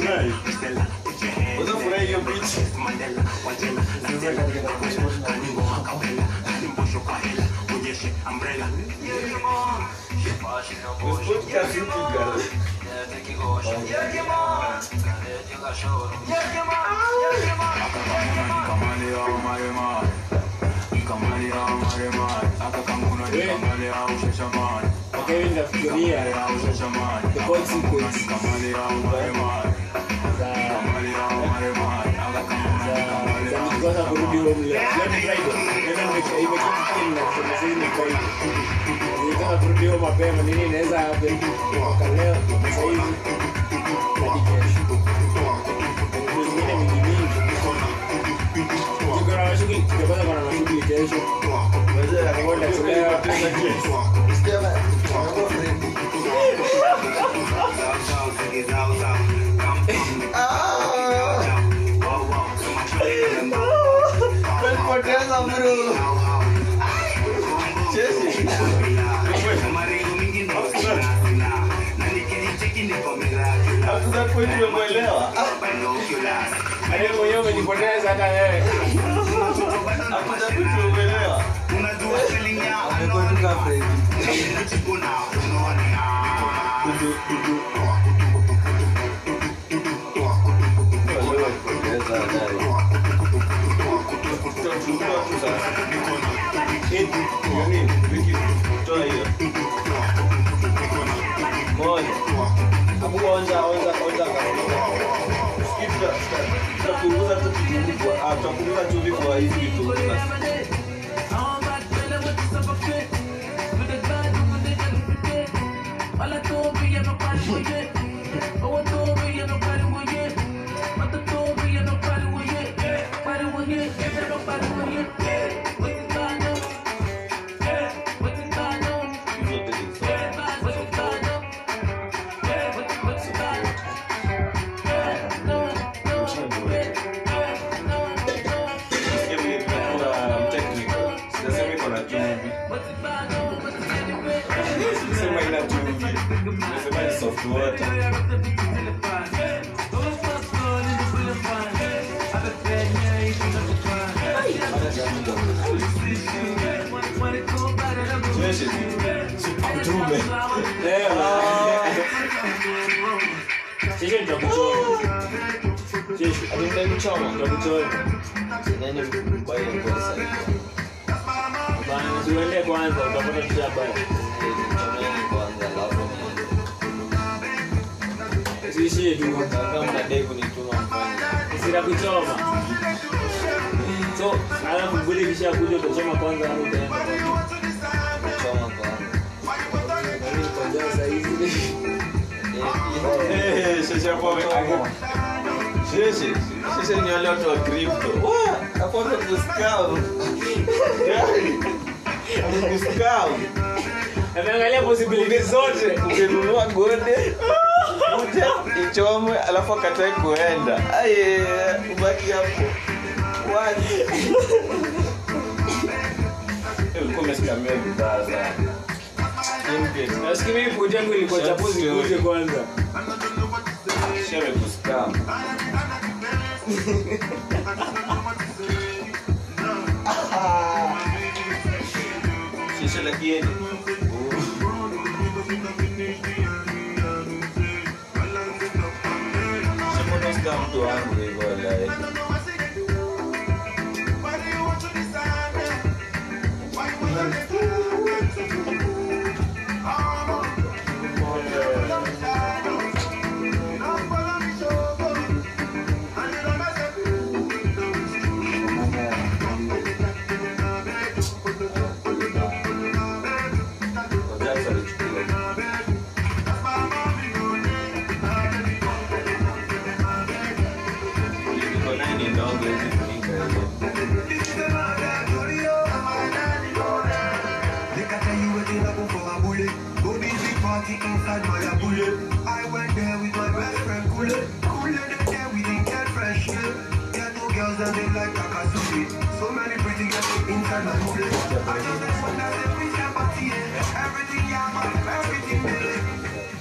Unaweza furahi. Unaweza furahi hiyo picha. Umespoti kazi mtu gani? Okay, hivi nafikiria the consequence za- za- za nikikosa kurudi home leo. Leo ni Friday. Leo nime- imekita chini na kusema sasa ni Friday. Nikikosa kurudi home mapema nini inaweza happen kutoka leo sasa hivi hadi kesho. Vitu zingine mingi mingi. Niko na mashughuli, tutapata kuna mashughuli kesho. Kwenda kulewa. Umepoteza bro. Chezi. Hakuna kweli umemwelewa. Hadi mwenyewe umejipoteza hata wewe. Hakuna kweli umemwelewa. Amekotuka Fred. tutapunguza chumvi kwa hizi vitunguu na Sijasema soft water. Mtume. Sisi tutakuchoma. Sisi tutakuchoma. Tutakuchoma. Nani mbaya kwa sasa? Bana, tuende kwanza utapata tutabaya. Niende. Tu. Kama mnadai kunituma mfanye. Sitakuchoma. So, alafu bure kisha kuja utachoma kwanza au utaenda? Kuchoma kwanza. Eh, sheshe hapo sheshe sheshe ni wale watu wa crypto Wa, hapo ndo kuscam Gari. Kuscam. Ameangalia possibility zote. ukinunua gode kuja ichomwe alafu akatae kuenda aye ubaki hapo? Eh, ulikuwa umesikamia vibaya sana Nasikia mimi point yangu ilikuwa chapuzi kuje kwanza. Shere kuscam. Shisha lakini. Shimono scam mtu wangu hivyo wallahi. Sometimes like So many pretty girls inside my I just like when I say we step Everything y'all everything they live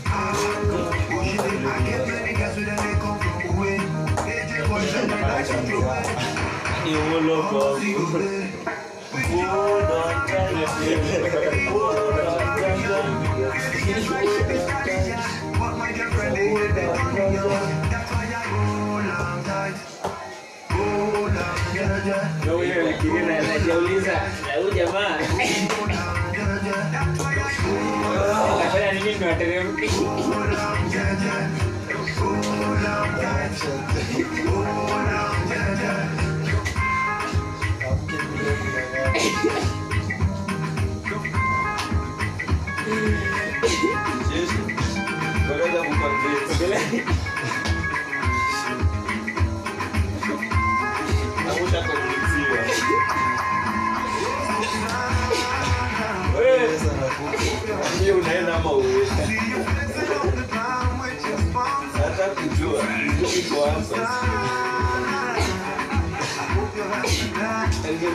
Ah, oh she did I get many girls with them they come from away AJ boys and my life You will look up Hold on, hold on. What my girlfriend did, they told me. Na huyu jamaa anafanya nini ndo ateremke? Jeshi. Wakaanza kuconvince. Namusha convincewa. Wewe, unaenda ama uendi. Nataka kujua iko hapa.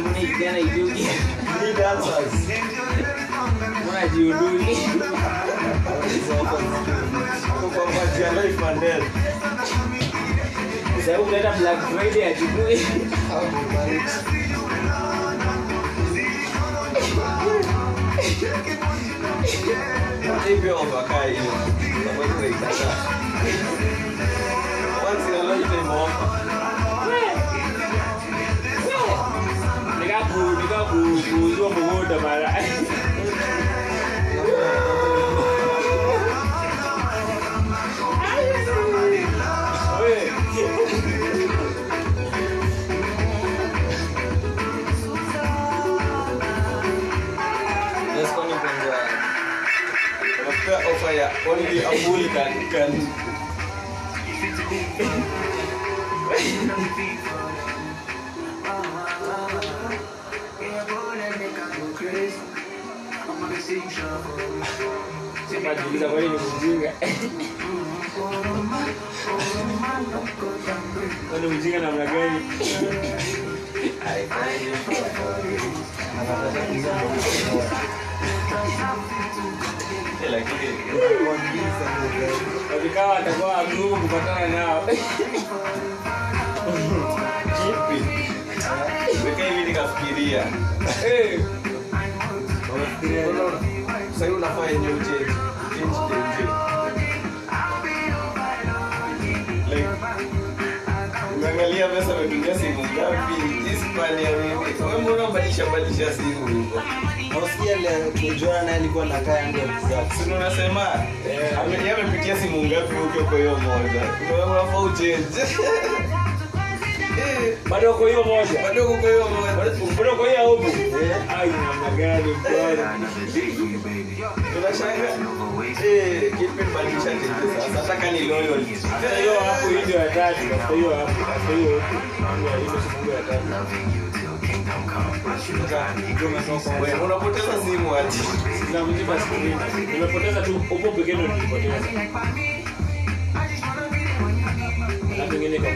mbona hii kijana ijuki? Need answers. Mbona jiudui? Kwa kupatia life and death. Sasa kuleta Black Friday achukui. Hivyo wakakaa hiyo. Pamoja na itaka. Once in a lifetime offer. Nika ku nika ku kuuzwa mmoja mara. Ya only a bull can can Sema jiuliza kwani ni mjinga. Kwani mjinga namna gani? Eh, lakini Wakikaa watakuwa wagumu kupatana nao. kipi? Nimekaa hivi nikafikiria. Sahii unafaa yenye like umeangalia pesa umetumia simu ngapi hispania nini wewe mbona badilisha simu hivyo Nasikia ile naye alikuwa nakaa yangu exact. si unasema? Ame- amepitia simu ngapi huko kwa hiyo moja? Unafaa uchange. Bado kwa hiyo moja? Bado kwa hiyo moja. Bado kwa hiyo huko? Ai namna gani bwana? Tunashanga eh kipi badilisha change sasa hata kani loyal. hiyo hapo hiyo ya tatu hiyo hapo hiyo hiyo hiyo simu ya tatu unapoteza simu ati na mzima screen nimepoteza tu upo pekee nilipoteza na pengine kwa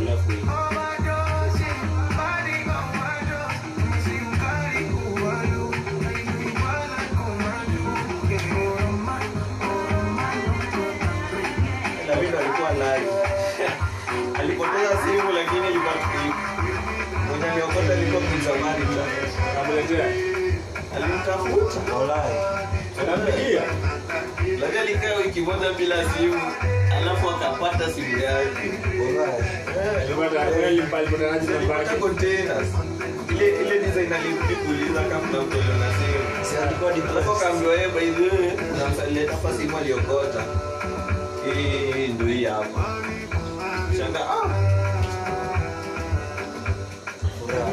alafu mzamani Alimtafuta. Walai. Anampigia. Lakini alikaa wiki moja bila simu alafu akapata simu yake. Walai. Alipata alipata alipata Alipata containers. Ile ile design alirudi kama mtu aliona simu. Si alikuwa di alafu akaambiwa yeye by the way unamsalia hapa simu aliokota. Hii ndio hii hapa. Shanga ah Furaha.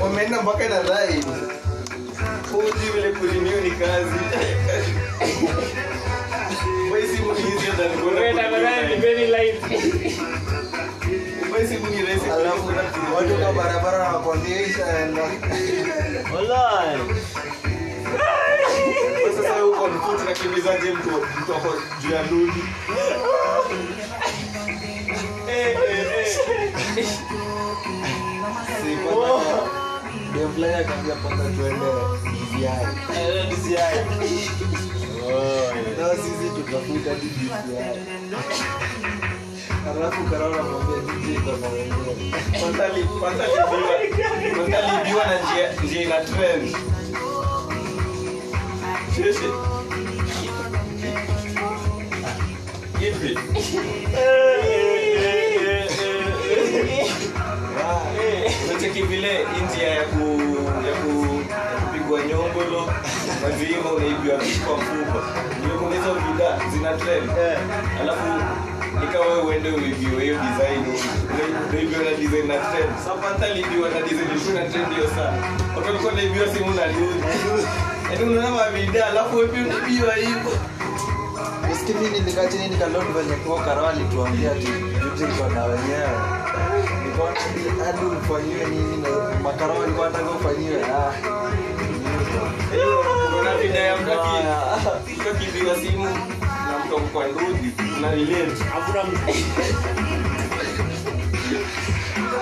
wameenda mpaka na rai uji vile kurenew ni kazi. Watu kwa barabara. Wewe sasa huko uko on foot mtu mtoko juu ya luli Eh, eh, eh. Dem fulani akaambia kwanza tuende DCI. Na sisi tukafuta DCI. Alafu Karol anamwambia DJ iko. Kwanza libiwa na njia ina trend Sheshe Hivi unacheki vile hii njia ya ku ya ku kupigwa nyongolo mazima unaibiwa kwa mfuko nimekuona hizo bidhaa zina trend. Alafu nikawa uende uibiwe hiyo design unaibiwa na design na trend. Sasa panta libiwa na design ilikuwa na trend. Hiyo saa watu walikuwa naibiwa simu na yaani unaona mabidhaa alafu wewe pia hivyo Usikie mimi nilikaa chini nikaload venye kwa Karol alituambia ati DJ iko na wenyewe. Nikaona hadi ufanyiwe nini na makarao walikuwa wanataka ufanyiwe. Ah. kuna vida ya mtu aki- simu na mtu kwa ndudi na relate Hakuna.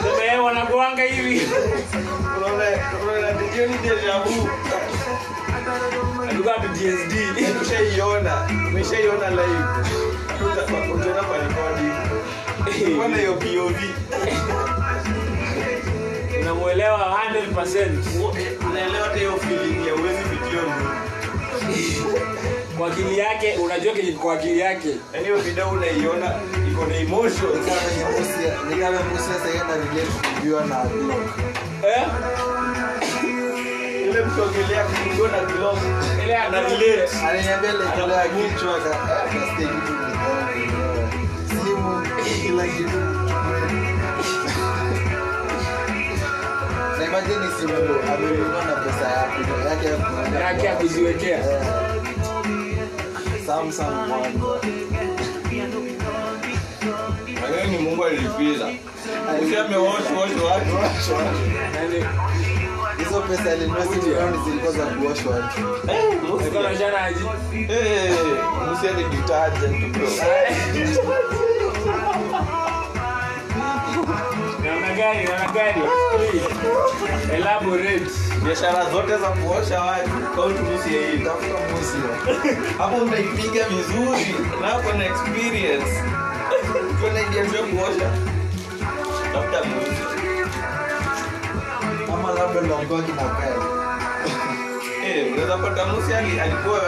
Sasa wanakuanga hivi. unaona unaona ndio ni deja vu Alikuwa tu DSD. umeshaiona umeshaiona live utaona kwa rekodi Mbona hiyo POV Unamuelewa 100%. unaelewa hata hiyo feeling ya uwezi video Kwa akili yake unajua kenye kwa akili yake. yaani hiyo video unaiona iko na emotions Nikawa Musa sasa na relate kubiwa na Glock. Eh? Ile msogelea kuingia na glow Ile ana relate Aliniambia ile kichwa ka ka stay. Simu kila kitu. Na imagine simu amenunua na pesa yake yake. Yake ya kuziwekea. Samsung kwanza. ni mungu alilipiza si amewosh wosh watu hizo pesa zilikuwa za kuoshwa watu. Alikuwa anashana aje? Eh, musi ni detergent bro biashara zote za kuosha watu. Kauti musi ya hii tafuta musi. Hapo mnaipiga vizuri. Na na experience. Kuna idea kuosha. Tafuta musi ama labda ndo alikuwa Eh, unaweza pata musi alikuwa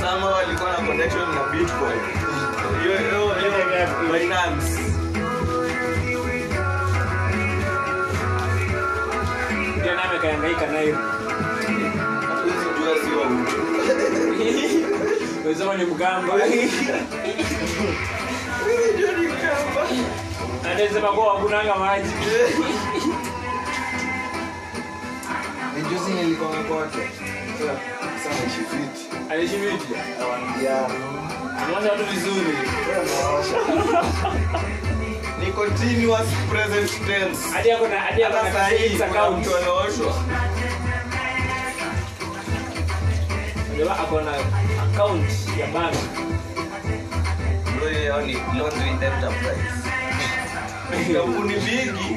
sama alikuwa na connection na bitcoin yo yo yo binance Ndio nami kaangaika nayo. jua sio mtu Unasema ni mgamba. Jua ni mgamba. Anasema kwa kunanga maji. Nijuzi nilikuwa kwake. Sasa naishi fiti. Anaishi vipi? Watu vizuri. ni continuous present tense Hadi ako na hadi ako na savings account. anaoshwa Ndio ako na account ya bank. Ndio hiyo ni laundry enterprise kampuni bigi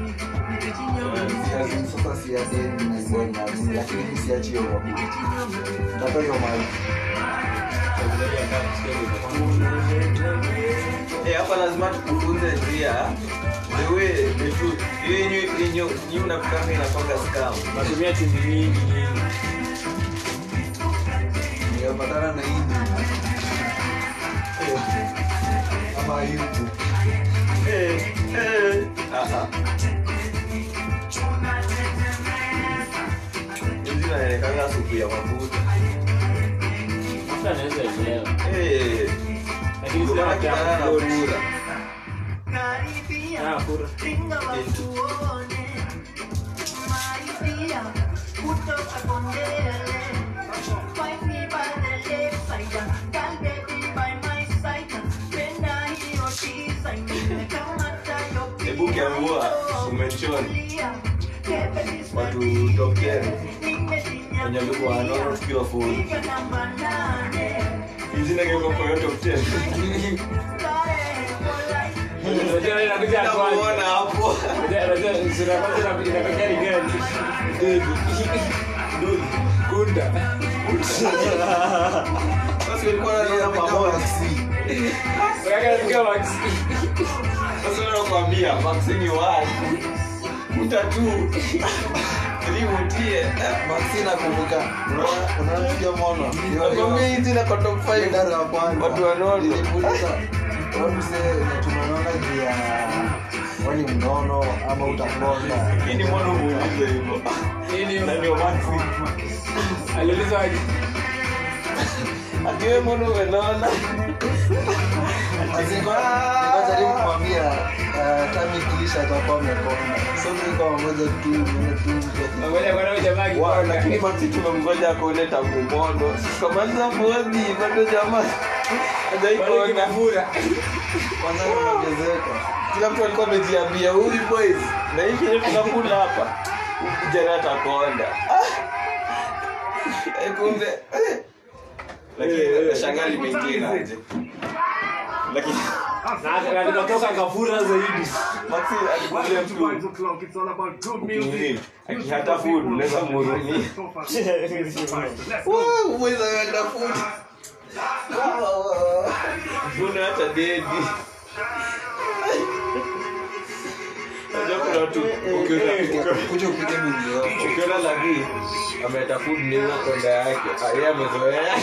Sasa siazi lakini. Nataka hiyo mali. Eh, hapa lazima tukufunze njia yenye yenye yenye unapikanga inakwanga scam Natumia chumvi mingi nyingi. Nimepatana na hii. Ama hii. Eh eh ah ah hizi inaonekana supu ya mafuta Mafuta anaweza elewa. eh Lakini ndio sio maana mafuta kinana ya na kula. kura Ah, kura. hebu kiambua umechoni. Watu tokea wenye walikuwa wanaona tukiwa full hizi na kiko kwa yote of 10 Unajua sasa sasa nakwambia vaccine wapi utatu limutie Maxi nakumbuka. Unaona- unaona tukio mono? Nakwambia hizi na kwa top 5 Idara ya kwanza. watu wanaona. Nilipuliza. wewe mzee, tunaona juu ya wewe mnono ama utakonda hii mono muulize hivyo na ndio maxi Aliuliza aje? akiwe mono umenaona nikajaribu uh, kila mtu alikuwa amejiambia huyu boys na hii tunakula hapa jana atakonda Eh, kumbe eh. lakini shangaa limeingia aje lakini Na na kafura zaidi. Akihata food unaweza mhurumia Wow, mweza wenda food. Mbona dedi kuja upige mingi yako ukiona labii ameeta food ni hiyo konda yake. Ah, yeye amezoea.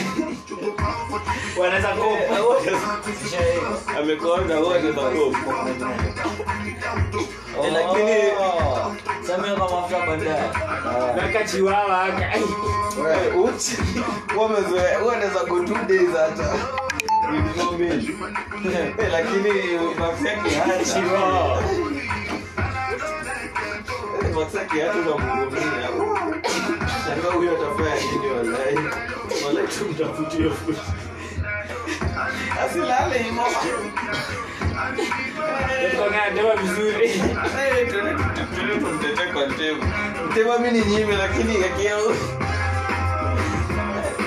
Wanaweza kopa. amekonda wote za kopo Eh, lakini sameweka mafuta baadaye weka chiwawa aka uchi. Wewe umezoea- go two days hata. Eh, lakini mafuta yake hata. Yake hata unamhurumia. Shangaa huyo atafanya nini wallahi. Wallahi tumtafutie food. Asilale hivyo. tukangandewa vizuri tuende- tuende kwa Ntema. Ntema mimi ni nyime lakini yake yao.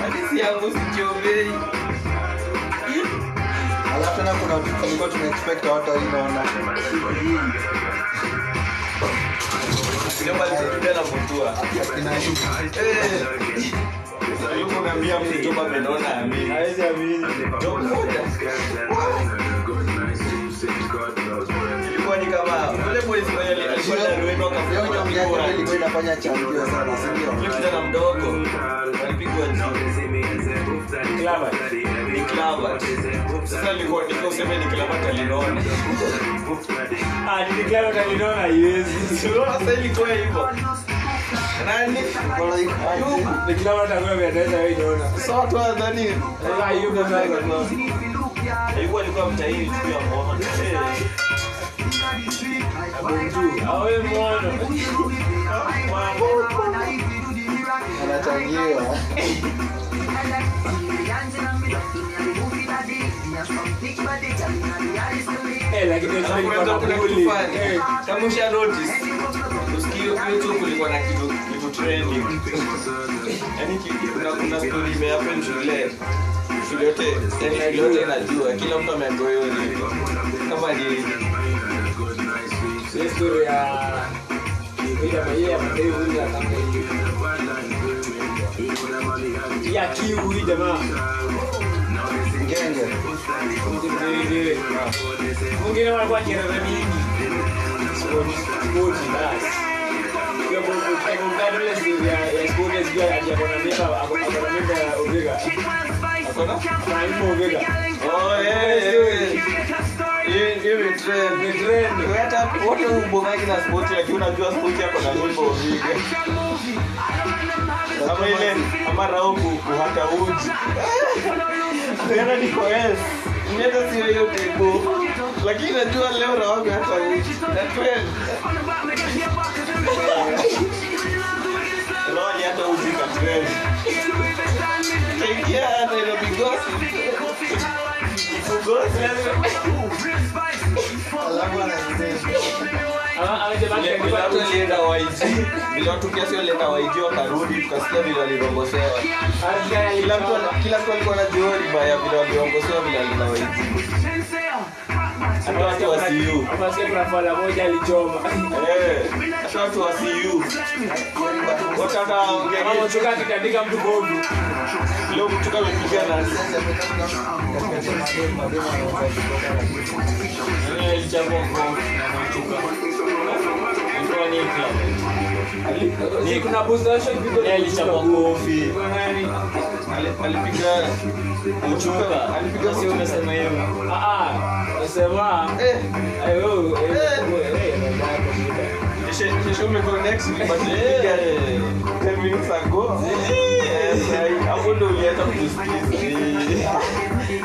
Hadithi yangu sichomei. alafu tena kuna tulikuwa tunaexpect watu wainaona Ndio alitembea na mtua. Yuko naambia mtu Job amenona amini. hawezi amini Job moja. Ilikuwa ni kama yule boys mwenye alikuwa na Rueno Hiyo akafunga nyongi yake miguu. ndio ilikuwa inafanya chambio sana si ndio? Yule kijana mdogo alipigwa juu. Clever. Sasa alikuwa useme ni Clavat ah niliklava utalinaona haiwezi Sio sasa ilikuwa hivyo. Nani? Ayubu. niklava takuna vyataweza wewe inaona Sasa watu wanadhani sasa ayuko sasa Ayubu alikuwa mtahiri tu ya moha. abonju awe mwono anachangiwa eh lakini kitu fani. eh Kama usha notice, usikio YouTube kulikuwa na kitu kitu trending. Yaani kuna kuna story imehappen shule. Shule yote, yaani shule yote inajua, kila mtu ameambiwa hiyo ni kama ni ile story ya ile ya ya madevu ile ya ya kiwi jamaa ngenge Ngenge. mwingine walikuwa kirara mingi spoti spoti basi Kwa hivyo, kwa hivyo, mkado ile story ya- ya spoti ya sijui ati ako na mimba ako ako na mimba ya Omega Akona? ako na mimba Omega Oh, eh, eh. Hii- ni trend. Ni trend. Hata wote ubomaki na sport lakini unajua sport yako na nyimbo. Kama ile ama rao kuhata uji. Tena niko yes. Nienda sio hiyo tebo. Lakini najua leo rao hata uji. Na trend. Rao ni hata uji ka trend. Gossip. Gossip. alafu anasema Ama- ama jamaa Vile watu wakarudi, tukasikia. Kila mtu alikuwa na alikuwa baya vile walirombosewa vile walienda YG. Hata watu wa CU. Ama kuna fala moja alichoma Eh, hata watu wa CU. Wote hata ongea akitandika mtu kovu leo mtu kama amepiga na Nani alichapwa kwa mchuka? Alikuwa ni club. Kuna alichapwa kofi. Alipiga mchuka sio umesema ah ah nasema eh eh wewe eh eh Kesho- kesho umeconnect but nilipiga 10 minutes ago Eh, sahi, hapo ndo ulianza kutusikiza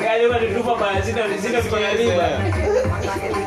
yaani wanatupa baya sina sina kufanya riba Sema mchika sijali chapanani bado. Sasa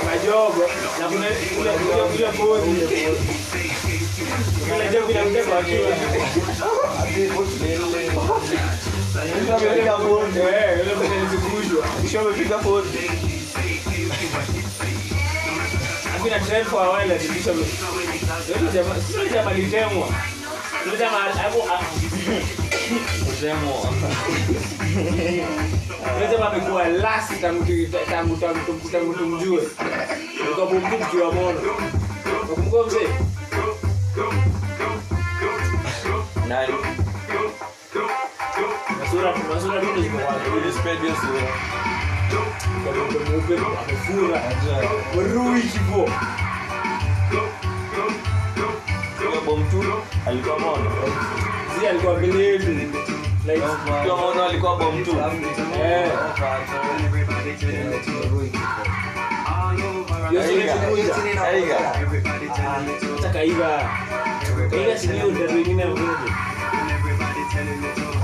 kuna kule kule ile kodi kule jogo bila mtego wa kiwa Mtu amepiga bonde eh yule mwenye zikushwa kisha amepiga bonde hakuna trend for a while atilisha yule jamaa sio jamaa litemwa yule jamaa hapo Usemo. Jamaa amekuwa last tangu tangu tangu tangu tumjue. Kwa bombu kiwa mono ukumbuka mzee. Nani? Masura masura ndio ziko kwa Ulispend hiyo sura. Kadogo mweupe amefura. Rui kivo Huyo alikuwa mono. si alikuwa vilindi like Huyo alikuwa bomb tu. eh hiyo si hiyo ndio wengine mmoja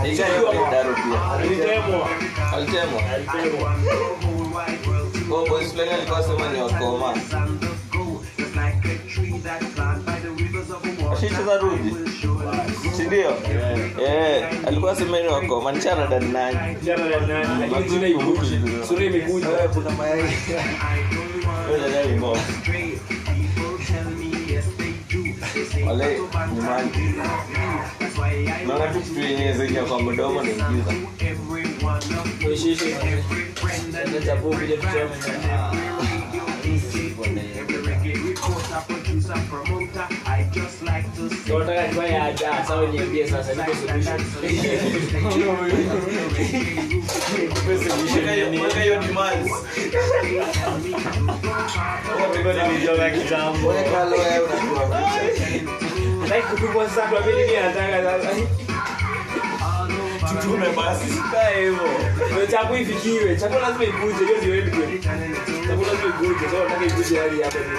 alitemwa Alitemwa. alitemwa Kwa boys fulani alikuwa sema ni wakoma. Ashicheza rudi. Si ndio? Eh, alikuwa semeni wako Manchara ndani nani? jana na nani lakini sura sura imekuja kuna mayai Wewe ndio ni. Wale ni mali. Naona tu kitu yenye zenye kwa mdomo. Ndio tuchome. Ndio nataka nifanye aje sawa niambie sasa niko solution. Mweka hiyo- mweka hiyo demands. weka loya unajua Nataka kutupwa sasa kwa mimi nataka sasa. Tutume basi. Kaa hivyo. Ndio chakula ifikiwe. Chakula lazima ikuje. Hiyo ndio endgame. Chakula lazima ikuje. Sasa nataka ikuje hadi hapa ndio.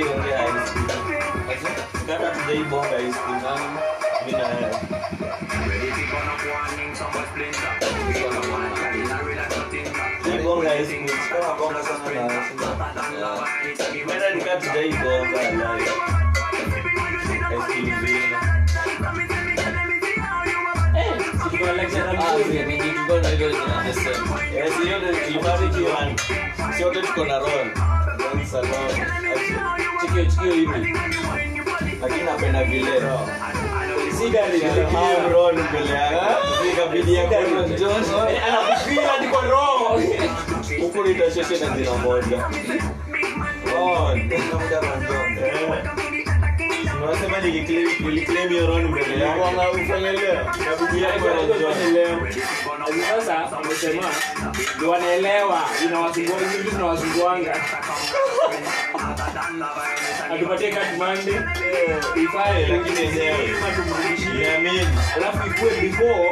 nikata tutaiongea high school. Nikata tutaibonga high school. Mimi na wewe. Tutaibonga high school. Sikuwa bonga sana na Mimi nikata tutaibonga like. High school nzima. Kwa lecture Ah, vile mingi tuko na hiyo tunasema. Yes, hiyo ndio tulibariki man. Si wote tuko na roll. Chikio chikio hivi. Lakini napenda vile. Si gari Hiyo roll mbele yake. Ikabidi yako John. Anakupiga hadi kwa roho. Huku nitasheshe na jina moja. Oh, Unasema niliclaim niliclaim mbele ufanelea. Ikabidi yako na John. Sasa ndio wanaelewa inawasumbua hizi vitu. Atupatie kati mande ifae Lakini yenyewe. tumrudishie Niamini. alafu ikue before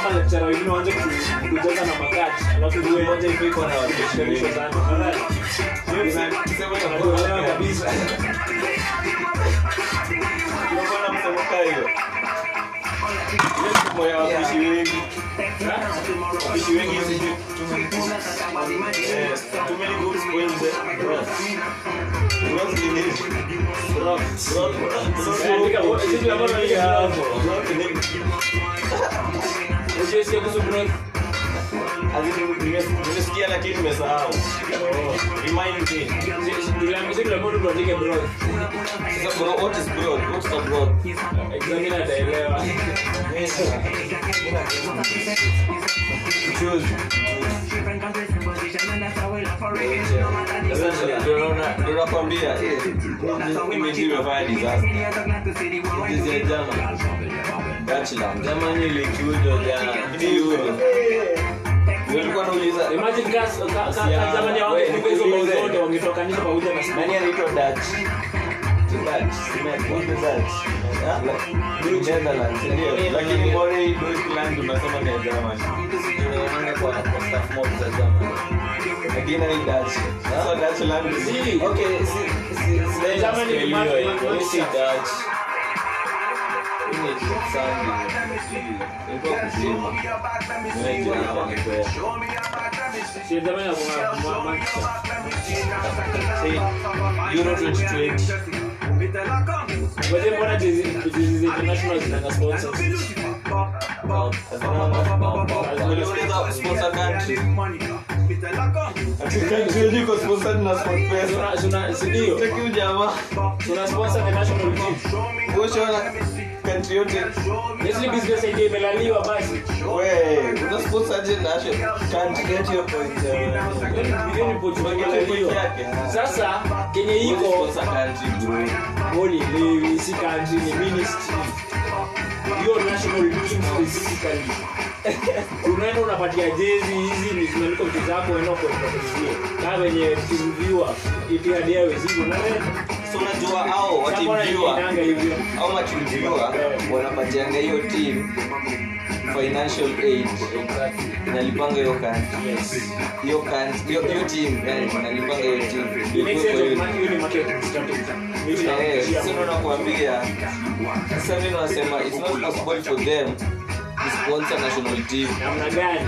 ama lecturer wengine waanze kujaza na makati alafu iwe Moja ipo iko na watu sana. Sema kabisa. Unakuwa na msemo kaa hiyo. Nimesikia lakini nimesahau. Remind me. Tuandike broth. Sasa bro, what is broth? What's the broth? Examiner ataelewa. Choose. Sasa ndio naona- ndio nakwambia mimi ndio nimefanya disaster. Hizi ya jama. Bachelor. Jamani ilichujo jana. Ndio nilikuwa nauliza Imagine gas- ka- ka- ka- zamani ya Wewe, wangekuwa hizo bao nikuulize. zote wangetokanisha pamoja na nani anaitwa Dutch? Dutch. Dutch. Ah. Lakini Morey Deutschland tunasema ni kwa kwa Germany. Lakini ni Dutch. Sasa Dutch land. Si. Okay, si si Germany ni Hiyo market. hiyo si Dutch. Hii ni Sandy. Ilikuwa kuzima. Nigeria wanipea. Si Germany ya kwa- ma- Manchester. Say, Euro 2020. Wazee mbona jezi jezi za international zinanga sponsors? Unauliza sponsor country. Iko sponsored na SportPesa. Suna ndio? Cheki huyu jamaa. Tuna sponsor the national team. Ushaona country yote Leslie business idea imelaliwa basi. we una sponsor aje national country get your point. eh, point imelaliwa. Sasa kenye iko Sponsor country bro. boni ni si country ni ministry. Hiyo national team specifically. Unaenda unapatia jezi hizi ni zimeandikwa mchezo wako unaenda kuwapatia. Kama venye team viewer Etihad Airways. So unajua au watimjua au matimjua wanapatianga hiyo team financial aid. Inalipanga hiyo kanti Hiyo kanti hiyo team yani inalipanga hiyo team. Eh, sasa ndo sasa mimi nasema it's not possible for them to sponsor national team namna gani?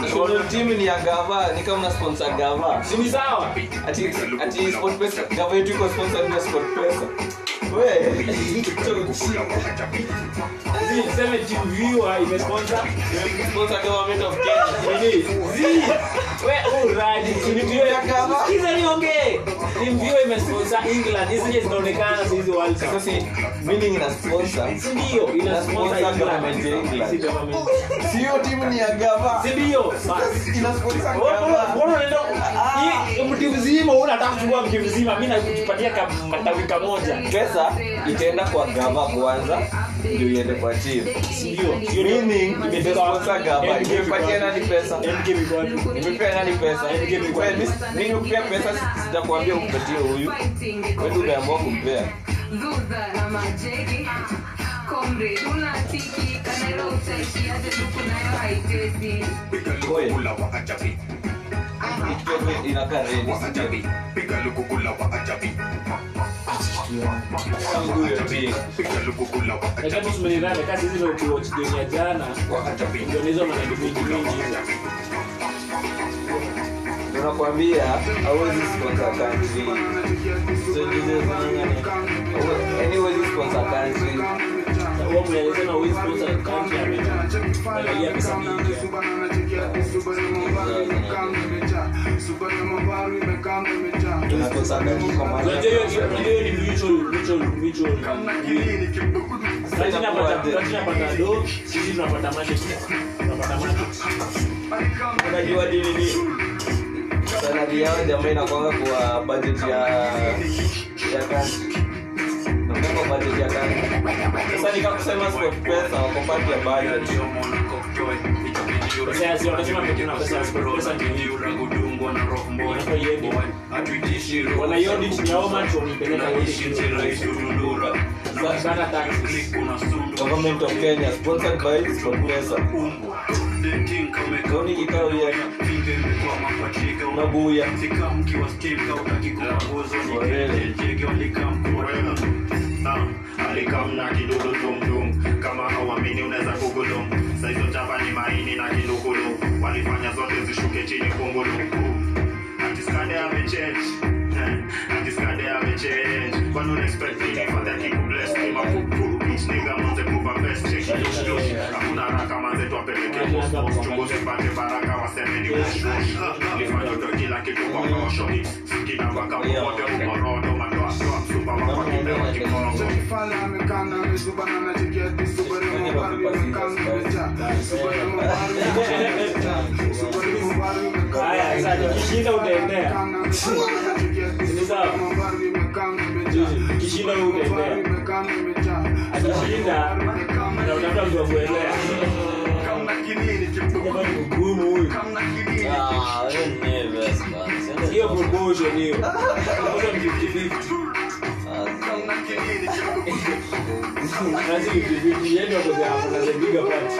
national team ni ya gava ni kama na sponsor gava Si ni sawa? ati ati sport pesa gava yetu iko sponsor na sport pesa we Si tuseme team viewer imesponsor sponsor government of Kenya ni Zi. wewe uradi, si ni viewer Ya gava. Sikiza niongee. Team viewer imesponsor England. Hizi zinaonekana hizi World Cup. sasa meaning ina sponsor ndio? Ina sponsor sponsor government ya England. Si government. sio timu ni ya gava. Si ndio? Basi. ina sponsor Mbona- gava. mbona unaenda hii mti mzima unataka kuchukua mti mzima mimi nakupatia matawi kamoja pesa itaenda kwa gava kwanza ndio iende kwa team. Ndio? Meaning imesponsor gava. MK imepatia nani pesa? MK nani pesa? Mimi nikupea pesa sitakwambia umpatie huyu. Wewe umeamua kumpea Zuza una tiki Kanero utaishia Zetuku nayo haitezi inakaa kasi hizo jana. Ndio hizo maneno mingi mingi. hizo. Ndio nakwambia hauwezi sponsor country so hizo zinang'ani yani sponsor country Huwa mnaelezana huwezi sponsor country amelalia pesa mingi. Unajua hiyo unajua hiyo ni mutual mutual mutual. Sasa tunapata tunapata do, sisi tunapata market. Tunapata market. unajua dini ni salari yao jamaa inakwanga kuwa budget ya ya country nakwanga budget ya country sasa nikakusema sport pesa wako part ya budget Pesa ya sio wanasema pekee pesa ya sport pesa ni. Sana government of kenya sponsored by kauni kikao ya nabuya alikamna kidogo tumtum kama hauamini unaweza kugulum saizo chapa ni maini na kilukulu walifanya zote zishuke chini kungulu atiskade amechange eh, atiskade amechange kwani unaexpect nini fadha kikubless mafupu bitch nigga manze kupa best check. It dosh hakuna haraka manze tuwapeleke post chunguze pate baraka waseme ni ushush lifanya utoe kila kitu kwa kosho kila mpaka popote umorodo mandoa soa msupa wako kipewa kikorogo Haya, sasa nikishinda utaendea. Ni sawa? Nikishinda wewe utaendea. Akishinda na utafuta mtu wa kuendea. Jamani mgumu huyu. hiyo promotion hiyo promotion 50 50 nazi 50 50 yendo kwa sababu nazipiga party